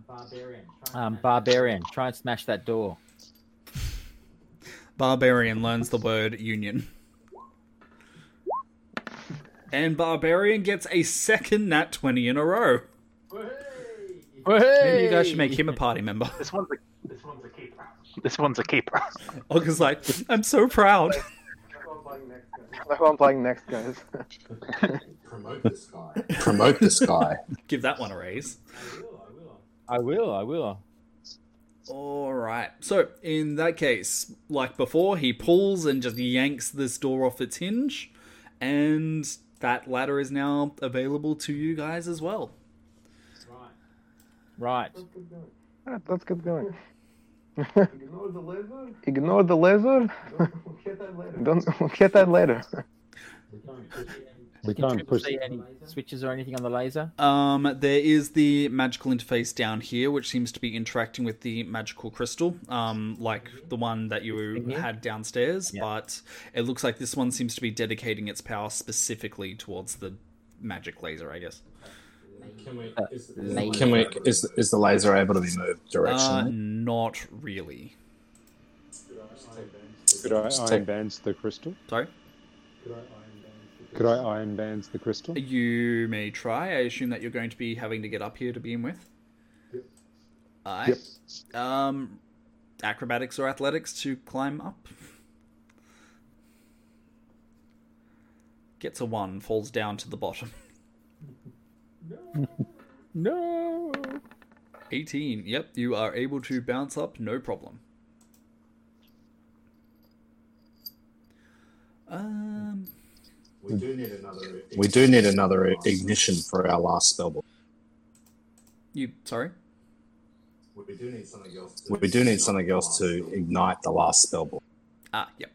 S11: Um, barbarian.
S5: Um, barbarian, try and smash that door. [LAUGHS]
S2: Barbarian learns the word union. And Barbarian gets a second nat 20 in a row. Maybe you guys should make him a party member.
S7: This one's a this one's a keeper. This one's a keeper. [LAUGHS]
S2: Olga's like, I'm so proud.
S6: That's what I'm playing next, guys.
S3: Promote this guy. [LAUGHS] Promote this guy.
S2: Give that one a raise.
S5: I will, I will.
S2: Alright, so in that case, like before, he pulls and just yanks this door off its hinge, and that ladder is now available to you guys as well.
S5: Right.
S6: Right. let's get going.
S8: Ignore the lizard.
S6: Ignore the lizard.
S8: We'll get that later.
S6: Don't we'll get that later.
S4: We
S5: Can
S4: can't push.
S5: see any switches or anything on the laser?
S2: Um, there is the magical interface down here, which seems to be interacting with the magical crystal, um, like the one that you had downstairs.
S5: Yeah.
S2: But it looks like this one seems to be dedicating its power specifically towards the magic laser, I guess.
S3: Can we?
S5: Uh,
S3: Is,
S5: laser.
S3: can we? Is, is the laser able to be moved
S2: Uh,
S3: directionally?
S2: not really.
S4: Could I
S3: Just
S4: iron bands the crystal?
S2: Sorry.
S4: Could I iron bands the crystal?
S2: You may try. I assume that you're going to be having to get up here to begin with. Yep. Alright. Um, acrobatics or athletics to climb up. Gets a one, falls down to the bottom.
S5: No. [LAUGHS]
S2: 18. Yep, you are able to bounce up, no problem. Um,
S3: We do need another. We do need another ignition for our last spellbook.
S2: you sorry.
S3: We do need something else. we do need something else to ignite the last spellbook.
S2: Ah, yep.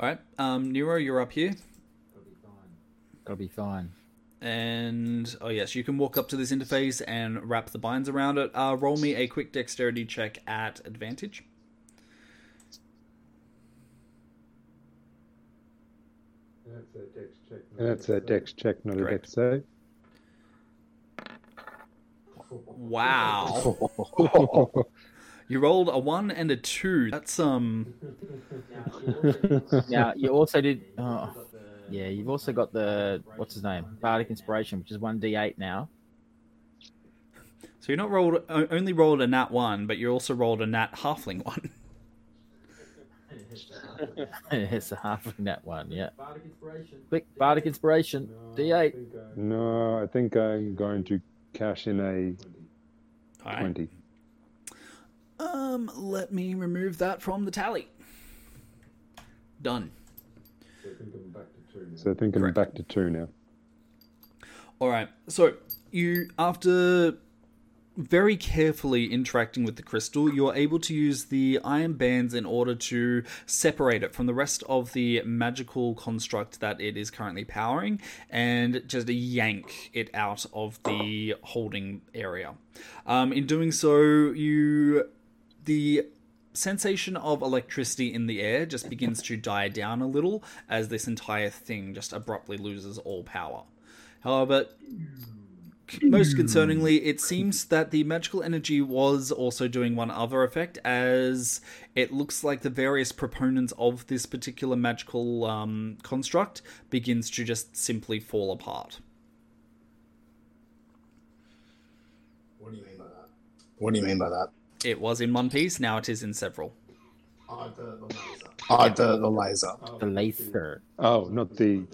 S2: All right, um, Nero, you're up here,
S5: That'll be fine. Gotta be fine.
S2: And oh yes, you can walk up to this interface and wrap the binds around it. Uh, roll me a quick dexterity check at advantage.
S4: And that's a dex check, not
S2: Correct.
S4: a dex save.
S2: Wow. [LAUGHS] You rolled a one and a two. That's um. [LAUGHS]
S5: Now you also did. Oh, yeah, you've also got the what's his name, Bardic Inspiration, which is one d8 now.
S2: So you're not rolled only rolled a nat one, but you also rolled a nat halfling one. [LAUGHS]
S5: it's a half of [LAUGHS] that [LAUGHS] one. Yeah. Quick, Bardic Inspiration, d8.
S4: No, I think I'm going to cash in a
S2: All right.
S4: 20.
S2: Um, let me remove that from the tally. Done.
S4: So I think I'm
S2: Correct.
S4: back to two now.
S2: All right. So you, after very carefully interacting with the crystal, you're able to use the iron bands in order to separate it from the rest of the magical construct that it is currently powering, and just yank it out of the holding area. Um, in doing so, you the sensation of electricity in the air just begins to die down a little as this entire thing just abruptly loses all power. However, most concerningly, it seems that the magical energy was also doing one other effect, as it looks like the various proponents of this particular magical um, construct begins to just simply fall apart.
S3: What do you mean by that? What do you mean by that?
S2: It was in one piece, now it is in several.
S3: Oh, the, the laser. Oh, the, the laser.
S5: The laser.
S4: Oh, not the,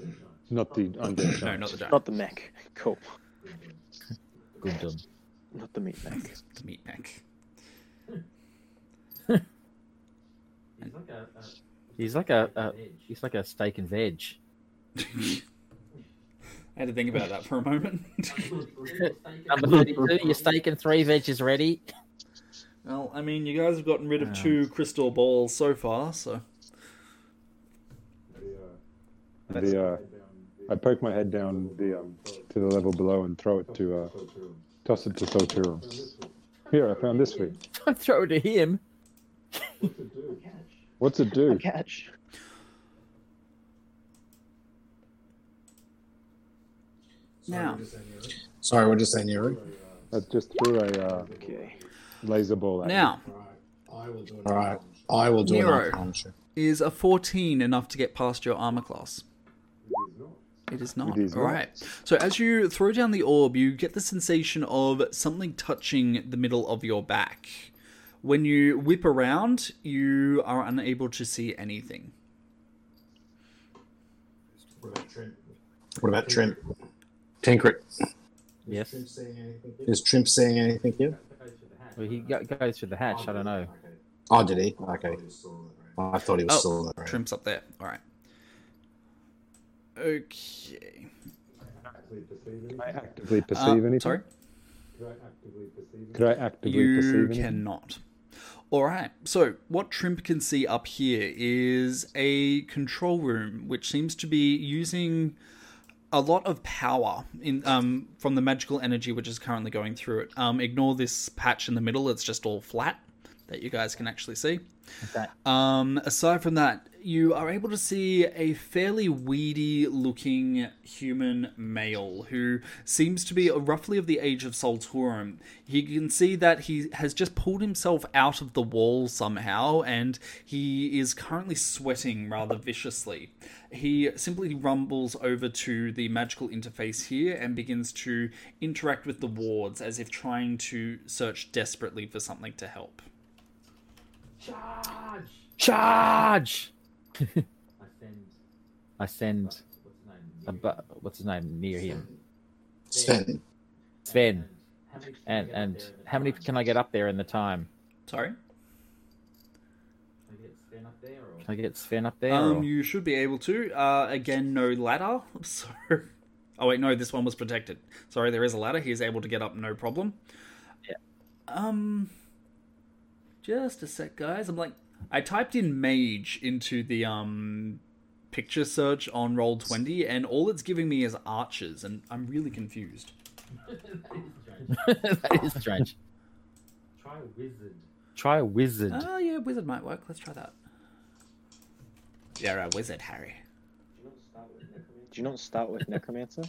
S4: not the undead.
S2: No, not the giant.
S6: Not the mech. Cool.
S5: Good done.
S6: Not the meat mech. [LAUGHS]
S2: The meat neck.
S5: He's like a, a he's like a steak and veg. [LAUGHS]
S2: I had to think about that for a moment. [LAUGHS]
S5: Number thirty-two. Your steak and three veg is ready.
S2: well, I mean, you guys have gotten rid of two crystal balls so far, so.
S4: The, uh, I poke my head down the um, to the level below and throw it to uh, toss it to Solturo. Here, I found this for you. [LAUGHS]
S5: Don't throw it to him.
S4: What's it do?
S6: Catch.
S2: Now,
S3: Sorry, what did you say, Nero?
S4: I just threw a uh,
S6: Okay.
S4: laser ball at you.
S2: now,
S3: All right, I will do
S2: Nero.
S3: an arcana check.
S2: is a 14 enough to get past your armor class? It is not.
S4: It is
S2: All
S4: not.
S2: right. So as you throw down the orb, you get the sensation of something touching the middle of your back. When you whip around, you are unable to see anything.
S3: What about Trimp? Tinkrit.
S5: Yes.
S3: Is Trimp seeing anything here?
S5: Well, he go- goes through the hatch. I don't know.
S3: Oh, did he? Okay. Oh, I thought he was
S2: Oh,
S3: still in the room.
S2: Trimp's up there. All right. Okay.
S4: Can I actively perceive
S2: Uh,
S4: anything?
S2: Sorry.
S4: Could I actively
S2: You
S4: perceive anything?
S2: cannot. All right. So what Trimp can see up here is a control room, which seems to be using a lot of power in um, from the magical energy which is currently going through it. Um, ignore this patch in the middle; it's just all flat that you guys can actually see.
S5: Okay.
S2: Um, aside from that, you are able to see a fairly weedy looking human male who seems to be roughly of the age of Solturum. You can see that he has just pulled himself out of the wall somehow and he is currently sweating rather viciously. He simply rumbles over to the magical interface here and begins to interact with the wards as if trying to search desperately for something to help.
S5: Charge! Charge! I send a bu- what's his name near him.
S3: Sven.
S5: Sven. And and how many can I get up there in the time?
S2: Sorry?
S5: Can I get Sven up there?
S2: Um,
S5: or-
S2: you should be able to. Uh, again, no ladder. [LAUGHS] So, oh wait, no, this one was protected. Sorry, there is a ladder. He is able to get up, no problem.
S5: Yeah.
S2: Um, just a sec, guys. I'm like, I typed in mage into the um picture search on Roll20, and all it's giving me is archers, and I'm really confused. [LAUGHS]
S5: that is strange.
S11: Try wizard.
S5: Try a wizard.
S2: Oh yeah, wizard might work. Let's try that. Yeah, a wizard, Harry.
S6: do you not start with Necromancer?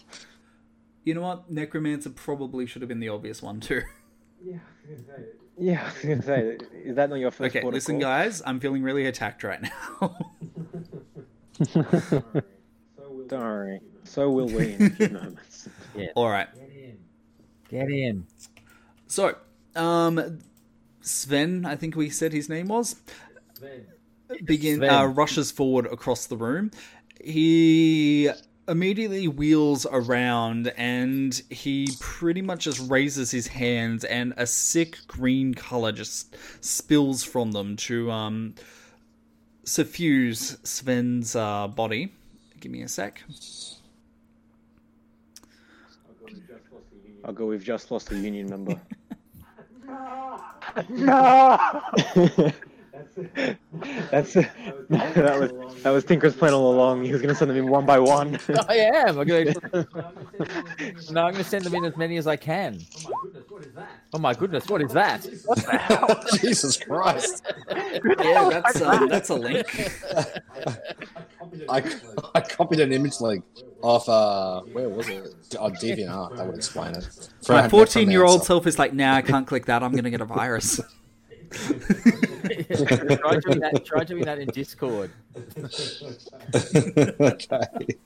S2: You know what? Necromancer probably should have been the obvious one too.
S10: Yeah, I was gonna say.
S6: Yeah, [LAUGHS] I was gonna say, is that not your first
S2: Okay, listen,
S6: call?
S2: guys. I'm feeling really attacked right now. [LAUGHS]
S6: Don't worry. So will we in a few [LAUGHS] moments. Yeah.
S2: All right.
S5: Get in.
S2: So, um, Sven, I think we said his name was, begin
S5: Sven.
S2: uh, rushes forward across the room. He immediately wheels around and he pretty much just raises his hands and a sick green color just spills from them to um suffuse Sven's uh, body. Give me a sec.
S6: I'll go. We've just lost a union member. [LAUGHS]
S7: No! [LAUGHS] [LAUGHS]
S6: That's [LAUGHS] that was that was Tinker's plan all along. He was gonna send them in one by one. [LAUGHS]
S5: I am. I'm gonna... no, I'm going to send them in as many as I can. Oh my goodness, what is that?
S7: What the hell?
S3: Jesus Christ!
S2: Yeah, that's um, that's a link.
S3: I, I copied an image link off uh where was it? Oh, DeviantArt. That would explain it.
S2: My 14 year old self is like, nah, I can't click that. I'm going to get a virus.
S5: Try doing that. Try doing that in Discord. [LAUGHS]
S3: okay.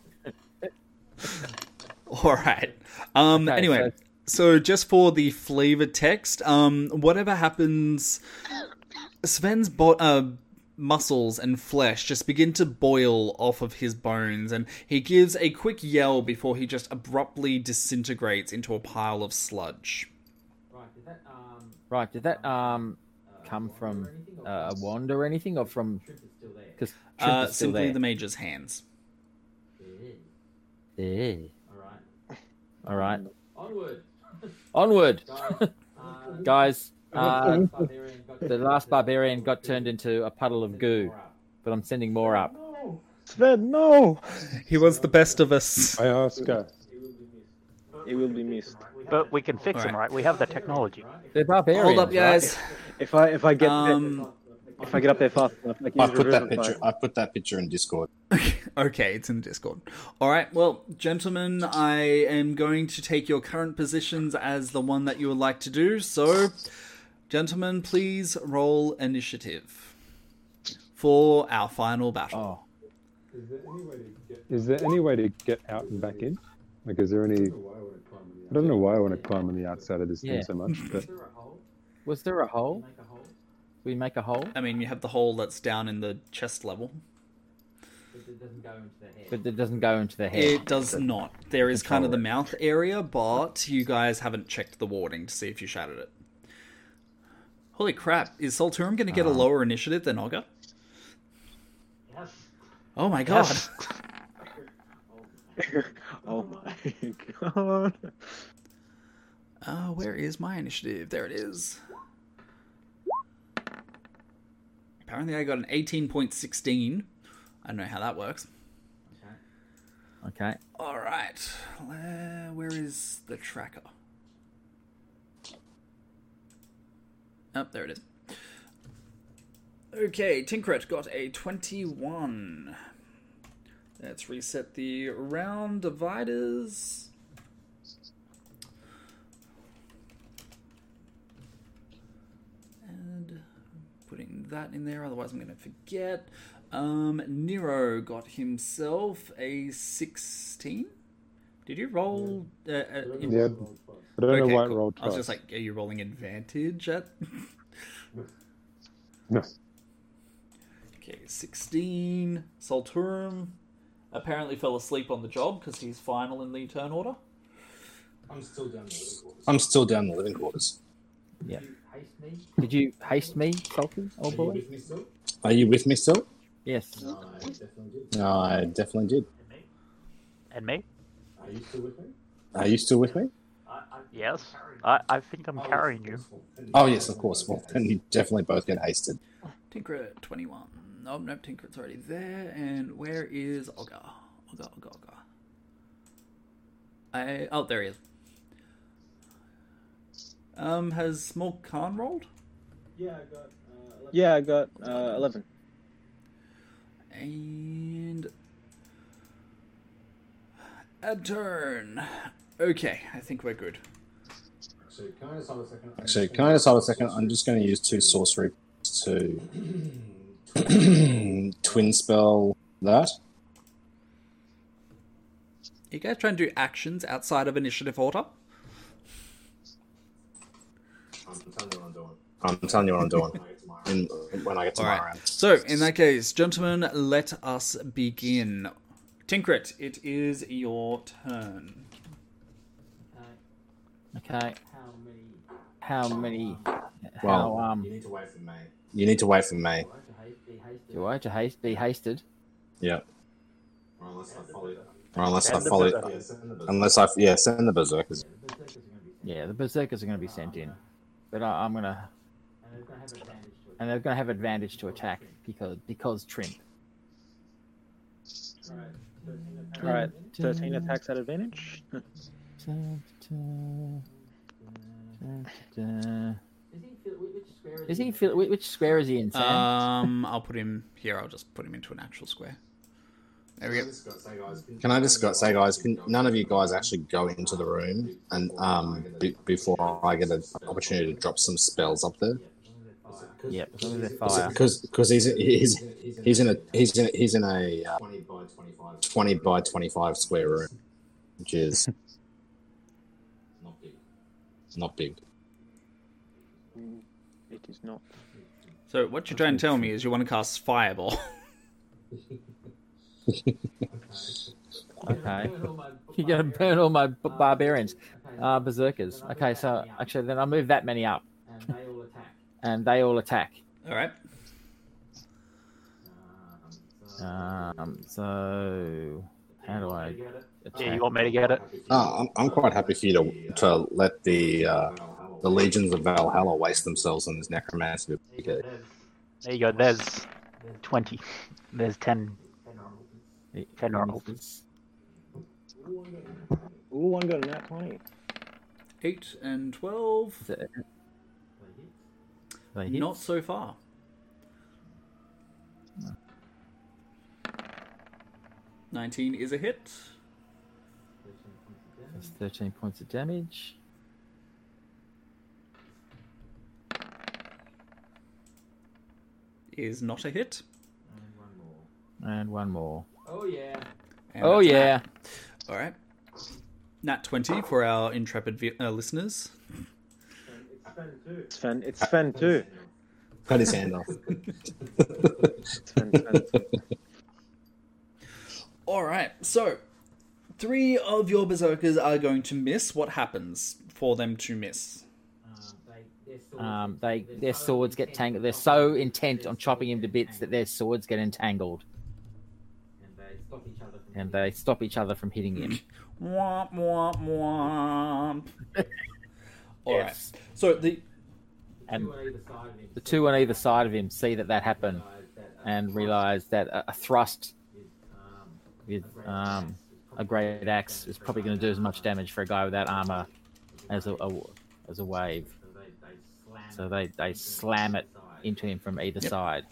S2: All right. Um.
S5: Okay,
S2: anyway, so just for the flavor text, um, whatever happens, Sven's bo- uh, muscles and flesh just begin to boil off of his bones, and he gives a quick yell before he just abruptly disintegrates into a pile of sludge.
S5: Right, did that um come from uh, a wand or anything, or from? Because
S2: Uh, simply
S5: there.
S2: the mage's hands.
S5: Yeah. All right.
S11: Onward.
S5: Onward, guys. [LAUGHS] Uh, the last barbarian got turned into a puddle of goo, but I'm sending more up.
S6: Sven, no.
S2: He was the best of us.
S4: I ask her.
S6: It will be missed.
S7: But we can fix him, right? We have the technology.
S5: They're barbarians.
S2: Hold up,
S5: right?
S2: Guys.
S6: If I if I get
S2: Um,
S6: if I get up there fast enough, I
S3: I put that picture.
S6: fire.
S3: I put that picture in Discord. [LAUGHS]
S2: Okay, it's in Discord. All right, well, gentlemen, I am going to take your current positions as the one that you would like to do. So, gentlemen, please roll initiative for our final battle.
S5: Oh,
S10: Is there any way to get?
S4: Is there any way to get out and back in? Like, is there any? I don't know why I want to climb on the outside of this
S5: Yeah.
S4: thing so much, but
S5: was there a hole? We make a hole,
S2: I mean, you have the hole that's down in the chest level.
S5: but it doesn't go into the head.
S2: But It does not. go into the head. It does not. There is kind of the mouth area, but you guys haven't checked the warding to see if you shattered it. Holy crap! Is Solturum going to get a lower initiative than Ogre?
S11: Yes.
S2: Oh my god!
S7: Yes. [LAUGHS]
S6: oh my god. [LAUGHS]
S2: Uh, where is my initiative? There it is. Apparently, I got an 18.16. I don't know how that works.
S5: Okay.
S2: All right. Uh, where is the tracker? Oh, there it is. Okay, Tinkrit got a 21. Let's reset the round dividers. And putting that in there, otherwise I'm going to forget. Um, Nero got himself a 16. Did you roll? Uh, uh, in-
S4: yeah, I don't know
S2: Okay,
S4: why it
S2: cool.
S4: rolled
S2: I was just like, are you rolling advantage at? [LAUGHS]
S4: no.
S2: Okay, 16. Solturum apparently fell asleep on the job because he's final in the turn order.
S10: I'm still down the living quarters.
S3: I'm still down in the living quarters.
S5: Yeah.
S11: Haste me.
S5: Did you haste me, Salty, old
S10: Are you
S5: boy?
S10: with me still?
S3: Are you with me still?
S5: Yes.
S10: No, I definitely did.
S3: No, I definitely did.
S7: And me?
S10: Are you still with me?
S3: Are you still with me?
S11: I, I,
S7: Yes. I, I think I'm
S10: Oh,
S7: carrying you.
S3: Oh yes, of course. Well, then you definitely both get hasted.
S2: Tinkrit 21. Oh, no, Tinkrit's already there. And where is Olga? Olga, Olga, Olga. I, oh, there he is. Um, has Morkan rolled?
S10: Yeah, I got. Uh,
S6: Yeah, I got uh, eleven.
S2: And a turn. Okay, I think we're good.
S3: Actually, can I decide a second? Actually, can I decide a second? I'm just going to use two sorcery to [COUGHS] twin spell that.
S2: You guys trying to do actions outside of initiative order?
S3: I'm telling you what I'm doing. I'm telling you what I'm doing. [LAUGHS] In, when I get to
S2: All
S3: my
S2: right.
S3: round.
S2: So, in that case, gentlemen, let us begin. Tinkrit, it is your turn.
S5: Okay. How many? How many?
S3: Well,
S5: how um?
S3: you need to wait for me. You need to wait for me.
S5: Do I to haste be hasted?
S3: Yeah. Or unless I follow. Or unless I
S6: Send the
S3: follow.
S6: berserkers.
S3: Unless I yeah, send the berserkers.
S5: Yeah, the berserkers are going to be sent in, but I, I'm going to, and they're going to have advantage to attack because because Trimp.
S6: All right, 13 attacks at advantage.
S5: Is he? feel- Which which square is he in? Sam?
S2: Um, I'll put him here. I'll just put him into an actual square. There we go.
S3: Can I just go- say, guys? Can none of you guys actually go into the room and um be, before I get an opportunity to drop some spells up there?
S5: Yep, as long as they're.
S3: Because because he's he's he's in a he's in a, he's in a uh, twenty by twenty five square room, which is [LAUGHS] not big.
S6: It is not.
S2: So, what you're trying to tell me is you want to cast Fireball. [LAUGHS] [LAUGHS]
S5: Okay. You're going to burn all my b- barbarians, uh, berserkers. Okay, so actually, then I'll move that many up, and they all attack.
S2: All right.
S5: Um, so how do I? Attack?
S7: Yeah, you want me to get it?
S3: Oh, I'm, I'm quite happy for you to to let the uh, the legions of Valhalla waste themselves on this necromancer. Okay.
S7: There you go. There's 20. There's 10. 10 normals.
S6: Ooh, one got a nat 20.
S2: 8 and 12.
S5: Is it- They hit?
S2: Not so far. Nineteen is a hit.
S5: That's 13 points of damage.
S2: Is not a hit.
S5: And one more. And one more.
S11: Oh yeah.
S2: And
S5: oh yeah.
S2: nat. All right. Nat twenty for our intrepid vi- uh, listeners.
S6: It's Sven, it's Sven too.
S3: Cut his hand off.
S6: Sven, Sven.
S2: All right. So, three of your berserkers are going to miss. What happens for them to miss?
S5: Um, they their swords get tangled. They're so intent on chopping him to bits that their swords get entangled, and they stop each other from hitting him.
S2: Womp womp womp. [LAUGHS] All right.
S5: Yes.
S2: So the
S5: And the two on either side of him see that that happened, and realize that a, a thrust with um, a great axe is probably going to do as much damage for a guy without armor as a, a as a wave. So they, they slam it into him from either
S2: Yep.
S5: side.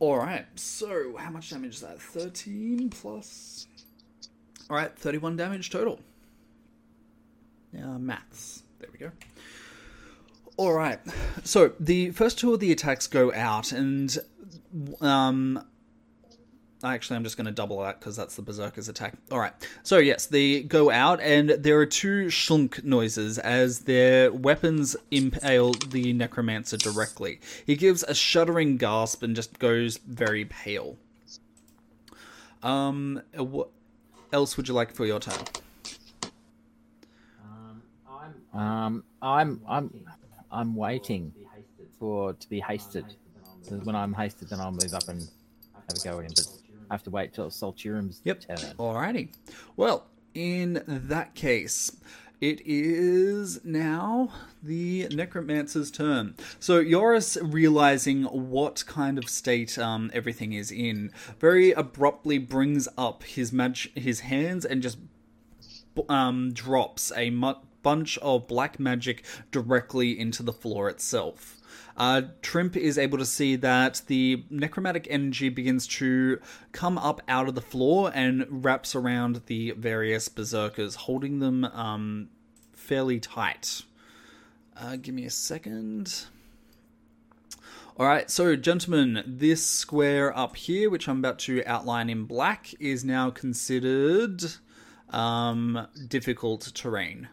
S2: All right. So how much damage is that? Thirteen plus. All right, thirty-one damage total. Uh, maths. There we go. All right. So the first two of the attacks go out, and um, actually, I'm just going to double that because that's the berserker's attack. All right. So yes, they go out, and there are two schlunk noises as their weapons impale the necromancer directly. He gives a shuddering gasp and just goes very pale. Um, what else would you like for your turn?
S5: Um, I'm I'm I'm waiting for to be hasted. So when I'm hasted, then I'll move up and have a go at him. But I have to wait till Solturum's
S2: Yep.
S5: turn.
S2: Alrighty. Well, in that case, it is now the necromancer's turn. So Yoris, realizing what kind of state um, everything is in, very abruptly brings up his mag- his hands and just um, drops a mu- bunch of black magic directly into the floor itself. Uh, Trimp is able to see that the necromantic energy begins to come up out of the floor and wraps around the various berserkers, holding them um, fairly tight. Uh, give me a second. All right, so gentlemen, this square up here, which I'm about to outline in black, is now considered um, difficult terrain.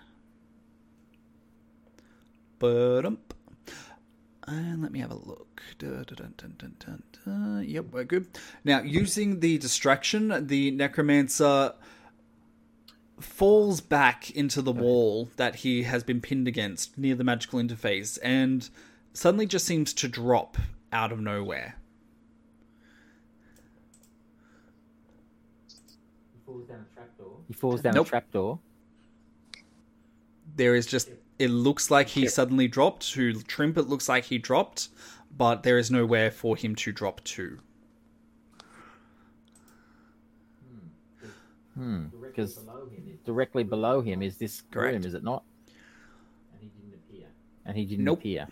S2: Ba-dum. And let me have a look. Yep, we're good. Now, using the distraction, the necromancer falls back into the wall that he has been pinned against near the magical interface and suddenly just seems to drop out of nowhere.
S11: He falls down a trapdoor.
S5: He falls down
S2: Nope.
S5: a trapdoor.
S2: There is just it looks like he suddenly dropped. To Trimp, it looks like he dropped, but there is nowhere for him to drop to.
S5: Hmm. Because directly below him is this
S2: Correct.
S5: room, is it not?
S11: And he didn't appear.
S5: And he didn't
S2: Nope.
S5: appear.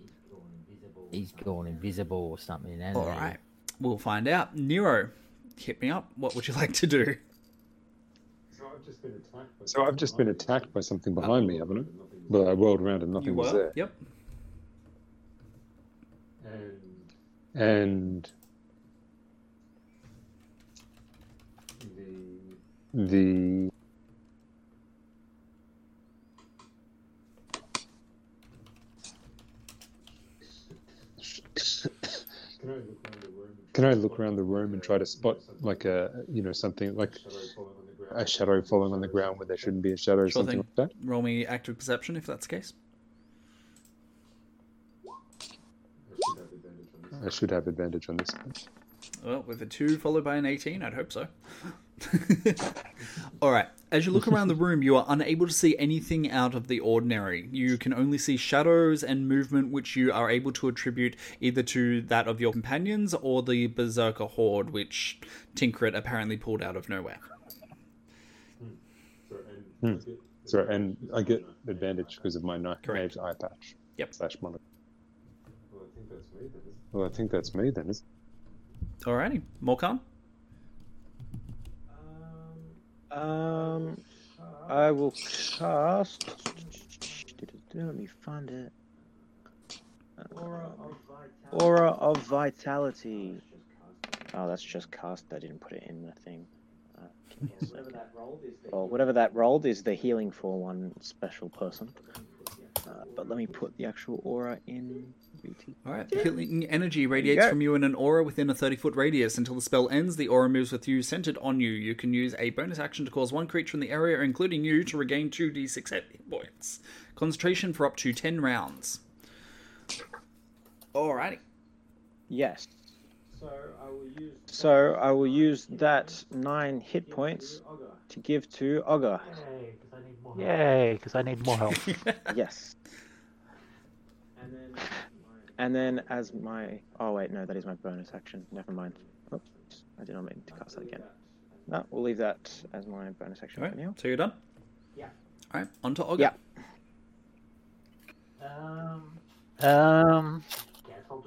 S11: He's gone invisible.
S5: He's gone invisible or something. And
S2: All right, we'll find out. Nero, hit me up. What would you [LAUGHS] like to do?
S10: So I've just been attacked. By
S4: So I've just been attacked by something behind me, haven't I? But I whirled around and nothing
S2: You
S4: was there.
S2: Yep.
S10: And
S4: And
S10: the
S4: the
S10: can I look around the room?
S4: can I look around the room and try to spot like a you know something like
S10: Shadow falling on the ground.
S4: a shadow falling on the ground where there shouldn't be a shadow, or
S2: Sure
S4: something
S2: thing.
S4: like that?
S2: Roll me active perception if that's the case.
S10: I should have advantage on this.
S4: I should have advantage on this.
S2: Well, with a 2 followed by an 18, I'd hope so. [LAUGHS] Alright, as you look around the room, you are unable to see anything out of the ordinary. You can only see shadows and movement which you are able to attribute either to that of your companions or the Berserker Horde, which Tinkrit apparently pulled out of nowhere.
S10: So,
S4: Hmm.
S10: and
S4: and I get advantage because of my knife
S2: Correct.
S4: eye patch.
S2: Yep.
S4: Slash monitor.
S10: well, I think that's me. Then,
S4: Well, I think that's me then. Is
S2: Alrighty, Morkan?
S6: Um, I will cast. Let me find it. Aura of Vitality. Oh, that's just cast. I didn't put it in the thing. Or whatever that rolled is the healing for one special person. Uh, but let me put the actual aura in BT.
S2: Alright, healing energy radiates
S6: go.
S2: from you in an aura within a 30 foot radius. Until the spell ends, the aura moves with you centered on you. You can use a bonus action to cause one creature in the area, including you, to regain 2d6 hit points. Concentration for up to 10 rounds. Alrighty.
S6: Yes.
S10: So I will use.
S6: So I will use that nine hit points to give to Ogre.
S7: Yay, because I need more help. [LAUGHS]
S6: Yes.
S10: And then.
S6: And then as my oh wait no that is my bonus action. Never mind. Oops, I did not mean to cast that again. No, we'll leave that as my bonus action for now.
S2: So you're done?
S11: Yeah.
S2: Alright, on to Ogre.
S6: Yeah.
S11: Um,
S7: Um,
S11: guess I'll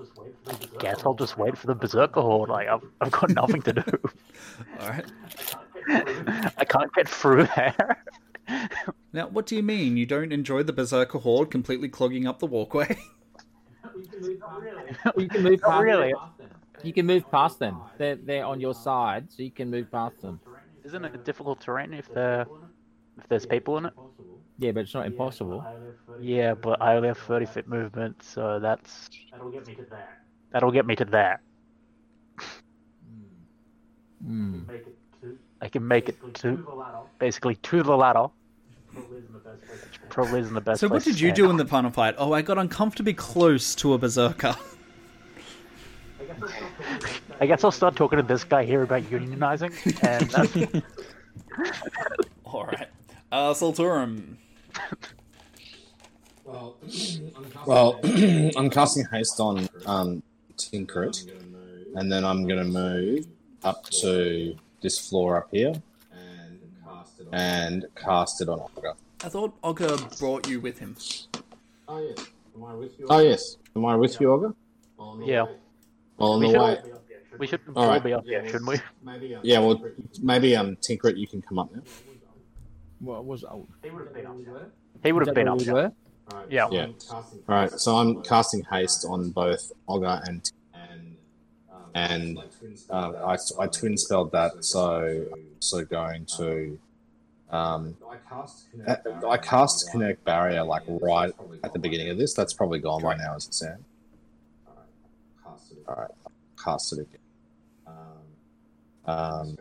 S11: just wait for the
S7: guess I'll just wait for the Berserker Horde. Like, I've, I've got nothing to do. [LAUGHS]
S2: Alright.
S7: I can't get through there.
S2: Now, what do you mean? You don't enjoy the Berserker Horde completely clogging up the walkway? [LAUGHS]
S11: You can move past really. [LAUGHS]
S5: you can move
S7: Not
S5: past
S7: really.
S5: You can move past them. They're they're on your side, so you can move past them.
S7: Isn't it difficult terrain if there if there's people in it?
S5: Yeah, but it's not impossible.
S7: Yeah, but I only have 30 foot movement, so that's
S11: That'll get me to that.
S7: that'll get me to
S5: that.
S11: Make it to.
S7: I can make it to
S11: the ladder.
S7: basically to the ladder.
S11: Probably isn't the best place to
S7: Probably isn't the best.
S2: so, what
S7: place to
S2: did you
S7: stand.
S2: do in the final fight? Oh, I got uncomfortably close to a Berserker.
S11: I guess I'll stop talking about that.
S7: I guess I'll start talking to this guy here about unionizing, and [LAUGHS] that's,
S2: Alright. Uh, Solturum.
S3: Well, [CLEARS THROAT] well, [CLEARS THROAT] I'm casting haste on um, Tinkrit, and then I'm going to move up to this floor up here and cast it on Ogre.
S2: I thought Ogre brought you with him.
S10: Oh yeah.
S3: Oh yes, am I with you, Olga?
S7: Yeah.
S3: Well, on
S7: We
S3: the
S7: should-
S3: way.
S7: We should
S3: All
S7: all
S3: right.
S7: be up there, shouldn't we?
S3: Yeah, well, maybe um, Tinkrit, you can come up now.
S5: What was old?
S7: He would have been up
S5: Is
S7: there.
S5: that where we were?
S7: Yeah.
S3: Yeah. All right, so I'm casting haste on both Olga and and uh, I, I twin spelled that, so so going to um, I, I cast connect barrier like right at the beginning of this. That's probably gone by now, as it stands. All right, cast it again. Um,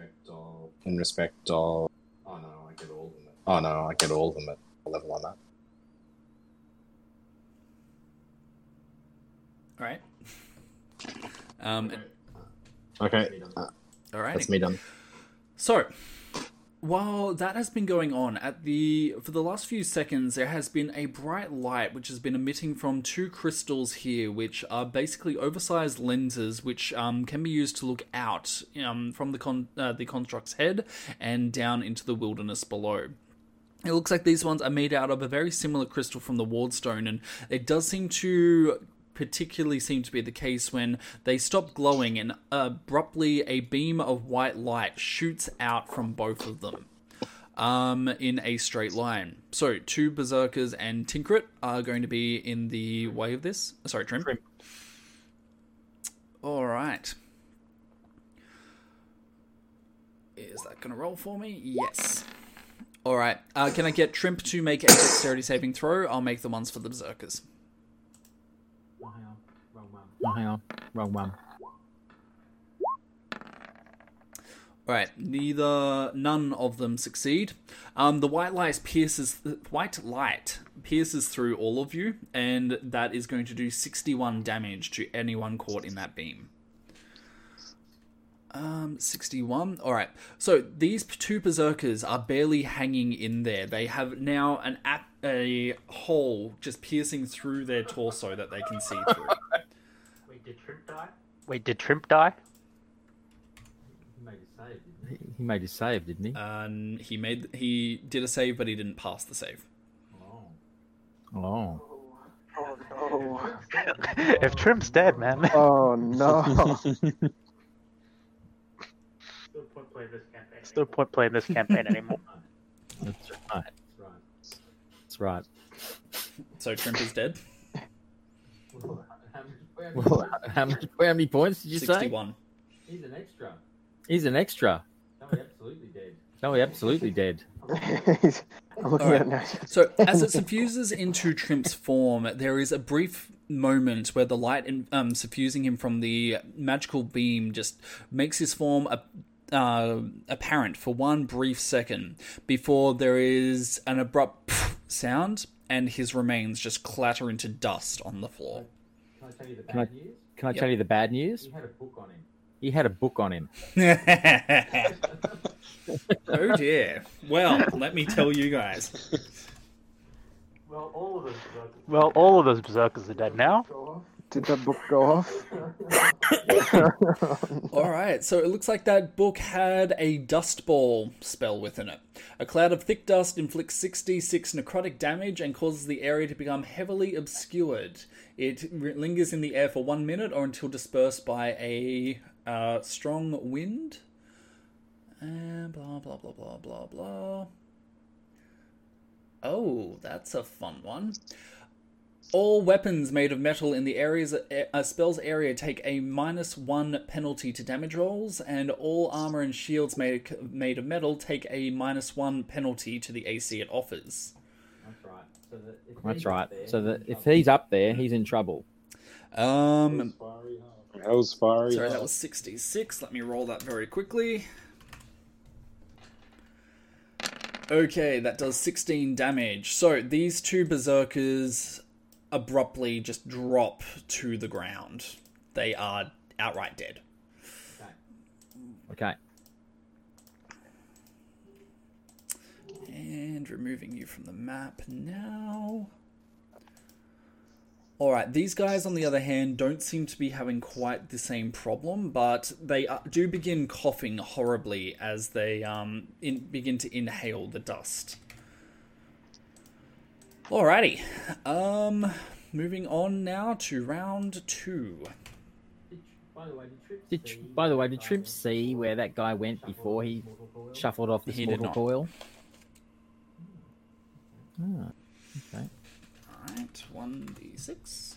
S3: in respect of oh no, I get all of them. At, oh no, I get all of them at level on that.
S2: All right. [LAUGHS] Um,
S3: Okay, uh,
S2: all right.
S3: that's me done.
S2: So, while that has been going on, at the for the last few seconds, there has been a bright light which has been emitting from two crystals here, which are basically oversized lenses, which um, can be used to look out um, from the con- uh, the construct's head and down into the wilderness below. It looks like these ones are made out of a very similar crystal from the Wardstone, and it does seem to particularly seem to be the case when they stop glowing and abruptly a beam of white light shoots out from both of them um, in a straight line. So, two Berserkers and Tinkrit are going to be in the way of this. Sorry, Trimp. All right. Is that going to roll for me? Yes. All right. Uh, can I get Trimp to make a dexterity saving throw? I'll make the ones for the Berserkers.
S5: Hang on, wrong one.
S2: All right, neither none of them succeed. Um, the white light pierces white light pierces through all of you, and that is going to do sixty-one damage to anyone caught in that beam. Um, sixty-one. All right. So these two berserkers are barely hanging in there. They have now an ap- a hole just piercing through their torso that they can see through.
S7: Wait, did Trimp die? Wait, did Trimp die?
S5: He he made his save, didn't he?
S2: Um, he made he did a save, but he didn't pass the save.
S5: Oh.
S6: Oh no. [LAUGHS]
S7: if Trimp's dead, man.
S6: Oh no. [LAUGHS] [LAUGHS]
S7: There's no point playing this campaign anymore. [LAUGHS]
S5: That's right. That's right.
S2: So Trimp is dead.
S5: Well, how, much, how many points did you say?
S2: Sixty-one.
S11: He's an extra.
S5: He's an extra.
S11: No, he absolutely dead.
S5: No, he absolutely dead. [LAUGHS]
S6: I'm looking
S2: Alright.
S6: at now.
S2: So as it suffuses into Trimp's form, there is a brief moment where the light in, um, suffusing him from the magical beam just makes his form a, uh, apparent for one brief second before there is an abrupt sound and his remains just clatter into dust on the floor.
S11: Can I tell you the
S5: Can I,
S11: bad news?
S5: can I
S2: Yep.
S5: tell you the bad news?
S11: He had a book on him.
S5: He had a book on him. [LAUGHS] [LAUGHS]
S2: oh dear. Well, let me tell you guys.
S7: Well, all of those berserkers. Well, all of those berserkers are dead now.
S6: Did that book go off? [LAUGHS]
S2: All right, so it looks like that book had a dust ball spell within it. A cloud of thick dust inflicts 66 necrotic damage and causes the area to become heavily obscured. It lingers in the air for one minute or until dispersed by a uh, strong wind. And blah, blah, blah, blah, blah, blah. Oh, that's a fun one. All weapons made of metal in the area's a spell's area take a minus one penalty to damage rolls, and all armor and shields made made of metal take a minus one penalty to the AC it offers.
S11: That's right. So that if
S5: That's
S11: he's
S5: right.
S11: up there,
S5: So that
S11: he's
S5: if he's up there, he's in trouble.
S2: Um,
S10: Hell's fiery.
S2: sorry, that was sixty six. Let me roll that very quickly. Okay, that does 16 damage. So these two berserkers abruptly just drop to the ground. They are outright dead.
S5: Okay.
S2: And removing you from the map now. Alright, these guys, on the other hand, don't seem to be having quite the same problem, but they do begin coughing horribly as they um, in, begin to inhale the dust. Alrighty. Um, moving on now to round two.
S5: Did, Tr- by the way, did Trimp see where that guy went before he shuffled off this
S2: He did
S5: mortal
S2: not.
S5: coil? Ah, okay.
S2: Alright, 1d6.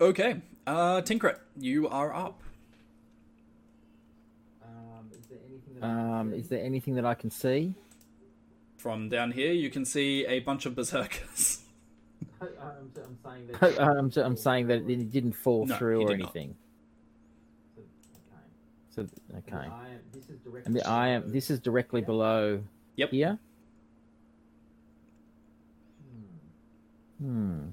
S2: Okay, uh, Tinkrit, you are up.
S5: Um, is there anything that I can see?
S2: From down here, you can see a bunch of berserkers. [LAUGHS]
S5: Uh, uh, I'm, s- I'm saying that it didn't fall
S2: No,
S5: through or
S2: did not.
S5: anything. So okay. And the I am. This is directly below.
S2: Yep.
S5: Here. Hmm. hmm.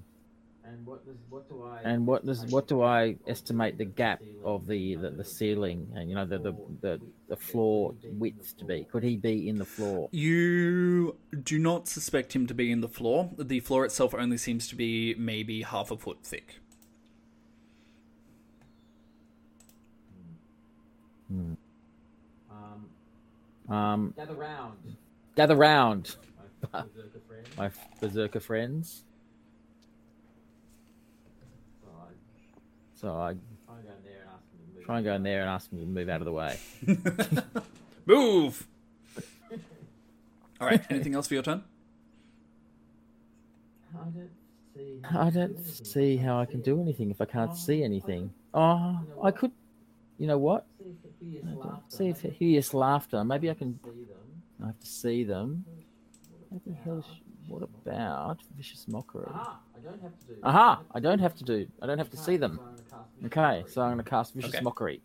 S11: And what does what do I
S5: And what does what do I estimate the gap of the the, the ceiling and you know the, the the the floor width to be? Could he be in the floor?
S2: You do not suspect him to be in the floor. The floor itself only seems to be maybe half a foot thick.
S5: Hmm.
S11: um
S5: Um,
S11: gather round
S5: gather round,
S11: my berserker friend.
S5: my berserker friends.
S11: So I try and go in there and ask him to move.
S5: try and go in there and ask him to move out of the way. [LAUGHS]
S2: Move! Alright, anything else for your turn?
S11: I don't see.
S5: I don't see how I can do anything if I can't oh, see anything. Oh, I could. You know what?
S11: See if
S5: I
S11: hideous laughter.
S5: See if hideous laughter. Maybe I can.
S11: See them.
S5: I have to see them. What the hell? is- What about vicious mockery?
S11: Aha! I don't have to do.
S5: Aha! I don't have to do. I don't have to see them.
S11: So I'm gonna cast Vicious
S5: Okay, so I'm going to cast vicious
S2: Okay.
S5: mockery.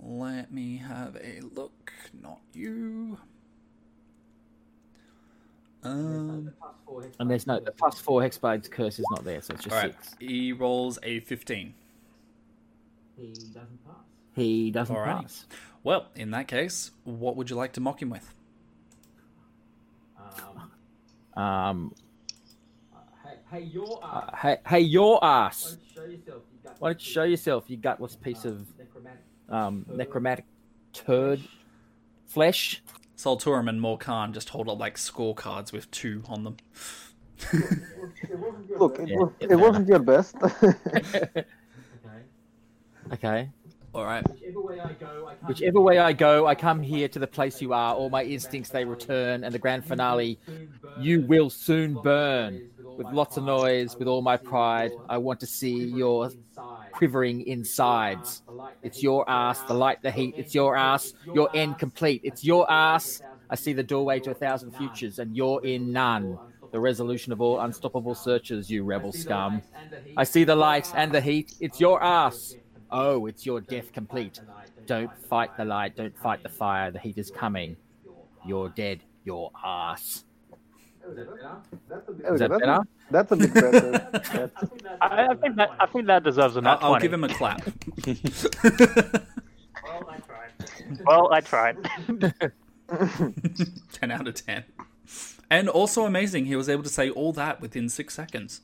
S2: Let me have a look. Not you. Um,
S11: Plus
S5: And there's no the plus four hexblades curse is not there, so it's just
S2: Alright,
S5: six.
S2: he rolls a 15.
S11: He doesn't pass.
S5: He doesn't
S2: Alrighty.
S5: pass.
S2: Well, in that case, what would you like to mock him with?
S11: Um,
S5: Um,
S11: uh, hey, hey, your
S5: uh,
S11: ass.
S5: hey, hey, your
S11: Why
S5: ass!
S11: don't you show yourself? You gut-
S5: Why don't you show yourself, you gutless piece of
S11: necromantic
S5: um, necromantic turd flesh?
S2: Solturum and Morkan just hold up like scorecards with two on them.
S6: Look, it,
S5: Yeah,
S6: was,
S5: yeah,
S6: it wasn't your best. [LAUGHS]
S11: Okay.
S5: okay.
S2: Alright.
S11: Whichever way I go, I come
S5: Whichever way I go, I come here to the place you are. All my instincts they return, and the grand finale, you will soon burn with lots of noise, with all my pride. I want to see your quivering insides. It's your ass, the light, the heat. It's your ass, your end complete. It's your ass. I see the doorway to a thousand futures, and you're in none. The resolution of all unstoppable searches, you rebel scum. I see the light and the heat. It's your ass. Oh, it's your death complete. Don't fight the light. Don't fight the fire. The heat is coming. You're dead. Your ass. Is that
S6: that's,
S5: better?
S6: that's a bit better. [LAUGHS]
S7: I, I think that I think that deserves a
S2: I'll,
S7: nat
S2: I'll
S7: 20.
S2: give him a clap. [LAUGHS]
S7: Well, I tried. well, I tried. [LAUGHS]
S2: 10 out of 10. And also amazing, he was able to say all that within six seconds.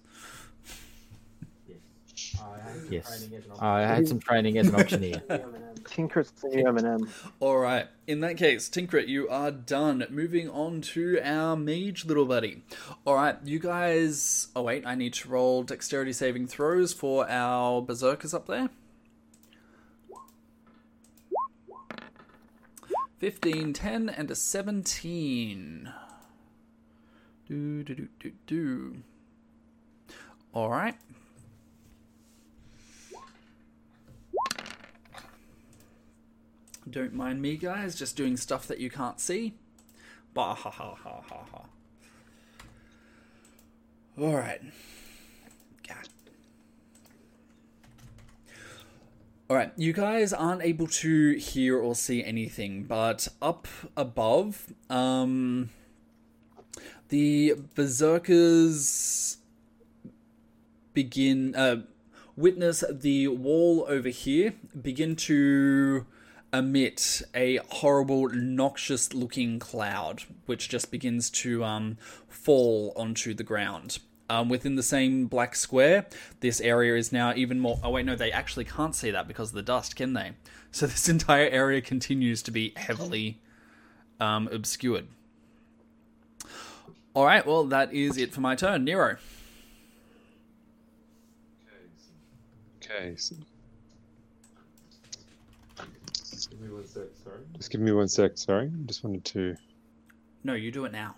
S5: Yes. I had some training as an auctioneer. [LAUGHS]
S6: Tinker's M&M.
S2: Alright, in that case, Tinkrit, you are done. Moving on to our mage little buddy. Alright, you guys. Oh, wait, I need to roll dexterity saving throws for our berserkers up there. 15, 10, and a 17. Do, do, do, do, do. Alright. Don't mind me, guys, just doing stuff that you can't see. Bah ha ha ha ha ha. Alright. God. Alright, you guys aren't able to hear or see anything, but up above, um, the berserkers begin, uh, witness the wall over here begin to emit a horrible, noxious looking cloud, which just begins to um, fall onto the ground. Um, within the same black square, this area is now even more. Oh, wait, no, they actually can't see that because of the dust, can they? [LAUGHS] So this entire area continues to be heavily um, obscured. All right, well, that is it for my turn. Nero.
S4: Okay. So... Give me one sec, sorry. Just give me one sec, sorry. I just wanted to.
S2: No, you do it now.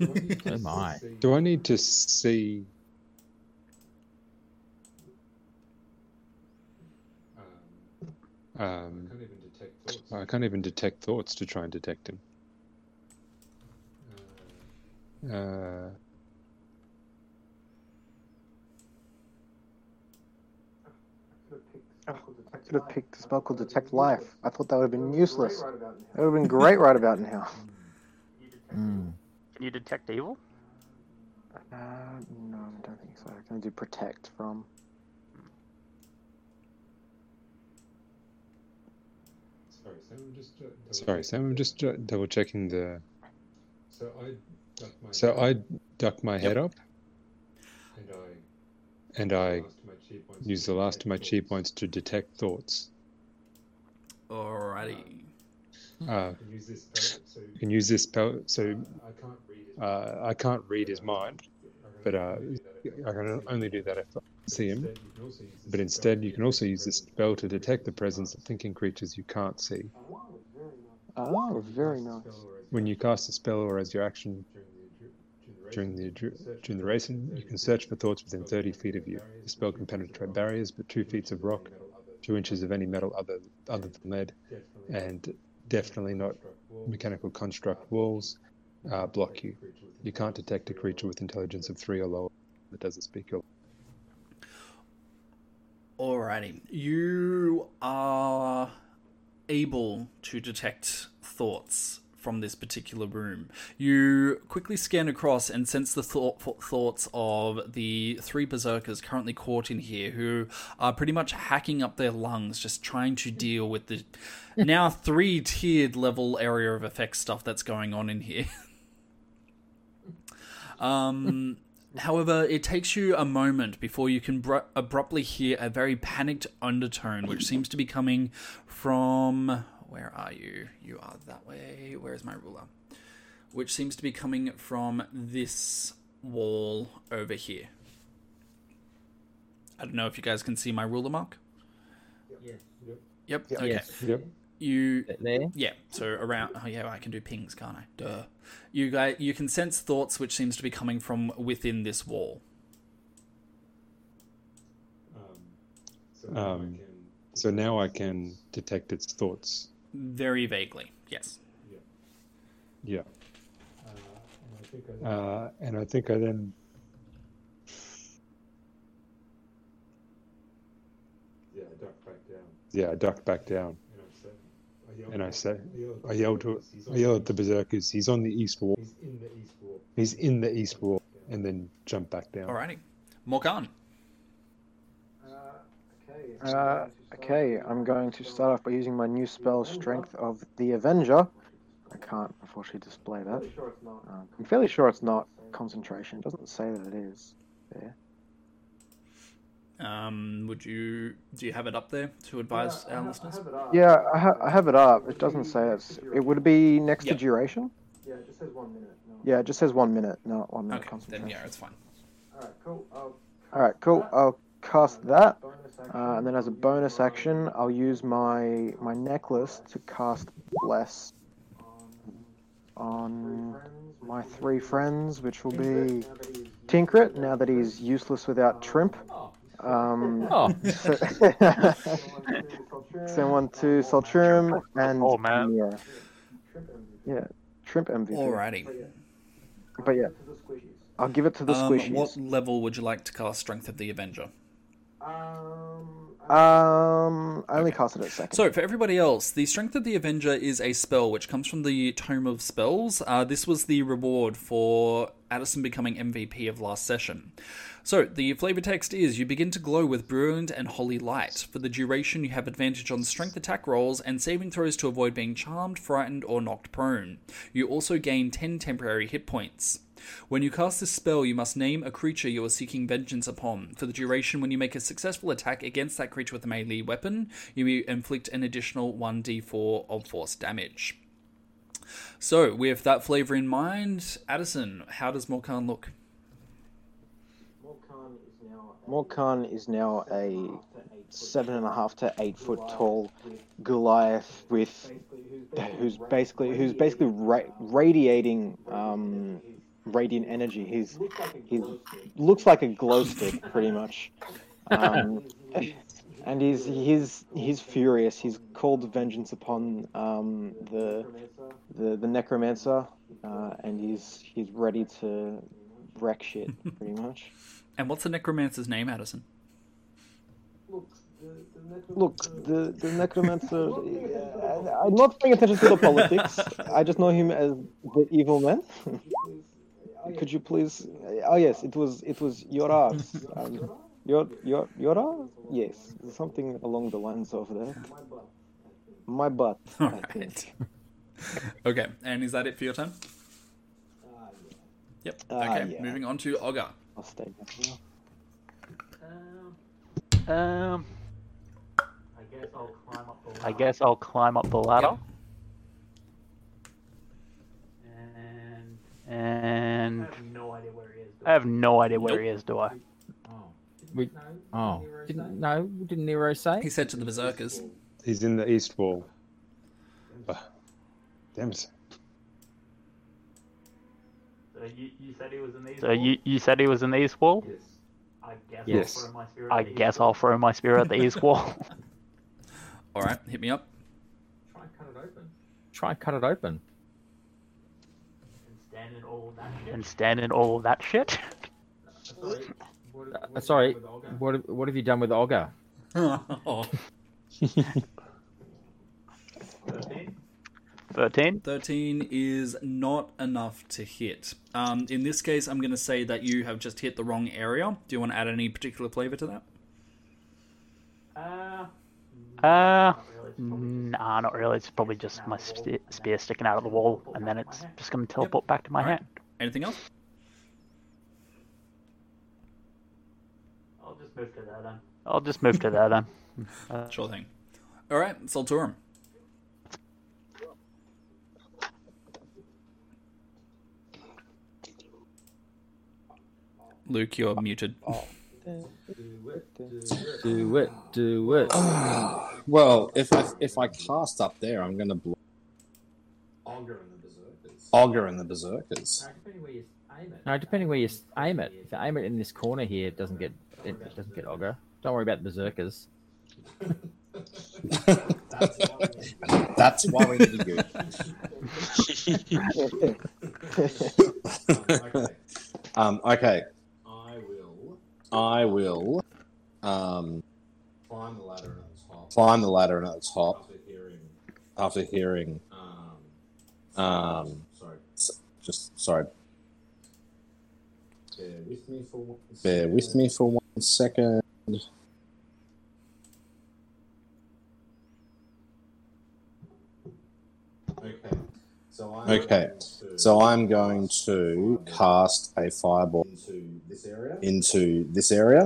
S5: Oh my.
S4: Do I need to see? Um, I can't even detect thoughts to try and detect him. Uh,
S6: I could have picked a spell called Detect Life. I thought that would have been useless. That would have been great right about now.
S7: Can [LAUGHS] you detect evil?
S6: Uh, no, I don't think so. I can do Protect from.
S4: sorry, Sam. I'm just uh, double checking the. So I duck my head up, and I use the last of my chi points to detect thoughts.
S2: Alrighty.
S4: Uh, you can use this spell. So uh, I can't read his mind, but uh, I can only do that if I see him. But instead, you can also use this spell to detect the presence of thinking creatures you can't see.
S6: Oh, very nice.
S4: When you cast a spell or as your action during the during the racing, you can search for thoughts within 30 feet of you. The spell can penetrate barriers, but two feet of rock, two inches of any metal other other than lead, and definitely not mechanical construct walls uh, block you. You can't detect a creature with intelligence of three or lower that doesn't speak your.
S2: Alrighty. You are able to detect thoughts from this particular room. You quickly scan across and sense the thought, thoughts of the three berserkers currently caught in here who are pretty much hacking up their lungs, just trying to deal with the [LAUGHS] now three tiered level area of effect stuff that's going on in here. [LAUGHS] um. [LAUGHS] However, it takes you a moment before you can br- abruptly hear a very panicked undertone, which seems to be coming from. Where are you? You are that way. Where is my ruler? Which seems to be coming from this wall over here. I don't know if you guys can see my ruler mark.
S11: Yes.
S2: Yep.
S6: Yep.
S2: Okay.
S5: Yes.
S4: Yep.
S2: You
S5: There?
S2: yeah, so around oh yeah, I can do pings, can't I? Duh. You guys you can sense thoughts which seems to be coming from within this wall.
S4: Um, so now I can detect its thoughts.
S2: Very vaguely. Yes.
S4: Yeah. Uh, and I think I then. Yeah, I duck back down. Yeah, I ducked back down. And I say, I yell to, I yell at the berserkers. He's on the east wall. He's in the east wall. He's in the east wall, and then jump back down.
S2: Alrighty. Morkan.
S6: Uh, okay, I'm going to start off by using my new spell, Strength of the Avenger. I can't unfortunately display that. Um, I'm fairly sure it's not concentration. It doesn't say that it is. There.
S2: Um, would you do you have it up there to advise our listeners?
S6: Yeah, I, ha- I have it up. It doesn't say it's. It would be next
S2: Yep.
S6: to duration.
S8: Yeah, it just says one minute. No.
S6: Yeah, it just says one minute, not one minute
S2: Okay,
S6: concentration.
S2: then yeah, it's fine.
S8: Alright, cool. I'll
S6: All right, cool. I'll cast that, uh, and then as a bonus action, I'll use my my necklace to cast bless on my three friends, which will be Tinkrit. Now that he's useless without Trimp. Um,
S5: Oh. [LAUGHS]
S6: so- [LAUGHS] Send one to Solturum and
S7: Oh, man.
S6: yeah, yeah, Trimp MVP.
S2: Alrighty.
S6: But yeah, I'll give it to the
S2: Um,
S6: squishies.
S2: what level would you like to cast Strength of the Avenger?
S6: Um, I only cast it at second.
S2: So, for everybody else, the Strength of the Avenger is a spell which comes from the Tome of Spells. Uh, this was the reward for Addison becoming MVP of last session. So, the flavor text is You begin to glow with brilliant and holy light. For the duration, you have advantage on strength attack rolls and saving throws to avoid being charmed, frightened, or knocked prone. You also gain 10 temporary hit points. When you cast this spell, you must name a creature you are seeking vengeance upon. For the duration, when you make a successful attack against that creature with a melee weapon, you inflict an additional 1d4 of force damage. So, with that flavor in mind, Addison, how does Morkan look?
S6: Morkan is now a seven and a half to eight foot tall Goliath with who's basically who's basically ra- radiating um, radiant energy. He's he looks like a glow stick pretty much, um, [LAUGHS] and he's he's he's furious. He's called vengeance upon um, the the the necromancer, uh, and he's he's ready to wreck shit pretty [LAUGHS] much.
S2: And what's the necromancer's name, Addison?
S6: Look, the, the necromancer. [LAUGHS] I'm not paying attention to the politics. I just know him as the evil man. Could you please? Oh yes, it was it was Yora. Um, your your Yora? Yes, something along the lines of that. My butt. [LAUGHS] I think. [LAUGHS]
S2: Okay, and is that it for your turn? Yep.
S6: Ah,
S2: Okay,
S6: yeah.
S2: moving on to Ogre.
S6: I'll stay.
S7: Um, I guess I'll climb up the ladder. And I have no idea where he is, do I? Oh.
S5: We, oh, didn't no? Didn't Nero say?
S2: He said to the berserkers.
S4: He's in the east wall. Ugh. Damn it.
S7: So you, you said he was in these. So you, you said he was in the east wall.
S4: Yes.
S7: I guess I'll throw my spear at the east wall. [LAUGHS]
S2: All right, hit me up.
S5: Try and cut it open.
S7: Try and stand in all of that shit.
S5: Uh, sorry, what have- what have you done with Ogre?
S2: Oh.
S7: 13?
S2: 13 is not enough to hit. Um, in this case, I'm going to say that you have just hit the wrong area. Do you want to add any particular flavor to that?
S7: Uh, Uh, nah, not really. It's probably just my spear, spear sticking out of the wall, and then it's just going to teleport back to my hand.
S2: Anything else?
S7: I'll just move to there then. I'll just move to there then. [LAUGHS] [LAUGHS] Uh,
S2: Sure thing. All right, Solturum. Luke, you're muted.
S5: Do it, do it. [SIGHS]
S3: well, if I if I cast up there, I'm going to blow
S9: Ogre and the Berserkers.
S3: Ogre and the Berserkers.
S5: No, depending where you aim it. If you aim it in this corner here, it doesn't get it doesn't get Ogre. Don't worry about the berserkers. [LAUGHS]
S3: That's why we need you. [LAUGHS] [LAUGHS] um, okay,
S9: I will
S3: I will um,
S9: climb the ladder and at the top.
S3: climb the ladder and at the top
S9: After hearing,
S3: after hearing.
S9: um,
S3: Um,
S9: sorry,
S3: just sorry,
S9: bear with me for one
S3: bear with me for one second.
S9: Okay. So I'm
S3: Okay, so I'm going to cast a fireball
S9: into this area.
S3: into this area.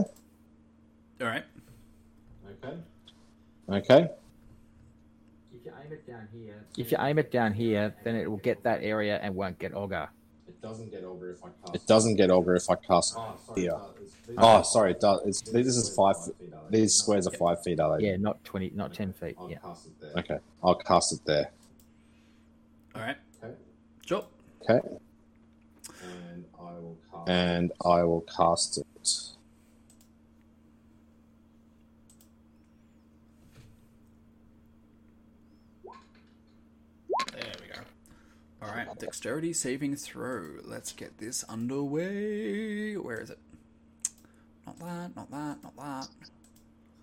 S2: All right.
S9: Okay.
S3: Okay.
S11: If you aim it down here,
S5: If you aim it down here, then it will get that area and won't get Ogre.
S9: It doesn't get over if I cast.
S3: It doesn't get ogre if I cast
S9: Oh, sorry.
S3: here.
S9: it does. It's- these
S3: Oh,
S9: are-
S3: sorry, it does. It's, this is five.
S9: feet, are they?
S3: These squares are five feet, are they?
S5: Yeah, not twenty, not ten feet.
S9: I'll
S5: Yeah.
S9: cast it there.
S3: Okay, I'll cast it there.
S2: All right.
S9: Okay.
S2: Sure.
S3: Okay,
S9: And I will cast.
S3: and I will cast it.
S2: There we go. All right. Dexterity saving throw. Let's get this underway. Where is it? Not that. Not that. Not that.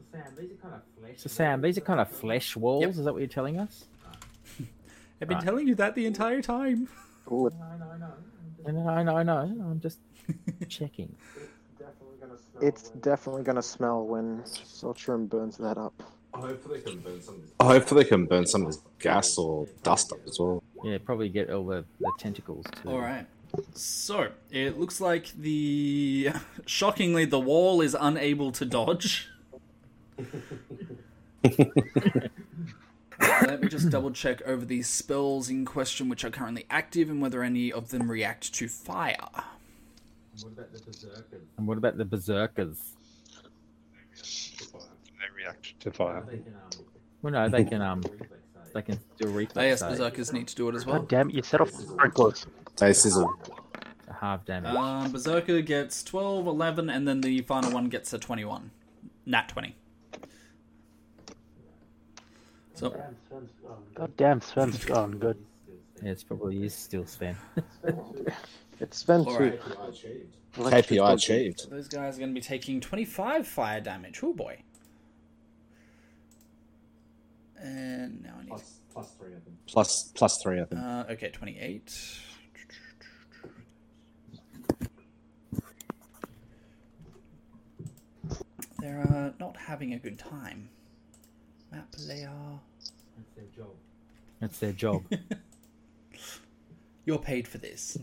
S11: so Sam, these are kind of flesh.
S5: So Sam, these are kind of flesh walls.
S2: Yep.
S5: Is that what you're telling us?
S2: Uh, [LAUGHS] I've been
S5: Right.
S2: telling you that the entire time. [LAUGHS]
S11: No, no, no.
S5: I know, I know, I know. I'm just [LAUGHS] checking.
S6: Definitely gonna smell it's definitely going to smell when Solturum burns that up.
S9: Hopefully, I can burn some of this.
S3: Hopefully, they can burn some of this gas or dust up as well.
S5: Yeah, probably get all the, the tentacles too.
S2: All right. So it looks like the [LAUGHS] shockingly the wall is unable to dodge. Let me just double check over the spells in question which are currently active and whether any of them react to fire.
S11: And What about the berserkers?
S5: And what about the berserkers?
S4: They react to fire.
S11: They can, um,
S5: Well, no, they can um, they can do a reflex.
S2: Oh, yes,
S5: save.
S2: Berserkers need to do it as well.
S7: God damn it, you set off sprinklers.
S3: They sizzle.
S5: half damage.
S2: Um, Berserker gets 12, 11, and then the final one gets a 21. Nat 20. So,
S7: God damn, Sven's gone good.
S5: Yeah, it's probably is still Sven. [LAUGHS]
S6: It's Sven
S2: all
S6: too.
S2: right.
S3: KPI achieved.
S2: Those guys are going to be taking 25 fire damage. Oh boy. And now I need.
S9: Plus, plus three of them.
S3: Plus plus three of them.
S2: Uh, okay, 28. They're uh, not having a good time. Map layer.
S11: That's their job.
S5: That's their job. [LAUGHS]
S2: You're paid for this.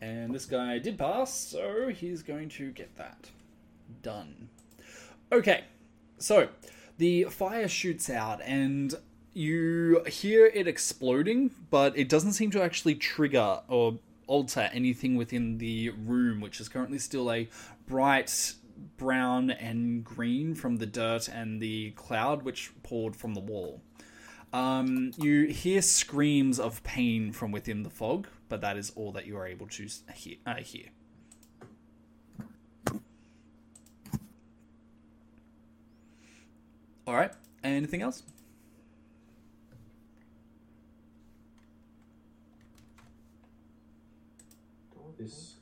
S2: And this guy did pass, so he's going to get that done. Okay, so the fire shoots out, and you hear it exploding, but it doesn't seem to actually trigger or alter anything within the room, which is currently still a bright brown and green from the dirt and the cloud which poured from the wall. Um, you hear screams of pain from within the fog, but that is all that you are able to hear. Uh, hear. All right. Anything else?
S9: This.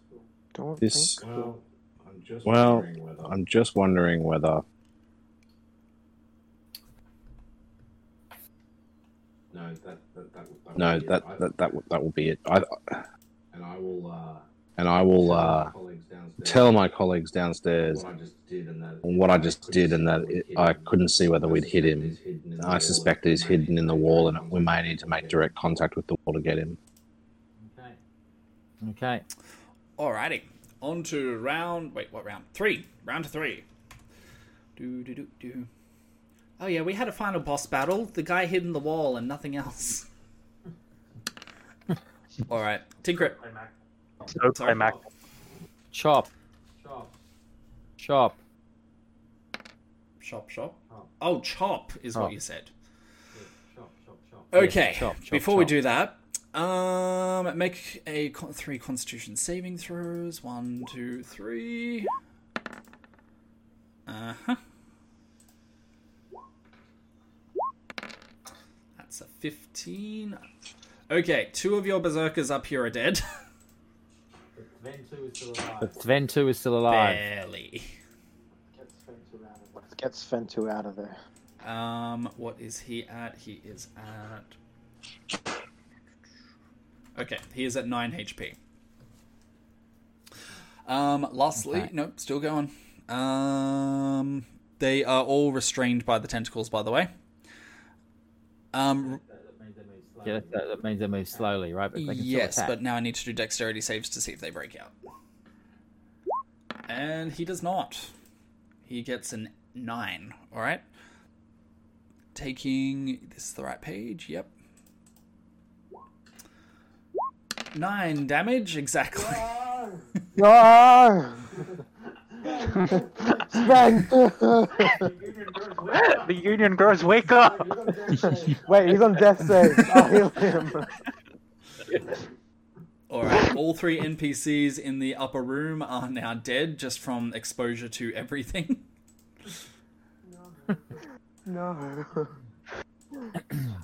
S6: Don't
S3: This-
S6: think.
S9: Well, I'm just
S3: Well,
S9: whether.
S3: I'm just wondering whether
S9: No, that that that. that
S3: no
S9: will be it.
S3: that that that, will- that will be it. I,
S9: And I will. Uh,
S3: and I will
S9: tell my
S3: uh,
S9: colleagues downstairs
S3: tell my colleagues downstairs
S9: what I just did and that.
S3: what I just did and that it, I couldn't see whether we'd hit him. I suspect he's hidden in the wall, and we may need to make direct contact with the wall to get him.
S11: Okay.
S5: okay.
S2: Alrighty. On to round. Wait, what round? Three. Round three. Do do do do. Oh yeah, we had a final boss battle. The guy hid in the wall and nothing else. [LAUGHS] All right, Tinker.
S7: So
S2: Sorry.
S7: Mac.
S5: Chop,
S11: Chop.
S5: chop.
S2: Shop, shop.
S11: Chop.
S2: Oh, chop is
S5: Oh.
S2: what you said.
S11: Yeah, chop, chop, chop.
S2: Okay.
S5: chop, chop,
S2: Before we do that, um, make a con- three Constitution saving throws. One, two, three. Uh huh. That's a fifteen. Okay, two of your berserkers up here are dead. [LAUGHS]
S11: Then two is still alive.
S5: But Sven too is still alive.
S2: Barely.
S8: Get Sven to out of.
S6: Let's get Sven two out of there.
S2: Um, what is he at? He is at. Okay, he is at 9 HP. Um, lastly,
S5: Okay.
S2: nope, still going. Um, they are all restrained by the tentacles, by the way. Um,
S11: That, that means they move slowly.
S5: Yeah, that, that- means they move slowly, right? But
S2: yes, but now I need to do dexterity saves to see if they break out. And he does not. He gets an 9, alright? Taking. This is the right page, yep. 9 damage, exactly.
S6: Sven! [LAUGHS]
S7: The Union Girls wake up!
S6: Wait, he's on death save. I'll heal him.
S2: Alright, all three NPCs in the upper room are now dead just from exposure to everything. [LAUGHS]
S6: No.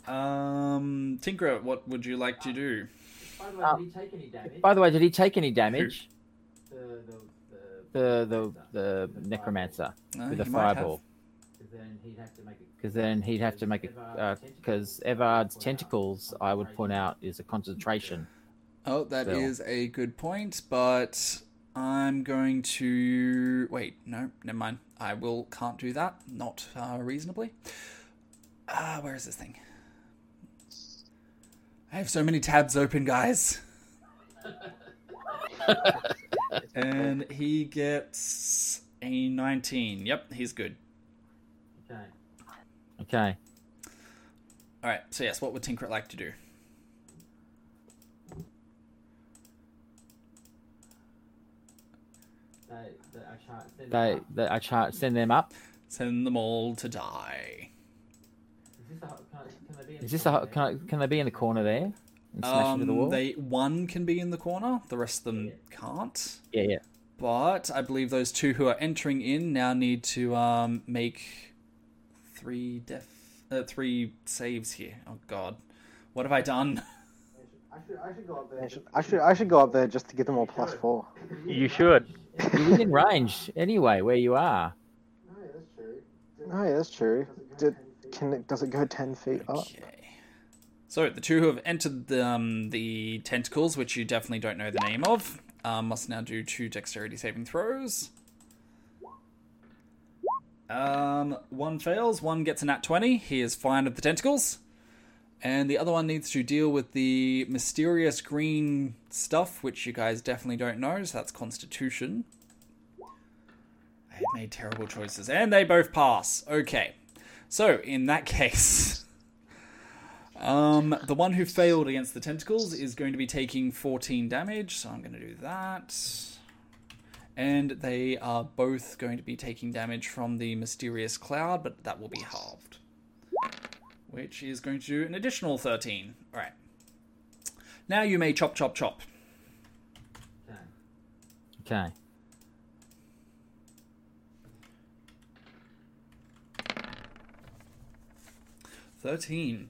S2: Um, Tinker, what would you like to do?
S11: By the way, did he take any damage?
S5: By the way, did he take any damage?
S11: The, the, the,
S5: The the the necromancer
S2: Uh,
S5: with the
S2: he might have.
S5: fireball.
S11: Because then he'd have to make it.
S5: Because then he'd have to make a because Evard's tentacles, I would point out, is a concentration.
S2: Oh, that is
S5: Still.
S2: a good point, but I'm going to wait. No, never mind. I will can't do that. Not uh, reasonably. Ah, where is this thing? I have so many tabs open, guys. [LAUGHS] and he gets a 19. Yep, he's good.
S11: Okay.
S5: Okay.
S2: All right. So yes, what would Tinkrit like to do?
S5: They, they I chart send them up.
S2: Send them all to die.
S5: Is this a can, I, can they be in the corner there and smash into the
S2: Um,
S5: wall?
S2: they one can be in the corner. The rest of them can't.
S5: Yeah, yeah.
S2: But I believe those two who are entering in now need to um, make three def uh, three saves here. Oh God, what have I done? [LAUGHS]
S8: I should, I should go up there.
S6: I should, I should I should go up there just to give them all plus four.
S7: You should.
S5: You're within range anyway, where you are.
S8: Oh, yeah, that's true.
S6: Oh yeah, that's true. Can it, does it go ten feet up?
S2: So the two who have entered the, um, the tentacles, which you definitely don't know the name of, um, must now do two dexterity saving throws. Um, one fails, one gets a nat 20. He is fine with the tentacles. And the other one needs to deal with the mysterious green stuff, which you guys definitely don't know, so that's Constitution. I made terrible choices. And they both pass. Okay. So, in that case, um, the one who failed against the tentacles is going to be taking 14 damage, so I'm going to do that. And they are both going to be taking damage from the mysterious cloud, but that will be halved. Which is going to do an additional 13. Alright. Now you may chop, chop, chop.
S5: Okay.
S2: Thirteen.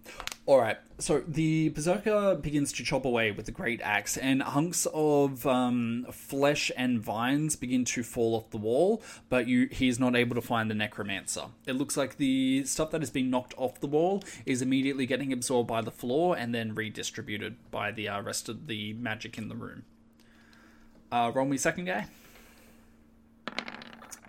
S2: Alright, so the Berserker begins to chop away with the Great Axe, and hunks of um, flesh and vines begin to fall off the wall, but you he's not able to find the Necromancer. It looks like the stuff that has been knocked off the wall is immediately getting absorbed by the floor and then redistributed by the uh, rest of the magic in the room. Uh, roll me second guy.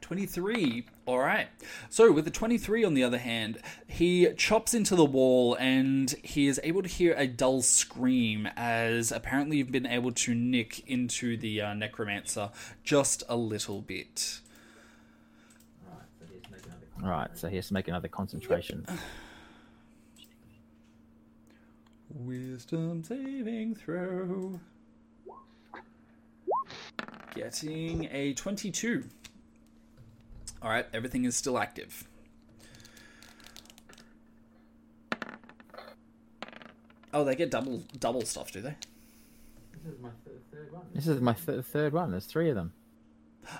S2: 23. All right. So, with the 23, on the other hand, he chops into the wall and he is able to hear a dull scream as apparently you've been able to nick into the uh, necromancer just a little bit.
S5: Right, so he has to make another concentration.
S2: Wisdom saving throw. Getting a 22. All right, everything is still active. Oh, they get double double stuff, do they?
S11: This is my third, third one.
S5: This is my th- third one. There's three of them.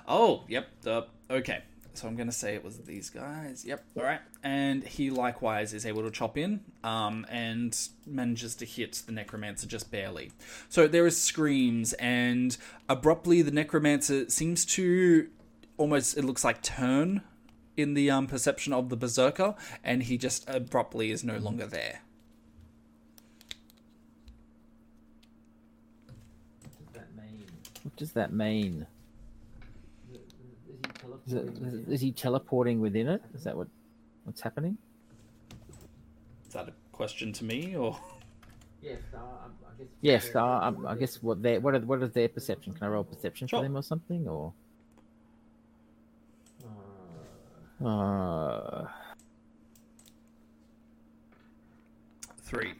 S2: Oh, yep. Uh, okay. So I'm going to say it was these guys. Yep. All right. And he likewise is able to chop in um, and manages to hit the necromancer just barely. So there is screams, and abruptly the necromancer seems to almost, it looks like, turn in the um, perception of the berserker, and he just abruptly is no longer there.
S11: What does that mean?
S5: What does that mean?
S11: Is he
S5: Is, it, is he teleporting within it? Is that what what's happening?
S2: Is that a question to me, or?
S11: Yeah, so I, I guess.
S5: Yes, uh, um, I guess what their what are, what is their perception? Can I roll perception
S2: Sure.
S5: for them or something? Or
S11: Uh,
S2: Three.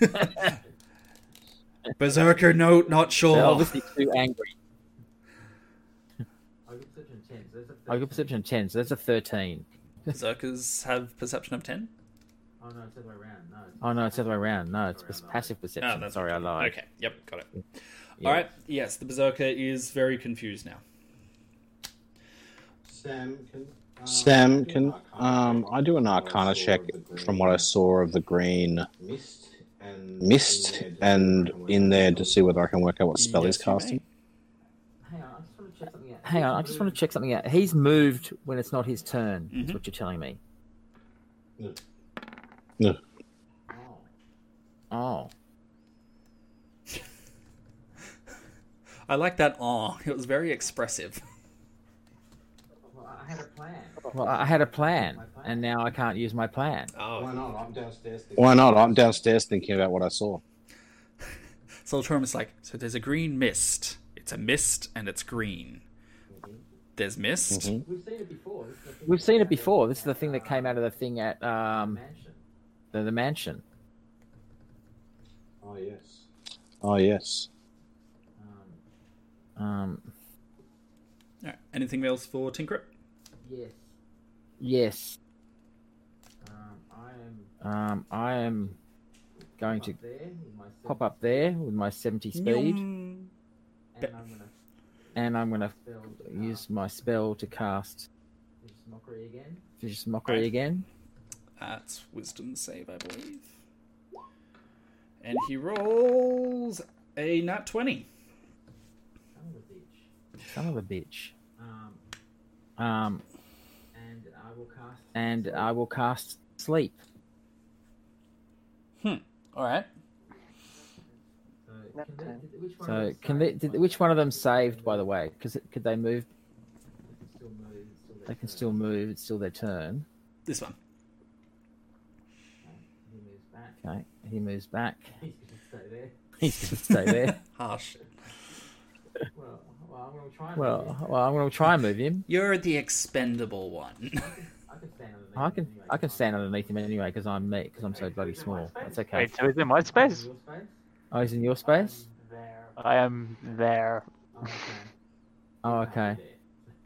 S2: [LAUGHS] Berserker note, not sure.
S5: they're obviously too angry.
S11: I got perception ten. So that's a
S5: I got perception of ten, so that's a thirteen.
S2: Berserkers have perception of 10?
S11: Oh no, it's the other way around. No. It's
S5: Oh no, it's the other way around. No, it's just passive perception.
S2: Oh, that's
S5: Sorry, I lied.
S2: Okay, yep, got it.
S5: Yeah.
S2: All right, yes, the Berserker is very confused now.
S9: Sam, can. Uh,
S3: Sam, can um, I do an Arcana check from what I saw of the green
S9: Mist and
S3: mist and in there to see whether I can work out what spell
S2: Yes,
S3: he's casting?
S11: Hang on, I just want to check something out.
S5: Hang on, I just want to check something out. He's moved when it's not his turn.
S2: Mhm.
S5: That's what you're telling me.
S3: No.
S11: Oh.
S5: Oh, [LAUGHS]
S2: I like that. Oh, it was very expressive. [LAUGHS]
S11: Well, I had a plan.
S5: well, I had a plan, and now I can't use my plan.
S2: Oh,
S9: Why not? I'm downstairs.
S3: Why not? I'm downstairs thinking about what I saw. [LAUGHS]
S2: so Torm is like, so there's a green mist. It's a mist and it's green. There's mist.
S3: Mm-hmm.
S5: We've seen it before. We've seen it before. This is the thing that came out of the thing at um, the, the mansion.
S9: Oh yes.
S3: Oh yes.
S5: Um,
S2: All right. Anything else for Tinkrit?
S5: Yes. Yes. Um, I am Um, I am going to pop up there with my 70 speed, and I'm going to use my spell to cast Vicious Mockery
S2: Right.
S5: again.
S2: That's wisdom save, I believe. And he rolls a nat 20.
S5: Son of a bitch. Um um, and I will cast Sleep.
S2: Hmm. All right.
S5: So, can they, did, which one of them saved, by the way? Because could they move? They can still move. It's still their turn.
S2: This one.
S5: Okay, he moves back. He's going to stay there. He's gonna stay there. [LAUGHS] [LAUGHS]
S2: Harsh.
S5: Well, well, I'm going to try and move him.
S2: You're the expendable one. [LAUGHS]
S5: I can, I can stand underneath him anyway because I'm me, because I'm so bloody small. That's okay.
S7: Wait, so he's in my space?
S5: Oh, he's in your space.
S7: I am there. [LAUGHS]
S5: Oh, okay.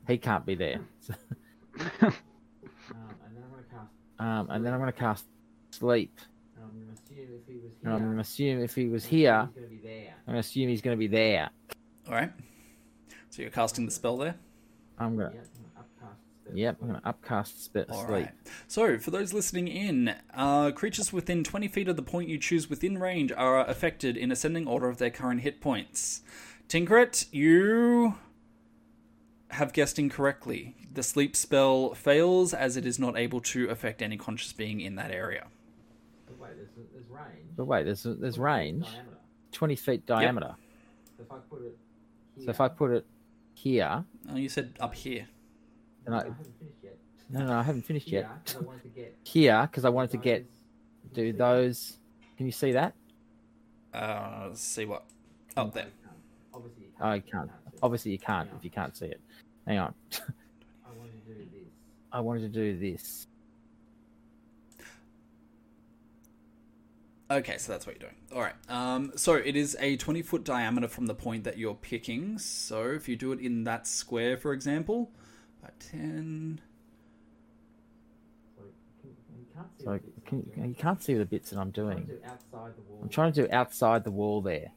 S5: He can't be there. [LAUGHS] um, and then I'm going to cast sleep. And I'm going to assume if he was here, I'm going to assume he's going to be there.
S2: All right. So you're casting the spell there.
S5: I'm going to. Yep, I'm going to upcast spe-
S2: All
S5: sleep.
S2: right. So, for those listening in, uh, creatures within 20 feet of the point you choose within range are affected in ascending order of their current hit points. Tinkrit, you have guessed incorrectly. The sleep spell fails as it is not able to affect any conscious being in that area.
S5: But wait, there's there's range. But wait, there's there's range, 20 feet diameter. if i put So if I put it here,
S2: Oh, you said up here.
S5: And I no no I haven't finished yet. here because I wanted to get do those. Can you see that?
S2: Uh, let's see what. Up there.
S5: Oh, you can't. Obviously, you can't if you can't see it. Hang on. I wanted to do this.
S2: Okay, so that's what you're doing. All right. Um, so it is a 20 foot diameter from the point that you're picking. So if you do it in that square, for example, by 10.
S5: So can, you can't see the bits that I'm doing. I'm trying to do outside the wall there.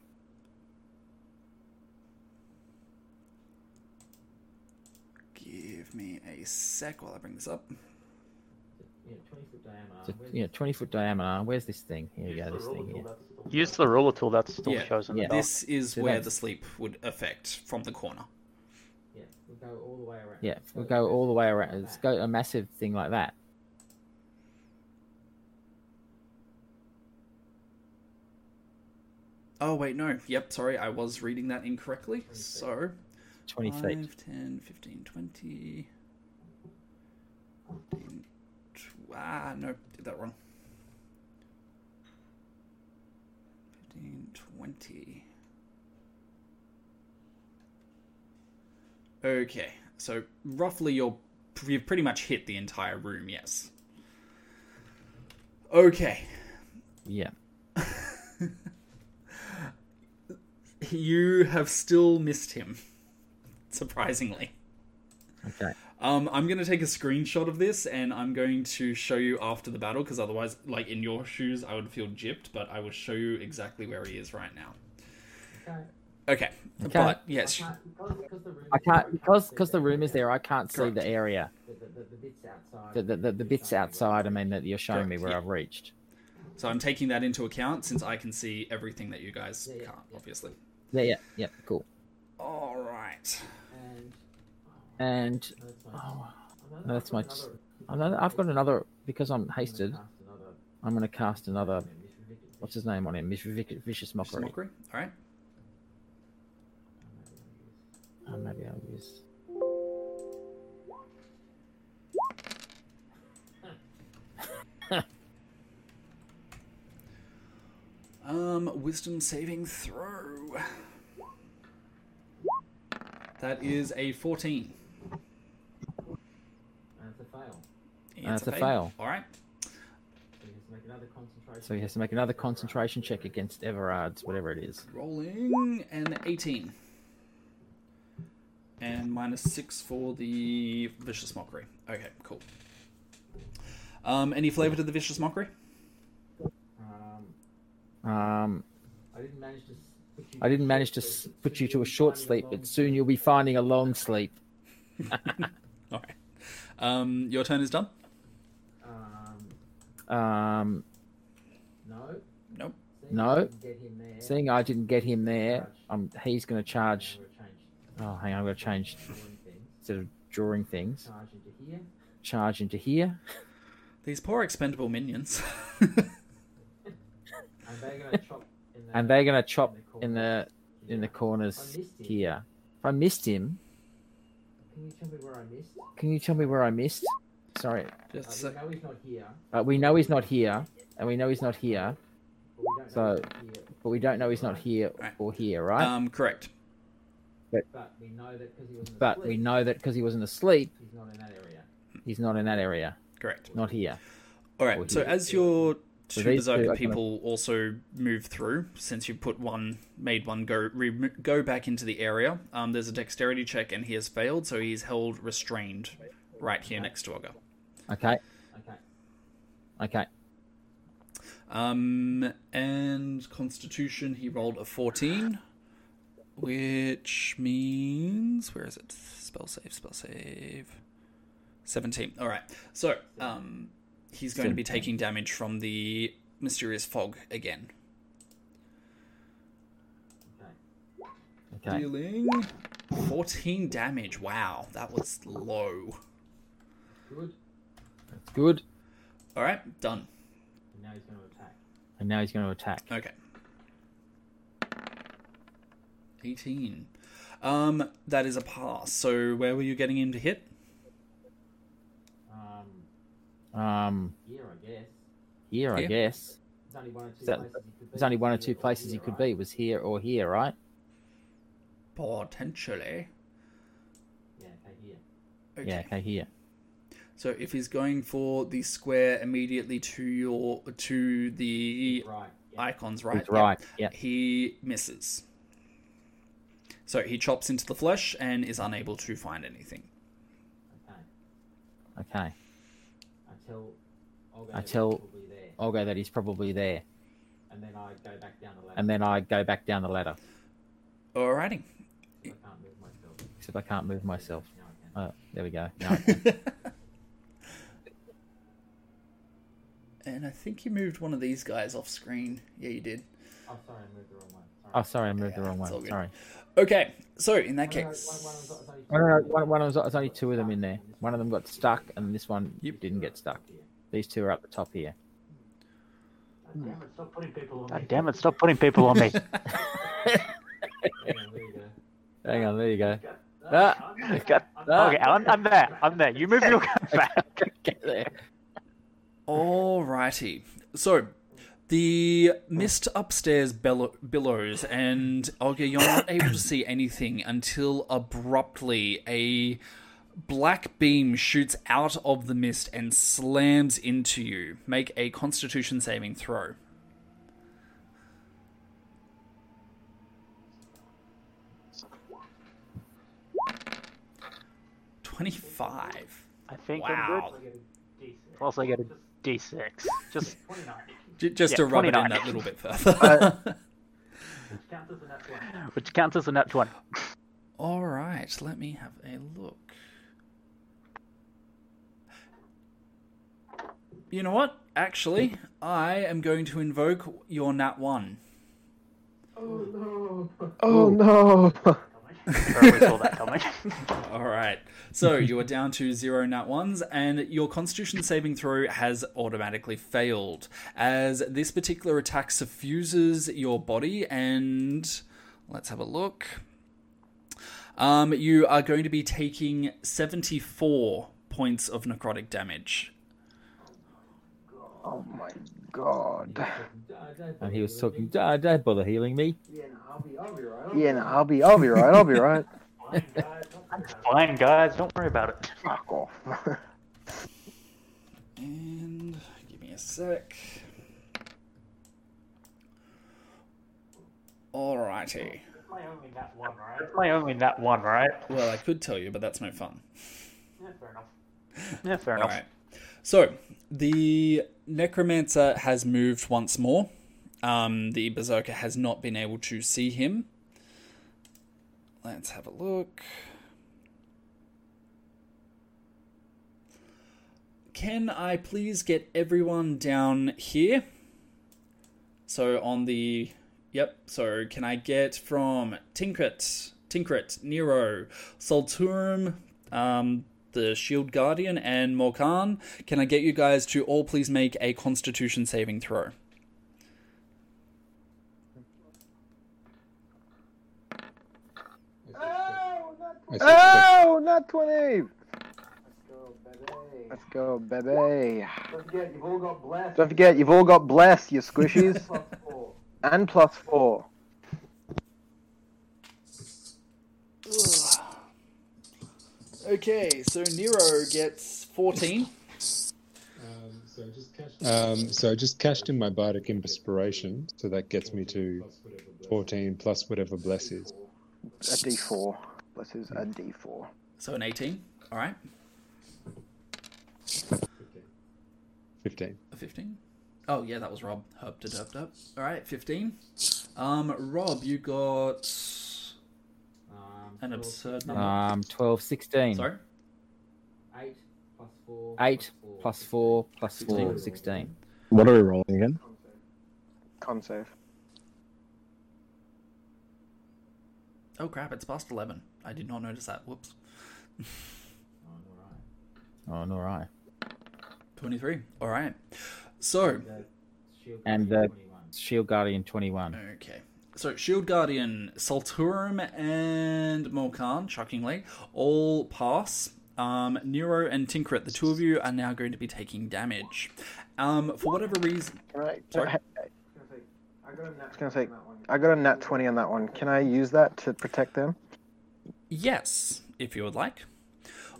S2: Give me a sec while I bring this up.
S5: So, yeah, 20 foot diameter. Where's this thing? Here we go. This thing here.
S7: Use the ruler tool that still
S2: Yeah,
S7: shows in
S5: Yeah.
S2: This is
S5: So
S2: where
S5: that's-
S2: the sleep would affect from the corner.
S5: Yeah, we'll go all the way around. Let's go a massive thing like that.
S2: Oh, wait, no. Yep, sorry, I was reading that incorrectly. So,
S5: 20
S2: 5, 10, 15, 20. 15, tw- ah, no, did that wrong. 15, 20. Okay, so roughly you're, you've pretty much hit the entire room, yes. Okay,
S5: Yeah. [LAUGHS]
S2: you have still missed him, surprisingly.
S5: Okay.
S2: Um, I'm going to take a screenshot of this and I'm going to show you after the battle because otherwise, like in your shoes, I would feel gypped, but I will show you exactly where he is right now. Okay.
S5: Okay.
S2: But yes,
S5: I can't because because the room is there. I can't see
S2: Correct.
S5: the area. The the, the, the bits outside. I mean that you're showing me where
S2: yeah.
S5: I've reached.
S2: so I'm taking that into account since I can see everything that you guys can't, obviously.
S5: Yeah. Yeah. Yeah. Cool.
S2: All right.
S5: And oh, no, that's my. Another, I've got another because I'm hasted. I'm going to cast another. What's his name on him? Vicious, vicious
S2: Vicious
S5: mockery.
S2: mockery. All right.
S5: I might be able to use. [LAUGHS]
S2: um, wisdom saving throw. That is a 14.
S5: That's a
S2: fail.
S5: That's a, a fail. fail.
S2: All right.
S5: So he has to make another concentration check against Everard's, whatever it is.
S2: Rolling an 18. And minus 6 for the Vicious Mockery. Okay, cool. Um, any flavor to the Vicious Mockery?
S5: Um, um,
S11: I didn't manage to. Put you
S5: I didn't manage to put you to a short sleep, but soon you'll be finding a long [LAUGHS] sleep. [LAUGHS]
S2: All right. Um, your turn is done?
S11: Um,
S5: Um,
S11: no.
S2: Nope.
S5: no.
S11: Get him there.
S5: Seeing I didn't get him there, um, he's going to charge. Oh, hang on, I'm going to change. Instead of drawing things,
S11: Charge into here.
S5: charge into here.
S2: These poor expendable minions. [LAUGHS]
S11: And they're gonna [LAUGHS] chop. In the,
S5: and they're going to chop in the in the corners here. If I missed him,
S11: Can you tell me where I missed?
S5: can you tell me where I missed? Sorry,
S2: Just
S11: Uh, we know he's not here.
S5: uh, we know he's not here, and we know he's not here.
S11: But we don't
S5: So-
S11: he's not here.
S5: But we don't know he's not here
S2: Right.
S5: or here, right?
S2: Um, correct.
S11: But we know that because he wasn't
S5: but
S11: asleep,
S5: we know that because he wasn't asleep,
S11: he's not in that area.
S5: he's not in that area,
S2: Correct.
S5: not here.
S2: All right. Or. So
S5: here.
S2: as your two
S5: these two
S2: berserker
S5: are gonna-
S2: people also move through, since you put one, made one go re- go back into the area. Um, there's a dexterity check, and he has failed, so he's held restrained right here next to Olga.
S5: Okay,
S11: Okay.
S5: okay.
S2: Um, and Constitution, he rolled a 14, which means where is it? Spell save, spell save. 17. All right. So, um, he's going to be taking damage from the mysterious fog again.
S5: Okay.
S2: Dealing 14 damage. Wow, that was low.
S11: Good.
S5: That's good.
S2: All right, done.
S11: And now he's going to attack.
S5: And now he's going to attack.
S2: Okay. 18. Um, that is a pass. So where were you getting him to hit?
S11: Um,
S5: Um,
S11: here, I guess.
S5: here, I
S2: Here?
S5: guess.
S11: There's only one or two
S5: That-
S11: places he could be.
S5: There's only one or two places he could be. Was here or here, right?
S2: Potentially.
S11: Yeah, okay, here.
S2: Okay.
S5: Yeah. Okay, here.
S2: So if he's going for the square immediately to your to the
S11: Right. Yeah.
S2: icons, right?
S5: He's right.
S2: Yeah.
S5: Yeah.
S2: He misses. So he chops into the flesh and is unable to find anything.
S11: Okay.
S5: Okay.
S11: I tell Olga
S5: I
S11: that he's
S5: tell
S11: probably there.
S5: Olga that he's probably there,
S11: And then I go back down the ladder.
S5: and then I go back down the ladder.
S2: Alrighty.
S11: I can't move myself.
S5: Except I can't move myself.
S11: Now I can.
S5: Oh, there we go. [LAUGHS] Now I.
S2: And I think you moved one of these guys off screen. Yeah, you did.
S11: Oh, sorry, I moved the wrong one. Sorry.
S5: oh, sorry, I moved the wrong one. Sorry.
S2: Okay, so in that
S11: No, no,
S2: case,
S11: one- one of them's
S5: no, no, one, one of them, there's only two of them in there. One of them got stuck, and this one
S2: Yep.
S5: didn't get stuck. These two are up the top here.
S7: God damn it, stop putting people on me. God damn it, stop putting people on me. [LAUGHS]
S11: Yeah, there you go.
S5: Hang on, there you go. Ah,
S7: God- [LAUGHS]
S5: Ah.
S7: okay, I'm, I'm there. I'm there. You move your gun [LAUGHS] back.
S5: get there.
S2: Alrighty. So, the mist upstairs bellow- billows, and Olga, you're not able to see anything until abruptly a black beam shoots out of the mist and slams into you. Make a constitution saving throw. Twenty-five.
S7: I think
S2: Wow.
S7: I'm good. Also, I get a D6. Just
S2: J- just
S7: Yeah,
S2: to rub it in that little bit further.
S7: Uh, [LAUGHS] which counts as a nat 20.
S2: All right, let me have a look. You know what? Actually, I am going to invoke your nat one.
S6: Oh no. Oh [LAUGHS] no!
S7: Barely saw that coming. [LAUGHS]
S2: All right. So you are down to zero nat ones, and your Constitution saving throw has automatically failed, as this particular attack suffuses your body. And let's have a look. Um, you are going to be taking seventy-four points of necrotic damage.
S6: Oh my god!
S5: And he was talking, "Ah, don't bother healing me.
S8: Yeah, no, I'll be, I'll be right.
S6: Yeah, no, I'll be, I'll be right. I'll be right. [LAUGHS]
S7: Fine, guys. Don't worry about it.
S6: Fuck off. [LAUGHS]
S2: And give me a sec. Alrighty.
S7: My only that one, right? It's my only that one, right?
S2: Well, I could tell you, but that's no fun.
S7: Yeah, fair enough. Yeah, fair enough.
S2: Alright. So, the Necromancer has moved once more. Um, the Berserker has not been able to see him. Let's have a look. Can I please get everyone down here? So on the yep. So can I get from Tinkrit, Tinkrit, Nero, Solturum, um, the Shield Guardian, and Morkan? Can I get you guys to all please make a Constitution saving throw?
S6: Oh, nat 20! Let's go, baby. Let's go, baby.
S8: Don't forget, you've all got blessed.
S6: Don't forget, you've all got blessed, you squishies. [LAUGHS]
S8: Plus four.
S6: and plus four. [SIGHS]
S2: Okay, so Nero gets fourteen.
S10: Um, so I just cashed. Um, so I just cashed in my bardic inspiration, so that gets me to fourteen plus whatever bless is.
S6: A d4. Bless is a d4.
S2: So an eighteen. All right,
S10: Fifteen.
S2: a fifteen. Oh yeah, that was Rob. Herb to derp derp. All right, fifteen. Um, Rob, you got an absurd number.
S5: Um, 12, 16.
S2: Sorry.
S11: 8 plus 4.
S5: 8 plus 4 plus 4, 16.
S3: What are we rolling again?
S6: Con save.
S2: Oh crap! It's past eleven. I did not notice that. Whoops.
S5: Oh, nor I.
S2: Twenty-three. All right. So
S5: And the Shield Guardian 21.
S2: Okay. So Shield Guardian, Solturum, and Morkan, shockingly, all pass. Um, Nero and Tinkrit, the two of you are now going to be taking damage. Um, for whatever reason.
S6: Right.
S2: Sorry.
S6: I
S8: I got a nat
S6: was gonna say,
S8: on that one.
S6: I got a nat 20 on that one. Can I use that to protect them?
S2: Yes, if you would like.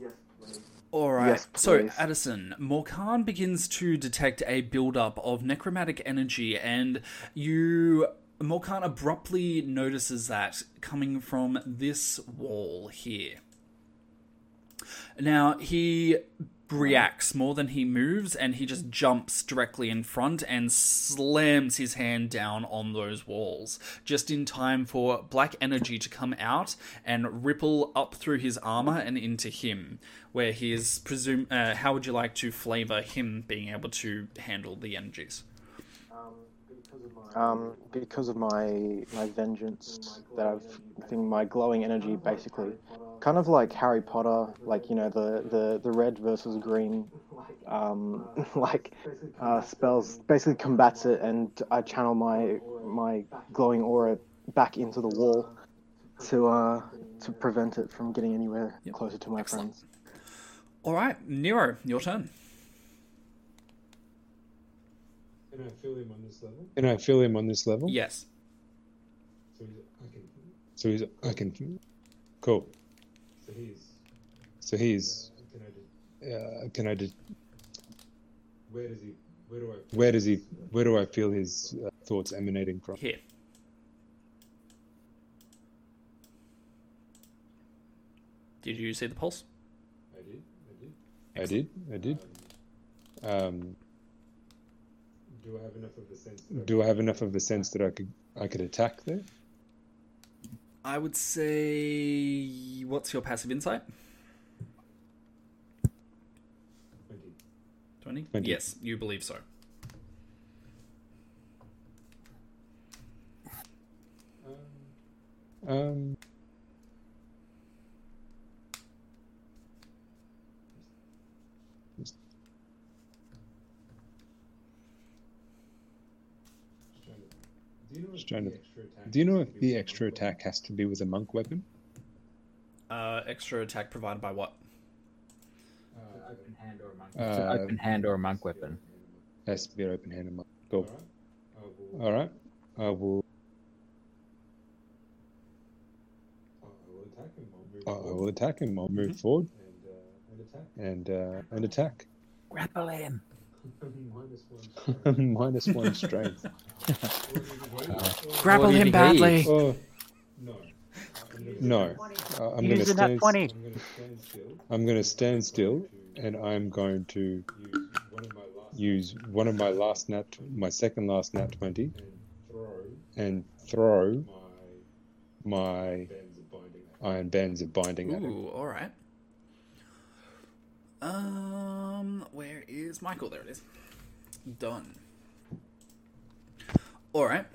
S8: Yes.
S2: All right.
S6: Yes,
S2: so. Addison, Morkan begins to detect a buildup of necromantic energy, and you. Morkan abruptly notices that coming from this wall here. Now, he reacts more than he moves, and he just jumps directly in front and slams his hand down on those walls, just in time for black energy to come out and ripple up through his armor and into him, where he is presume. Uh, how would you like to flavor him being able to handle the energies?
S6: Um, because of my my vengeance that I've I think my glowing energy basically, kind of like Harry Potter, like you know the the, the red versus green, um, [LAUGHS] like uh, spells basically combats it, and I channel my my glowing aura back into the wall to uh to prevent it from getting anywhere closer to my friends.
S2: All right, Nero, your turn.
S10: Can I feel him on this level? Can I feel him on this level?
S2: Yes.
S10: So he's, I can. So he's. I can. Cool. So he's. So he's. Can I? Uh, can I? Do, where does he? Where do I? Where does he? Where do I feel his uh, thoughts emanating from?
S2: Here. Did you see the pulse?
S10: I did. I did. I did. I Um, do I have enough of the sense? Do I have enough of the sense that I could I could attack there?
S2: I would say. What's your passive insight? 20?
S10: Twenty.
S2: Yes, you believe so.
S10: Um. Just trying to. Do you know if the extra attack has to be with a monk weapon?
S2: Uh, extra attack provided by what?
S11: Uh, Open hand or a monk.
S5: It's
S10: Uh,
S5: open hand or a monk weapon.
S10: Has to be an open handed monk. Cool. All right. I will. I will attack him. I'll move forward. And uh, and attack. And, uh, And attack.
S5: Grapple him. [LAUGHS]
S10: minus one strength.
S2: Grapple
S5: What do you
S2: him badly.
S5: is?
S10: Oh, no. Uh, I'm going to
S7: Using that
S10: stand.
S7: 20.
S10: I'm going to stand still, and I'm going to use one of my last nat, my second last nat twenty, and throw my iron bands of binding at him.
S2: Ooh, all right. Um, where is Michael? There it is. Done. All right.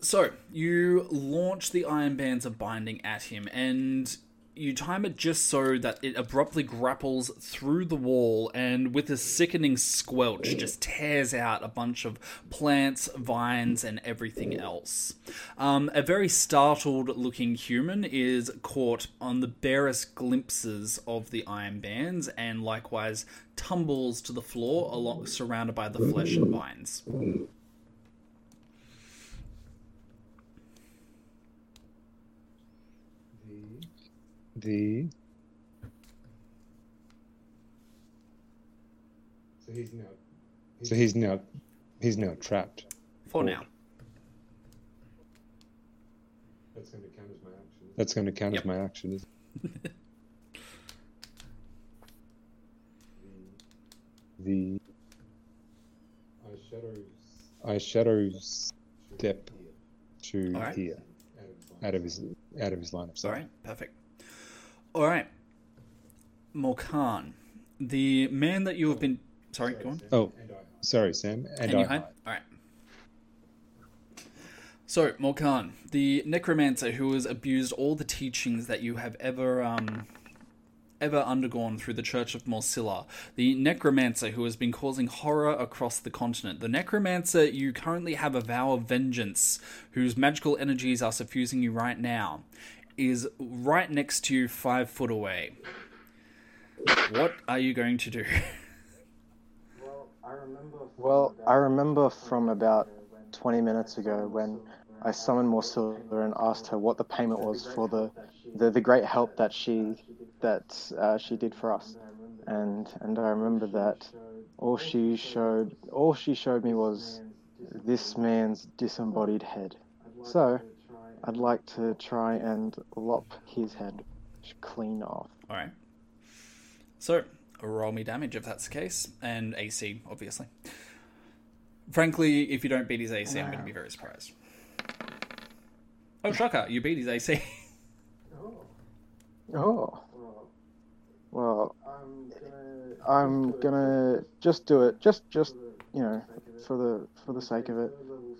S2: So you launch the iron bands of binding at him, and you time it just so that it abruptly grapples through the wall, and with a sickening squelch, just tears out a bunch of plants, vines, and everything else. Um, a very startled-looking human is caught on the barest glimpses of the iron bands, and likewise tumbles to the floor, along surrounded by the flesh and vines.
S10: The so he's now so he's now he's now trapped.
S2: For now.
S10: That's going to count as my action. That's going to count
S2: Yep.
S10: as my action. Is [LAUGHS] the I shadows I shadows step to
S2: Alright.
S10: here out of his out of his line of sight.
S2: right, perfect. All right, Morkan, the man that you have been. Sorry, go on.
S10: Oh, sorry, Sam. And,
S2: And you hide? All right. So, Morkan, the necromancer who has abused all the teachings that you have ever um, ever undergone through the Church of Morsilla, the necromancer who has been causing horror across the continent, the necromancer you currently have a vow of vengeance, whose magical energies are suffusing you right now, is right next to you, five foot away. What are you going to do?
S6: Well, I remember from about 20 minutes ago when I summoned Morsilla and asked her what the payment was for the the, the great help that she that uh, she did for us, and and I remember that all she showed all she showed me was this man's disembodied head. So I'd like to try and lop his head clean off.
S2: All right. So, roll me damage if that's the case, and AC, obviously. Frankly, if you don't beat his AC, I'm going to be very surprised. Oh, shocker, you beat his AC. [LAUGHS]
S6: Oh. Well, I'm gonna just do it. Just, just you know, for the for the sake of it,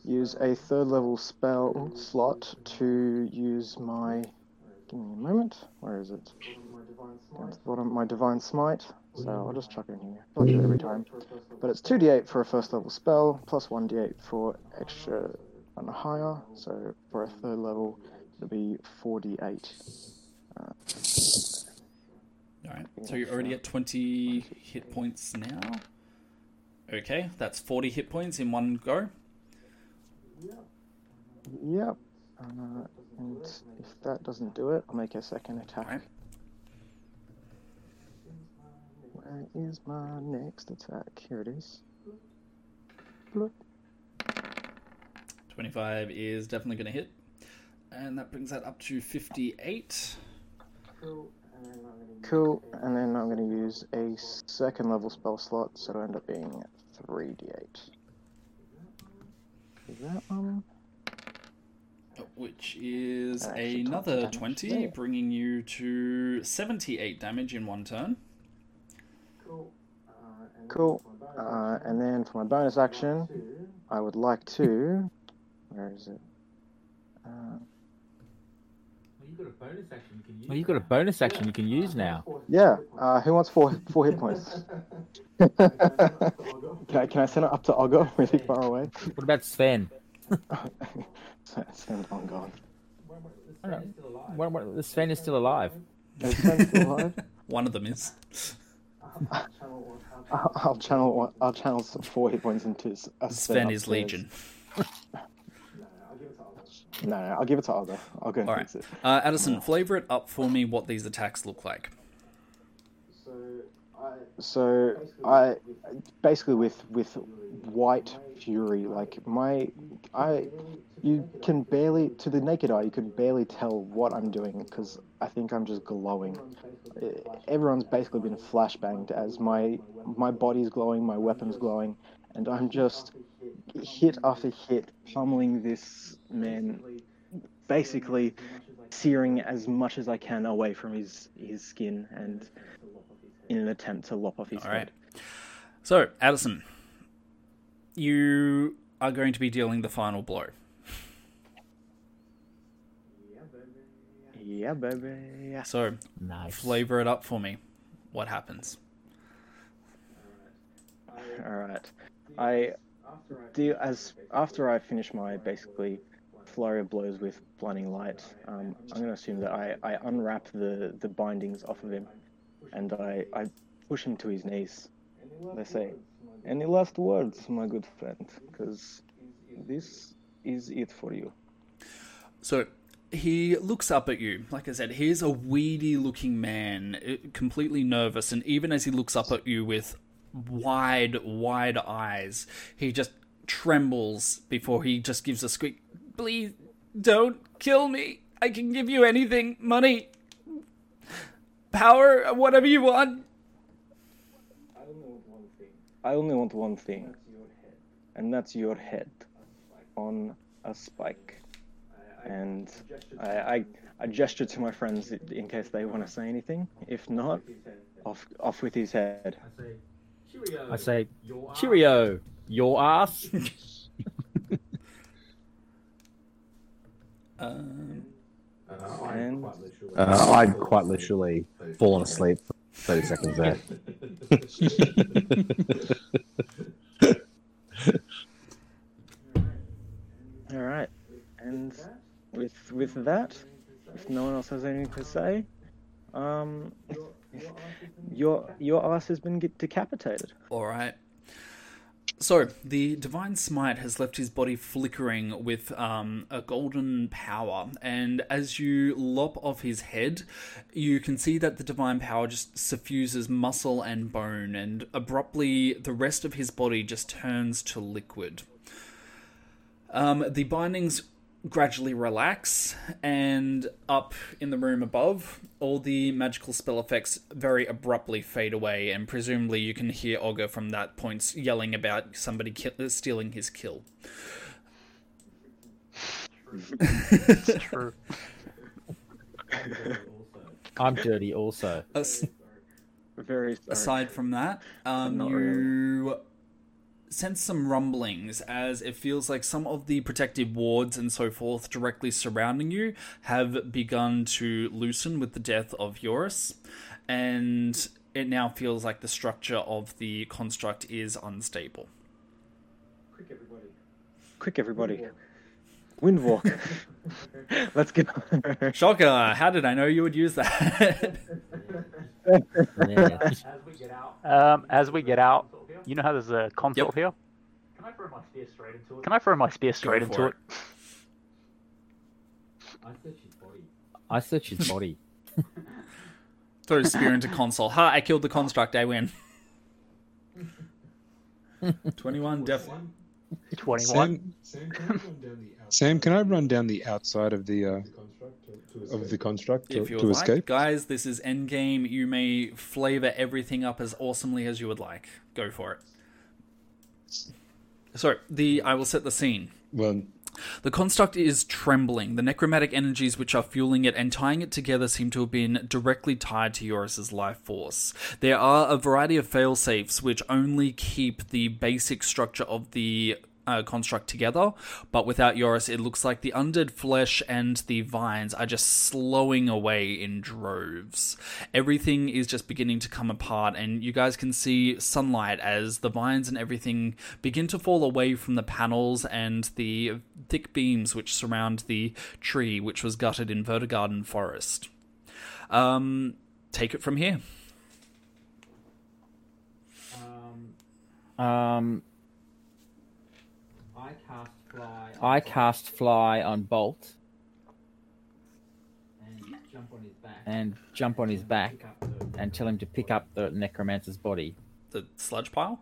S6: use a third level spell slot to use my. Give me a moment. Where is it? Down the bottom. My divine smite. So I'll just chuck it in here. I'll do it every time. But it's 2d8 for a first level spell, plus 1d8 for extra and higher. So for a third level, it'll be 4d8.
S2: All right, so you're already at 20 hit points now. Okay, that's 40 hit points in one go.
S6: Yep. Uh, and if that doesn't do it, I'll make a second attack. Where is my next attack? Here it is. Bloop.
S2: 25 is definitely going to hit. And that brings that up to 58.
S6: Cool. And then I'm going to use a second level spell slot, so it'll end up being 3d8. Is that one?
S2: Which is another 20,
S6: there.
S2: bringing you to 78 damage in one turn.
S6: Cool. Uh, and then for my bonus action, I would like to. Where is it? Uh,
S11: Well, you've got a bonus action you can use.
S5: Well, you've got a bonus action you can use now.
S6: yeah. Uh, who wants four four hit points? [LAUGHS] [LAUGHS] can I can I send it up to Ogre [LAUGHS] really far away?
S5: What about Sven?
S6: Send on God.
S5: I don't know. What, what, the Sven is still alive.
S6: Is Sven still alive?
S2: One of them is.
S6: I'll, I'll channel I'll channel some four hit points into s- a
S2: Sven is. Legion.
S6: No, no, I'll give it to Ogre. I'll go and
S2: All right.
S6: fix it.
S2: Uh, Addison, flavor it up for me what these attacks look like.
S6: so I so I basically with with white fury, like my I you can barely to the naked eye you can barely tell what I'm doing because I think I'm just glowing. Eh, Everyone's basically been flashbanged as my my body's glowing, my weapon's glowing, and I'm just hit after hit pummeling this man, basically searing as much as I can away from his his skin and in an attempt to lop off his
S2: All
S6: head.
S2: right. So, Addison, you are going to be dealing the final blow.
S6: Yeah, baby. Yeah. Baby.
S2: So,
S5: Nice.
S2: flavor it up for me. What happens?
S6: All right. I do as after I finish my basically flurry of blows with blinding light. Um, I'm going to assume that I, I unwrap the, the bindings off of him, and I, I push him to his knees. They say, "Any last words, my good friend? Because this is it for you."
S2: So he looks up at you. Like I said, he's a weedy looking man, eh, completely nervous. And even as he looks up at you with wide, wide eyes, he just trembles before he just gives a squeak. Please don't kill me. I can give you anything money, power, whatever you want.
S6: I only want one thing, I only want one thing. and that's your head on a spike. And I, I, I gesture to my friends in case they want to say anything. If not, off, off with his head.
S5: I say, cheerio, Eurus. [LAUGHS]
S2: Um,
S6: And
S3: Uh, I'd quite literally fallen asleep for 30 seconds there. [LAUGHS]
S6: all right, and with with that, if no one else has anything to say, um, your Eurus has been decapitated.
S2: All right. So the divine smite has left his body flickering with um, a golden power, and as you lop off his head, you can see that the divine power just suffuses muscle and bone, and abruptly the rest of his body just turns to liquid. Um, the bindings gradually relax, and up in the room above, all the magical spell effects very abruptly fade away, and presumably you can hear Ogre from that point yelling about somebody ki- stealing his kill.
S7: It's true. [LAUGHS]
S5: I'm dirty also.
S2: As-
S6: Very sorry.
S2: aside from that, um,
S6: Not
S2: you sense some rumblings as it feels like some of the protective wards and so forth directly surrounding you have begun to loosen with the death of Eurus, and it now feels like the structure of the construct is unstable.
S6: Quick, everybody! Quick, everybody. Windwalk. [LAUGHS] Let's go.
S2: Shocker! How did I know you would use that? [LAUGHS]
S5: Yeah.
S7: Um, as we get out, you know how there's a console here?
S11: Can I throw my spear straight into it?
S7: Can I throw my spear straight into it?
S2: it.
S11: I search his body.
S5: I search his body. [LAUGHS]
S2: Throw a spear into console. Ha! I killed the construct. I win. [LAUGHS] Twenty-one, definitely.
S7: 21.
S10: Sam, Sam, can I run down the outside, Sam, can I run down the outside of the uh, of the construct to,
S2: If you
S10: to
S2: like,
S10: escape?
S2: guys, this is endgame. You may flavor everything up as awesomely as you would like. Go for it. So, the I will set the scene.
S10: Well,
S2: The construct is trembling. The necromantic energies which are fueling it and tying it together seem to have been directly tied to Eurus's life force. There are a variety of failsafes which only keep the basic structure of the uh, construct together, but without Eurus, it looks like the undead flesh and the vines are just slowing away in droves. Everything is just beginning to come apart, and you guys can see sunlight as the vines and everything begin to fall away from the panels and the thick beams which surround the tree, which was gutted in Vertigarden Forest. Um, take it from here.
S11: Um,
S5: Um,
S11: fly.
S5: I cast fly on Bolt.
S11: And
S5: and jump on his back and tell him to pick up the necromancer's body.
S2: The sludge pile?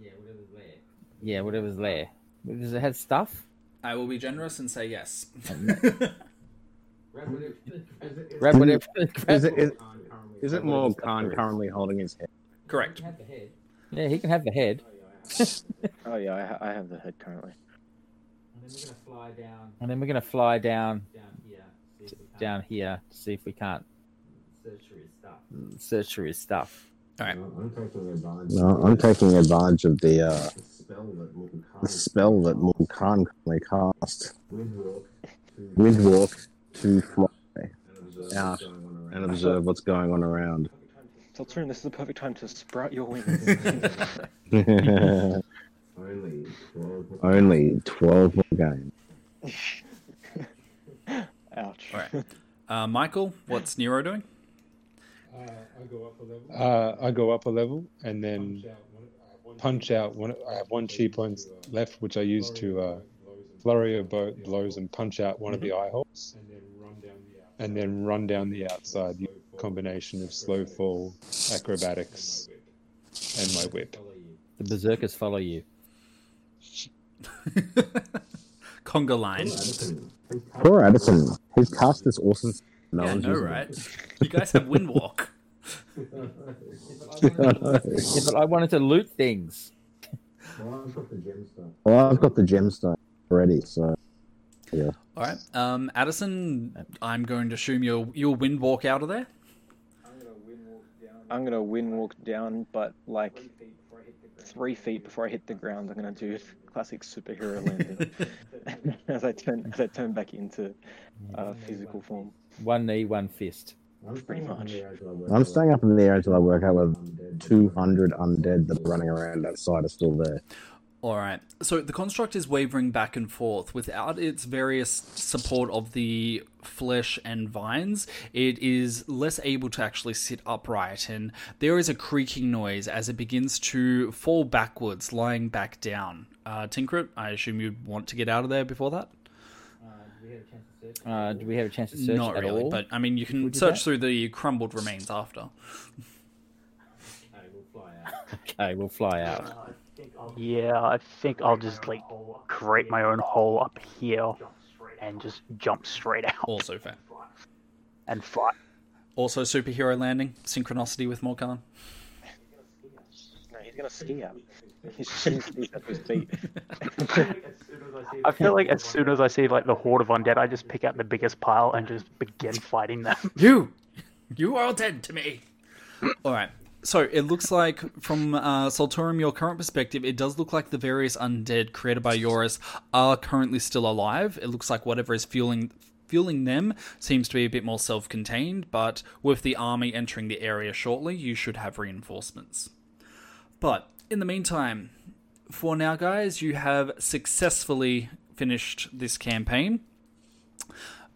S5: Yeah, whatever's there. Yeah, whatever's there. Does it have stuff?
S2: I will be generous and say yes.
S5: Grab whatever.
S3: Is it, is, is it Morkan currently holding his head?
S2: Correct.
S5: Yeah, he can have the head.
S6: Oh yeah, I, ha- I have the head currently.
S5: And then we're going to fly down And then we're gonna fly down down here to see if we can't search for his stuff.
S2: All right.
S3: No, I'm taking advantage of the uh, the spell that Mulkan currently cast. Windwalk to fly out and observe what's going on around.
S6: Solturum, this is the perfect time to sprout your wings. [LAUGHS]
S3: Only 12 more games. [LAUGHS]
S6: Ouch.
S2: All right. Uh, Michael, what's Nero doing?
S10: I go up a level. Uh, I go up a level and then punch out one. I have one chi points left, which I use to uh, flurry of bow, blows and punch out one of the eye holes, and then run down the outside. The combination of slow fall, acrobatics, and my whip.
S5: The berserkers follow you. [LAUGHS]
S2: Conga line.
S3: Poor Addison. He's cast this awesome. No
S2: yeah, I know, right? You guys have Windwalk. [LAUGHS]
S5: Yeah, but I wanted to loot things.
S3: Well, I've got the gemstone already, so yeah.
S2: All right. Um, Addison, I'm going to assume you'll you'll Windwalk out of there.
S6: I'm gonna wind walk down, but like three feet before I hit the ground, I'm gonna do classic superhero [LAUGHS] landing [LAUGHS] as I turn as I turn back into uh, physical form.
S5: One knee, one fist.
S6: Pretty much.
S3: I'm staying up in the air until I work out whether 200 undead that are running around outside are still there.
S2: All right. So the construct is wavering back and forth. Without its various support of the flesh and vines, it is less able to actually sit upright, and there is a creaking noise as it begins to fall backwards, lying back down. Uh, Tinkrit, I assume you'd want to get out of there before that.
S5: Uh, do we have a chance to search
S2: Not
S5: at
S2: really,
S5: all?
S2: but I mean, you can search
S5: that?
S2: through the crumbled remains after. [LAUGHS]
S5: Okay, we'll fly out. okay, we'll fly out.
S7: Yeah, I think I'll just like create my own hole up here and just jump straight out
S2: Also fair.
S7: and fly.
S2: Also, superhero landing, synchronicity with Morkan.
S6: No, he's gonna ski up. He's shooting skis at his feet. [LAUGHS]
S7: I feel like as soon as I see like the horde of undead, I just pick out the biggest pile and just begin fighting them.
S2: You, you are dead to me. All right. So it looks like, from uh, your current perspective, it does look like the various undead created by Eurus are currently still alive. It looks like whatever is fueling fueling them seems to be a bit more self-contained, but with the army entering the area shortly, you should have reinforcements. But in the meantime, for now, guys, you have successfully finished this campaign.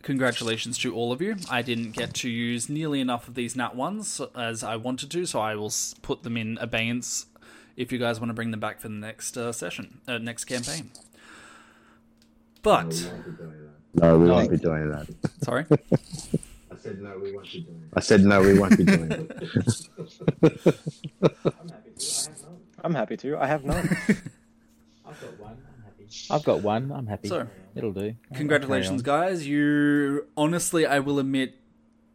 S2: Congratulations to all of you. I didn't get to use nearly enough of these nat ones as I wanted to, so I will put them in abeyance if you guys want to bring them back for the next uh, session, uh, next campaign. But
S3: No, we won't be doing that.
S2: sorry,
S9: I said no, we won't be doing that.
S3: I said no, we won't be doing [LAUGHS] it.
S6: I'm happy to. I have none. [LAUGHS]
S5: I've got one. I'm happy.
S2: So,
S5: It'll do.
S2: congratulations, guys. You honestly, I will admit,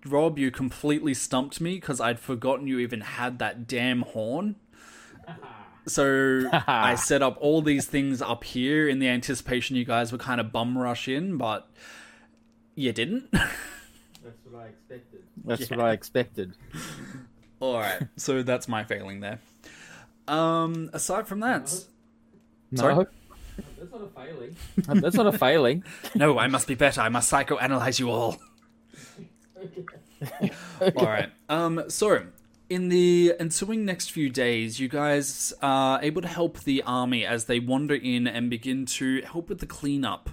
S2: Rob, you completely stumped me because I'd forgotten you even had that damn horn. [LAUGHS] So I [LAUGHS] set up all these things up here in the anticipation you guys would kind of bum rush in, but you didn't. [LAUGHS]
S11: That's what I expected.
S5: That's
S2: Yeah.
S5: what I expected.
S2: All right, so that's my failing there. Um, aside from that, sorry,
S5: No,
S11: That's not a failing. [LAUGHS]
S5: that's not a failing. [LAUGHS]
S2: no, I must be better. I must psychoanalyze you all. All right. Um. So, in the ensuing next few days, you guys are able to help the army as they wander in and begin to help with the cleanup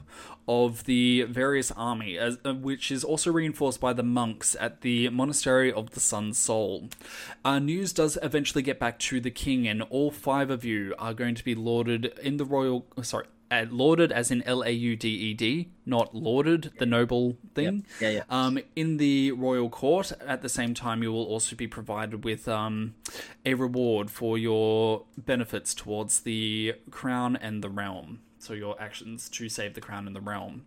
S2: of the various army, as, uh, which is also reinforced by the monks at the monastery of the Sun Soul. Uh, news does eventually get back to the king, and all five of you are going to be lauded in the royal, sorry, uh, lauded as in L A U D E D, not lauded, the noble thing.
S5: Yeah, yeah.
S2: Um, in the royal court, at the same time, you will also be provided with um, a reward for your benefits towards the crown and the realm. So your actions to save the crown and the realm.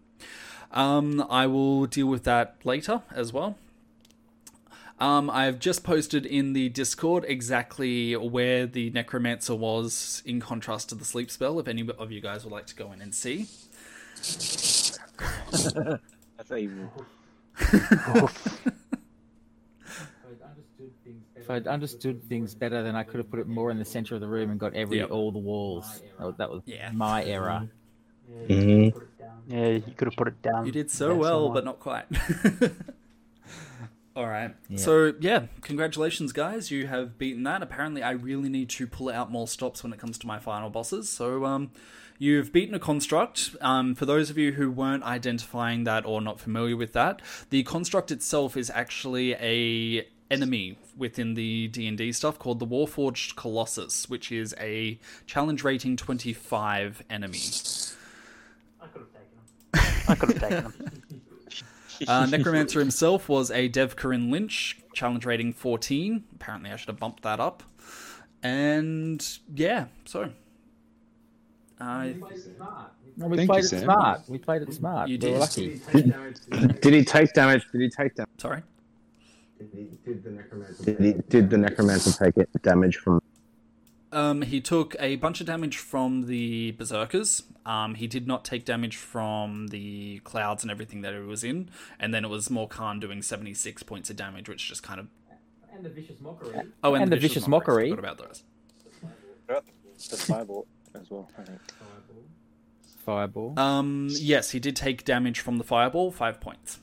S2: Um, I will deal with that later as well. Um, I've just posted in the Discord exactly where the necromancer was in contrast to the sleep spell. If any of you guys would like to go in and see. [LAUGHS]
S6: That's evil. [LAUGHS]
S5: If I'd understood things better, then I could have put it more in the center of the room and got every
S2: Yep.
S5: all the walls. That was, that was
S2: Yeah.
S5: my error. [LAUGHS]
S3: Mm-hmm.
S7: Yeah, you could have put it down.
S2: You did so
S7: there
S2: well,
S7: somewhere.
S2: but not quite. [LAUGHS] All right.
S5: Yeah.
S2: So, yeah, congratulations, guys. You have beaten that. Apparently, I really need to pull out more stops when it comes to my final bosses. So, um, you've beaten a construct. Um, for those of you who weren't identifying that or not familiar with that, the construct itself is actually a enemy within the D&D stuff called the Warforged Colossus, which is a challenge rating 25 enemy.
S7: I could have taken him. I could have taken him. [LAUGHS]
S2: Uh, Necromancer himself was a Devkarin Lich, challenge rating 14. Apparently, I should have bumped that up. And yeah, so. Uh,
S5: No, we
S10: Thank
S5: played
S10: you,
S5: it
S10: Sam.
S5: smart. We played it smart.
S2: You
S5: we
S2: did.
S5: were lucky.
S3: Did he take damage? Did he take damage?
S2: sorry.
S9: Did, he, did the necromancer?
S3: Did, he, did the necromancer take it damage from?
S2: Um, he took a bunch of damage from the Berserkers. Um, he did not take damage from the clouds and everything that he was in. And then it was Morkan doing 76 points of damage, which just kind of.
S11: And the vicious mockery.
S2: Oh, and,
S5: And the vicious mockery.
S2: Forgot about those.
S6: The fireball as well, I think.
S5: Fireball.
S2: Um, yes, he did take damage from the fireball, five points.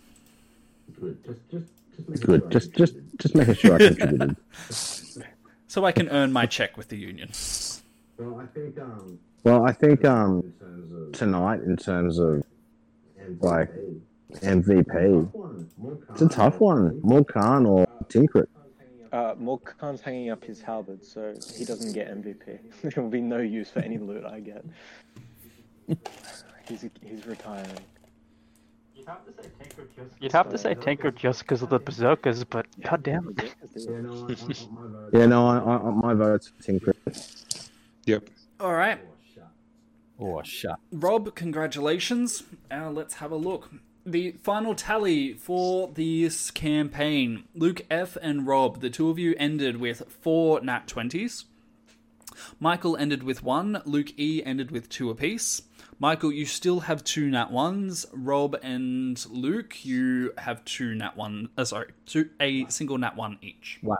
S9: Good. Just, just, just make
S3: Good. Just, just, just making sure I contributed. [LAUGHS]
S2: So I can earn my check with the union.
S9: Well, I think um,
S3: Well, I think um
S9: in
S3: tonight, in terms of
S9: MVP,
S3: like MVP, it's a tough one. Morkan or Tinkrit.
S6: Uh, Morkan's hanging up his halberd, so he doesn't get MVP. [LAUGHS] there will be no use for any loot I get. [LAUGHS] he's he's retiring.
S11: You'd have to say Tinker just.
S7: You'd have to say Tinker just because of the Berserkers, but god damn it.
S9: Yeah, no, I, I, my vote.
S3: Yeah, no, I, I, my vote's for Tinkrit.
S10: Yep.
S2: All right.
S5: Oh, shut.
S2: Rob, congratulations. Uh, let's have a look. The final tally for this campaign Luke F. and Rob, the two of you ended with four nat 20s. Michael ended with one. Luke E. ended with two apiece. Michael, you still have two nat 1s. Rob and Luke, you have two nat 1. Uh, sorry, two, a single nat 1 each.
S5: One.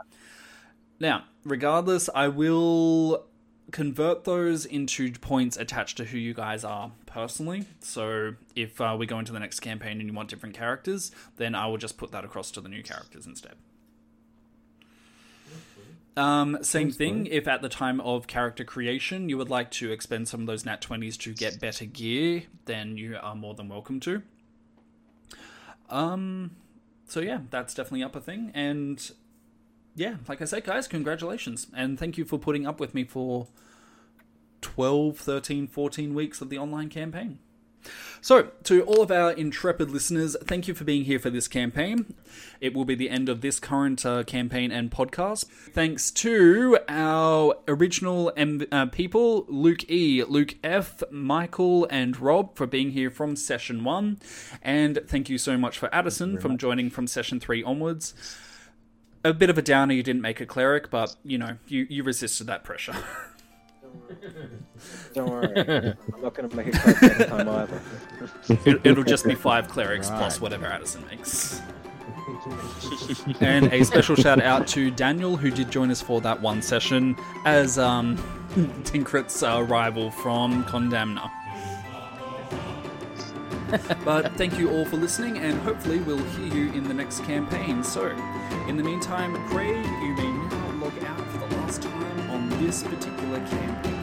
S2: Now, regardless, I will convert those into points attached to who you guys are personally. So if uh, we go into the next campaign and you want different characters, then I will just put that across to the new characters instead. Um, same thing. If at the time of character creation you would like to expend some of those nat twenties to get better gear, then you are more than welcome to. Um, so yeah, that's definitely up a thing, and yeah, like I said, guys, congratulations. And thank you for putting up with me for 12, 13, 14 weeks of the online campaign. So, to all of our intrepid listeners, thank you for being here for this campaign. It will be the end of this current uh, campaign and podcast. Thanks to our original M- uh, people, Luke E, Luke F, Michael, and Rob for being here from session one. And thank you so much for Addison from joining from session three onwards. A bit of a downer, you didn't make a cleric, but you know, you, you resisted that pressure. [LAUGHS]
S6: Don't worry, [LAUGHS] I'm not going to make a cut next time either.
S2: it, it'll just be five clerics plus whatever Addison makes. [LAUGHS] and a special shout out to Daniel, who did join us for that one session as um, [LAUGHS] Tinkrit's uh, rival from Condemner. but thank you all for listening, and hopefully we'll hear you in the next campaign. So, in the meantime, Craig, you may now log out for the last time on this particular campaign.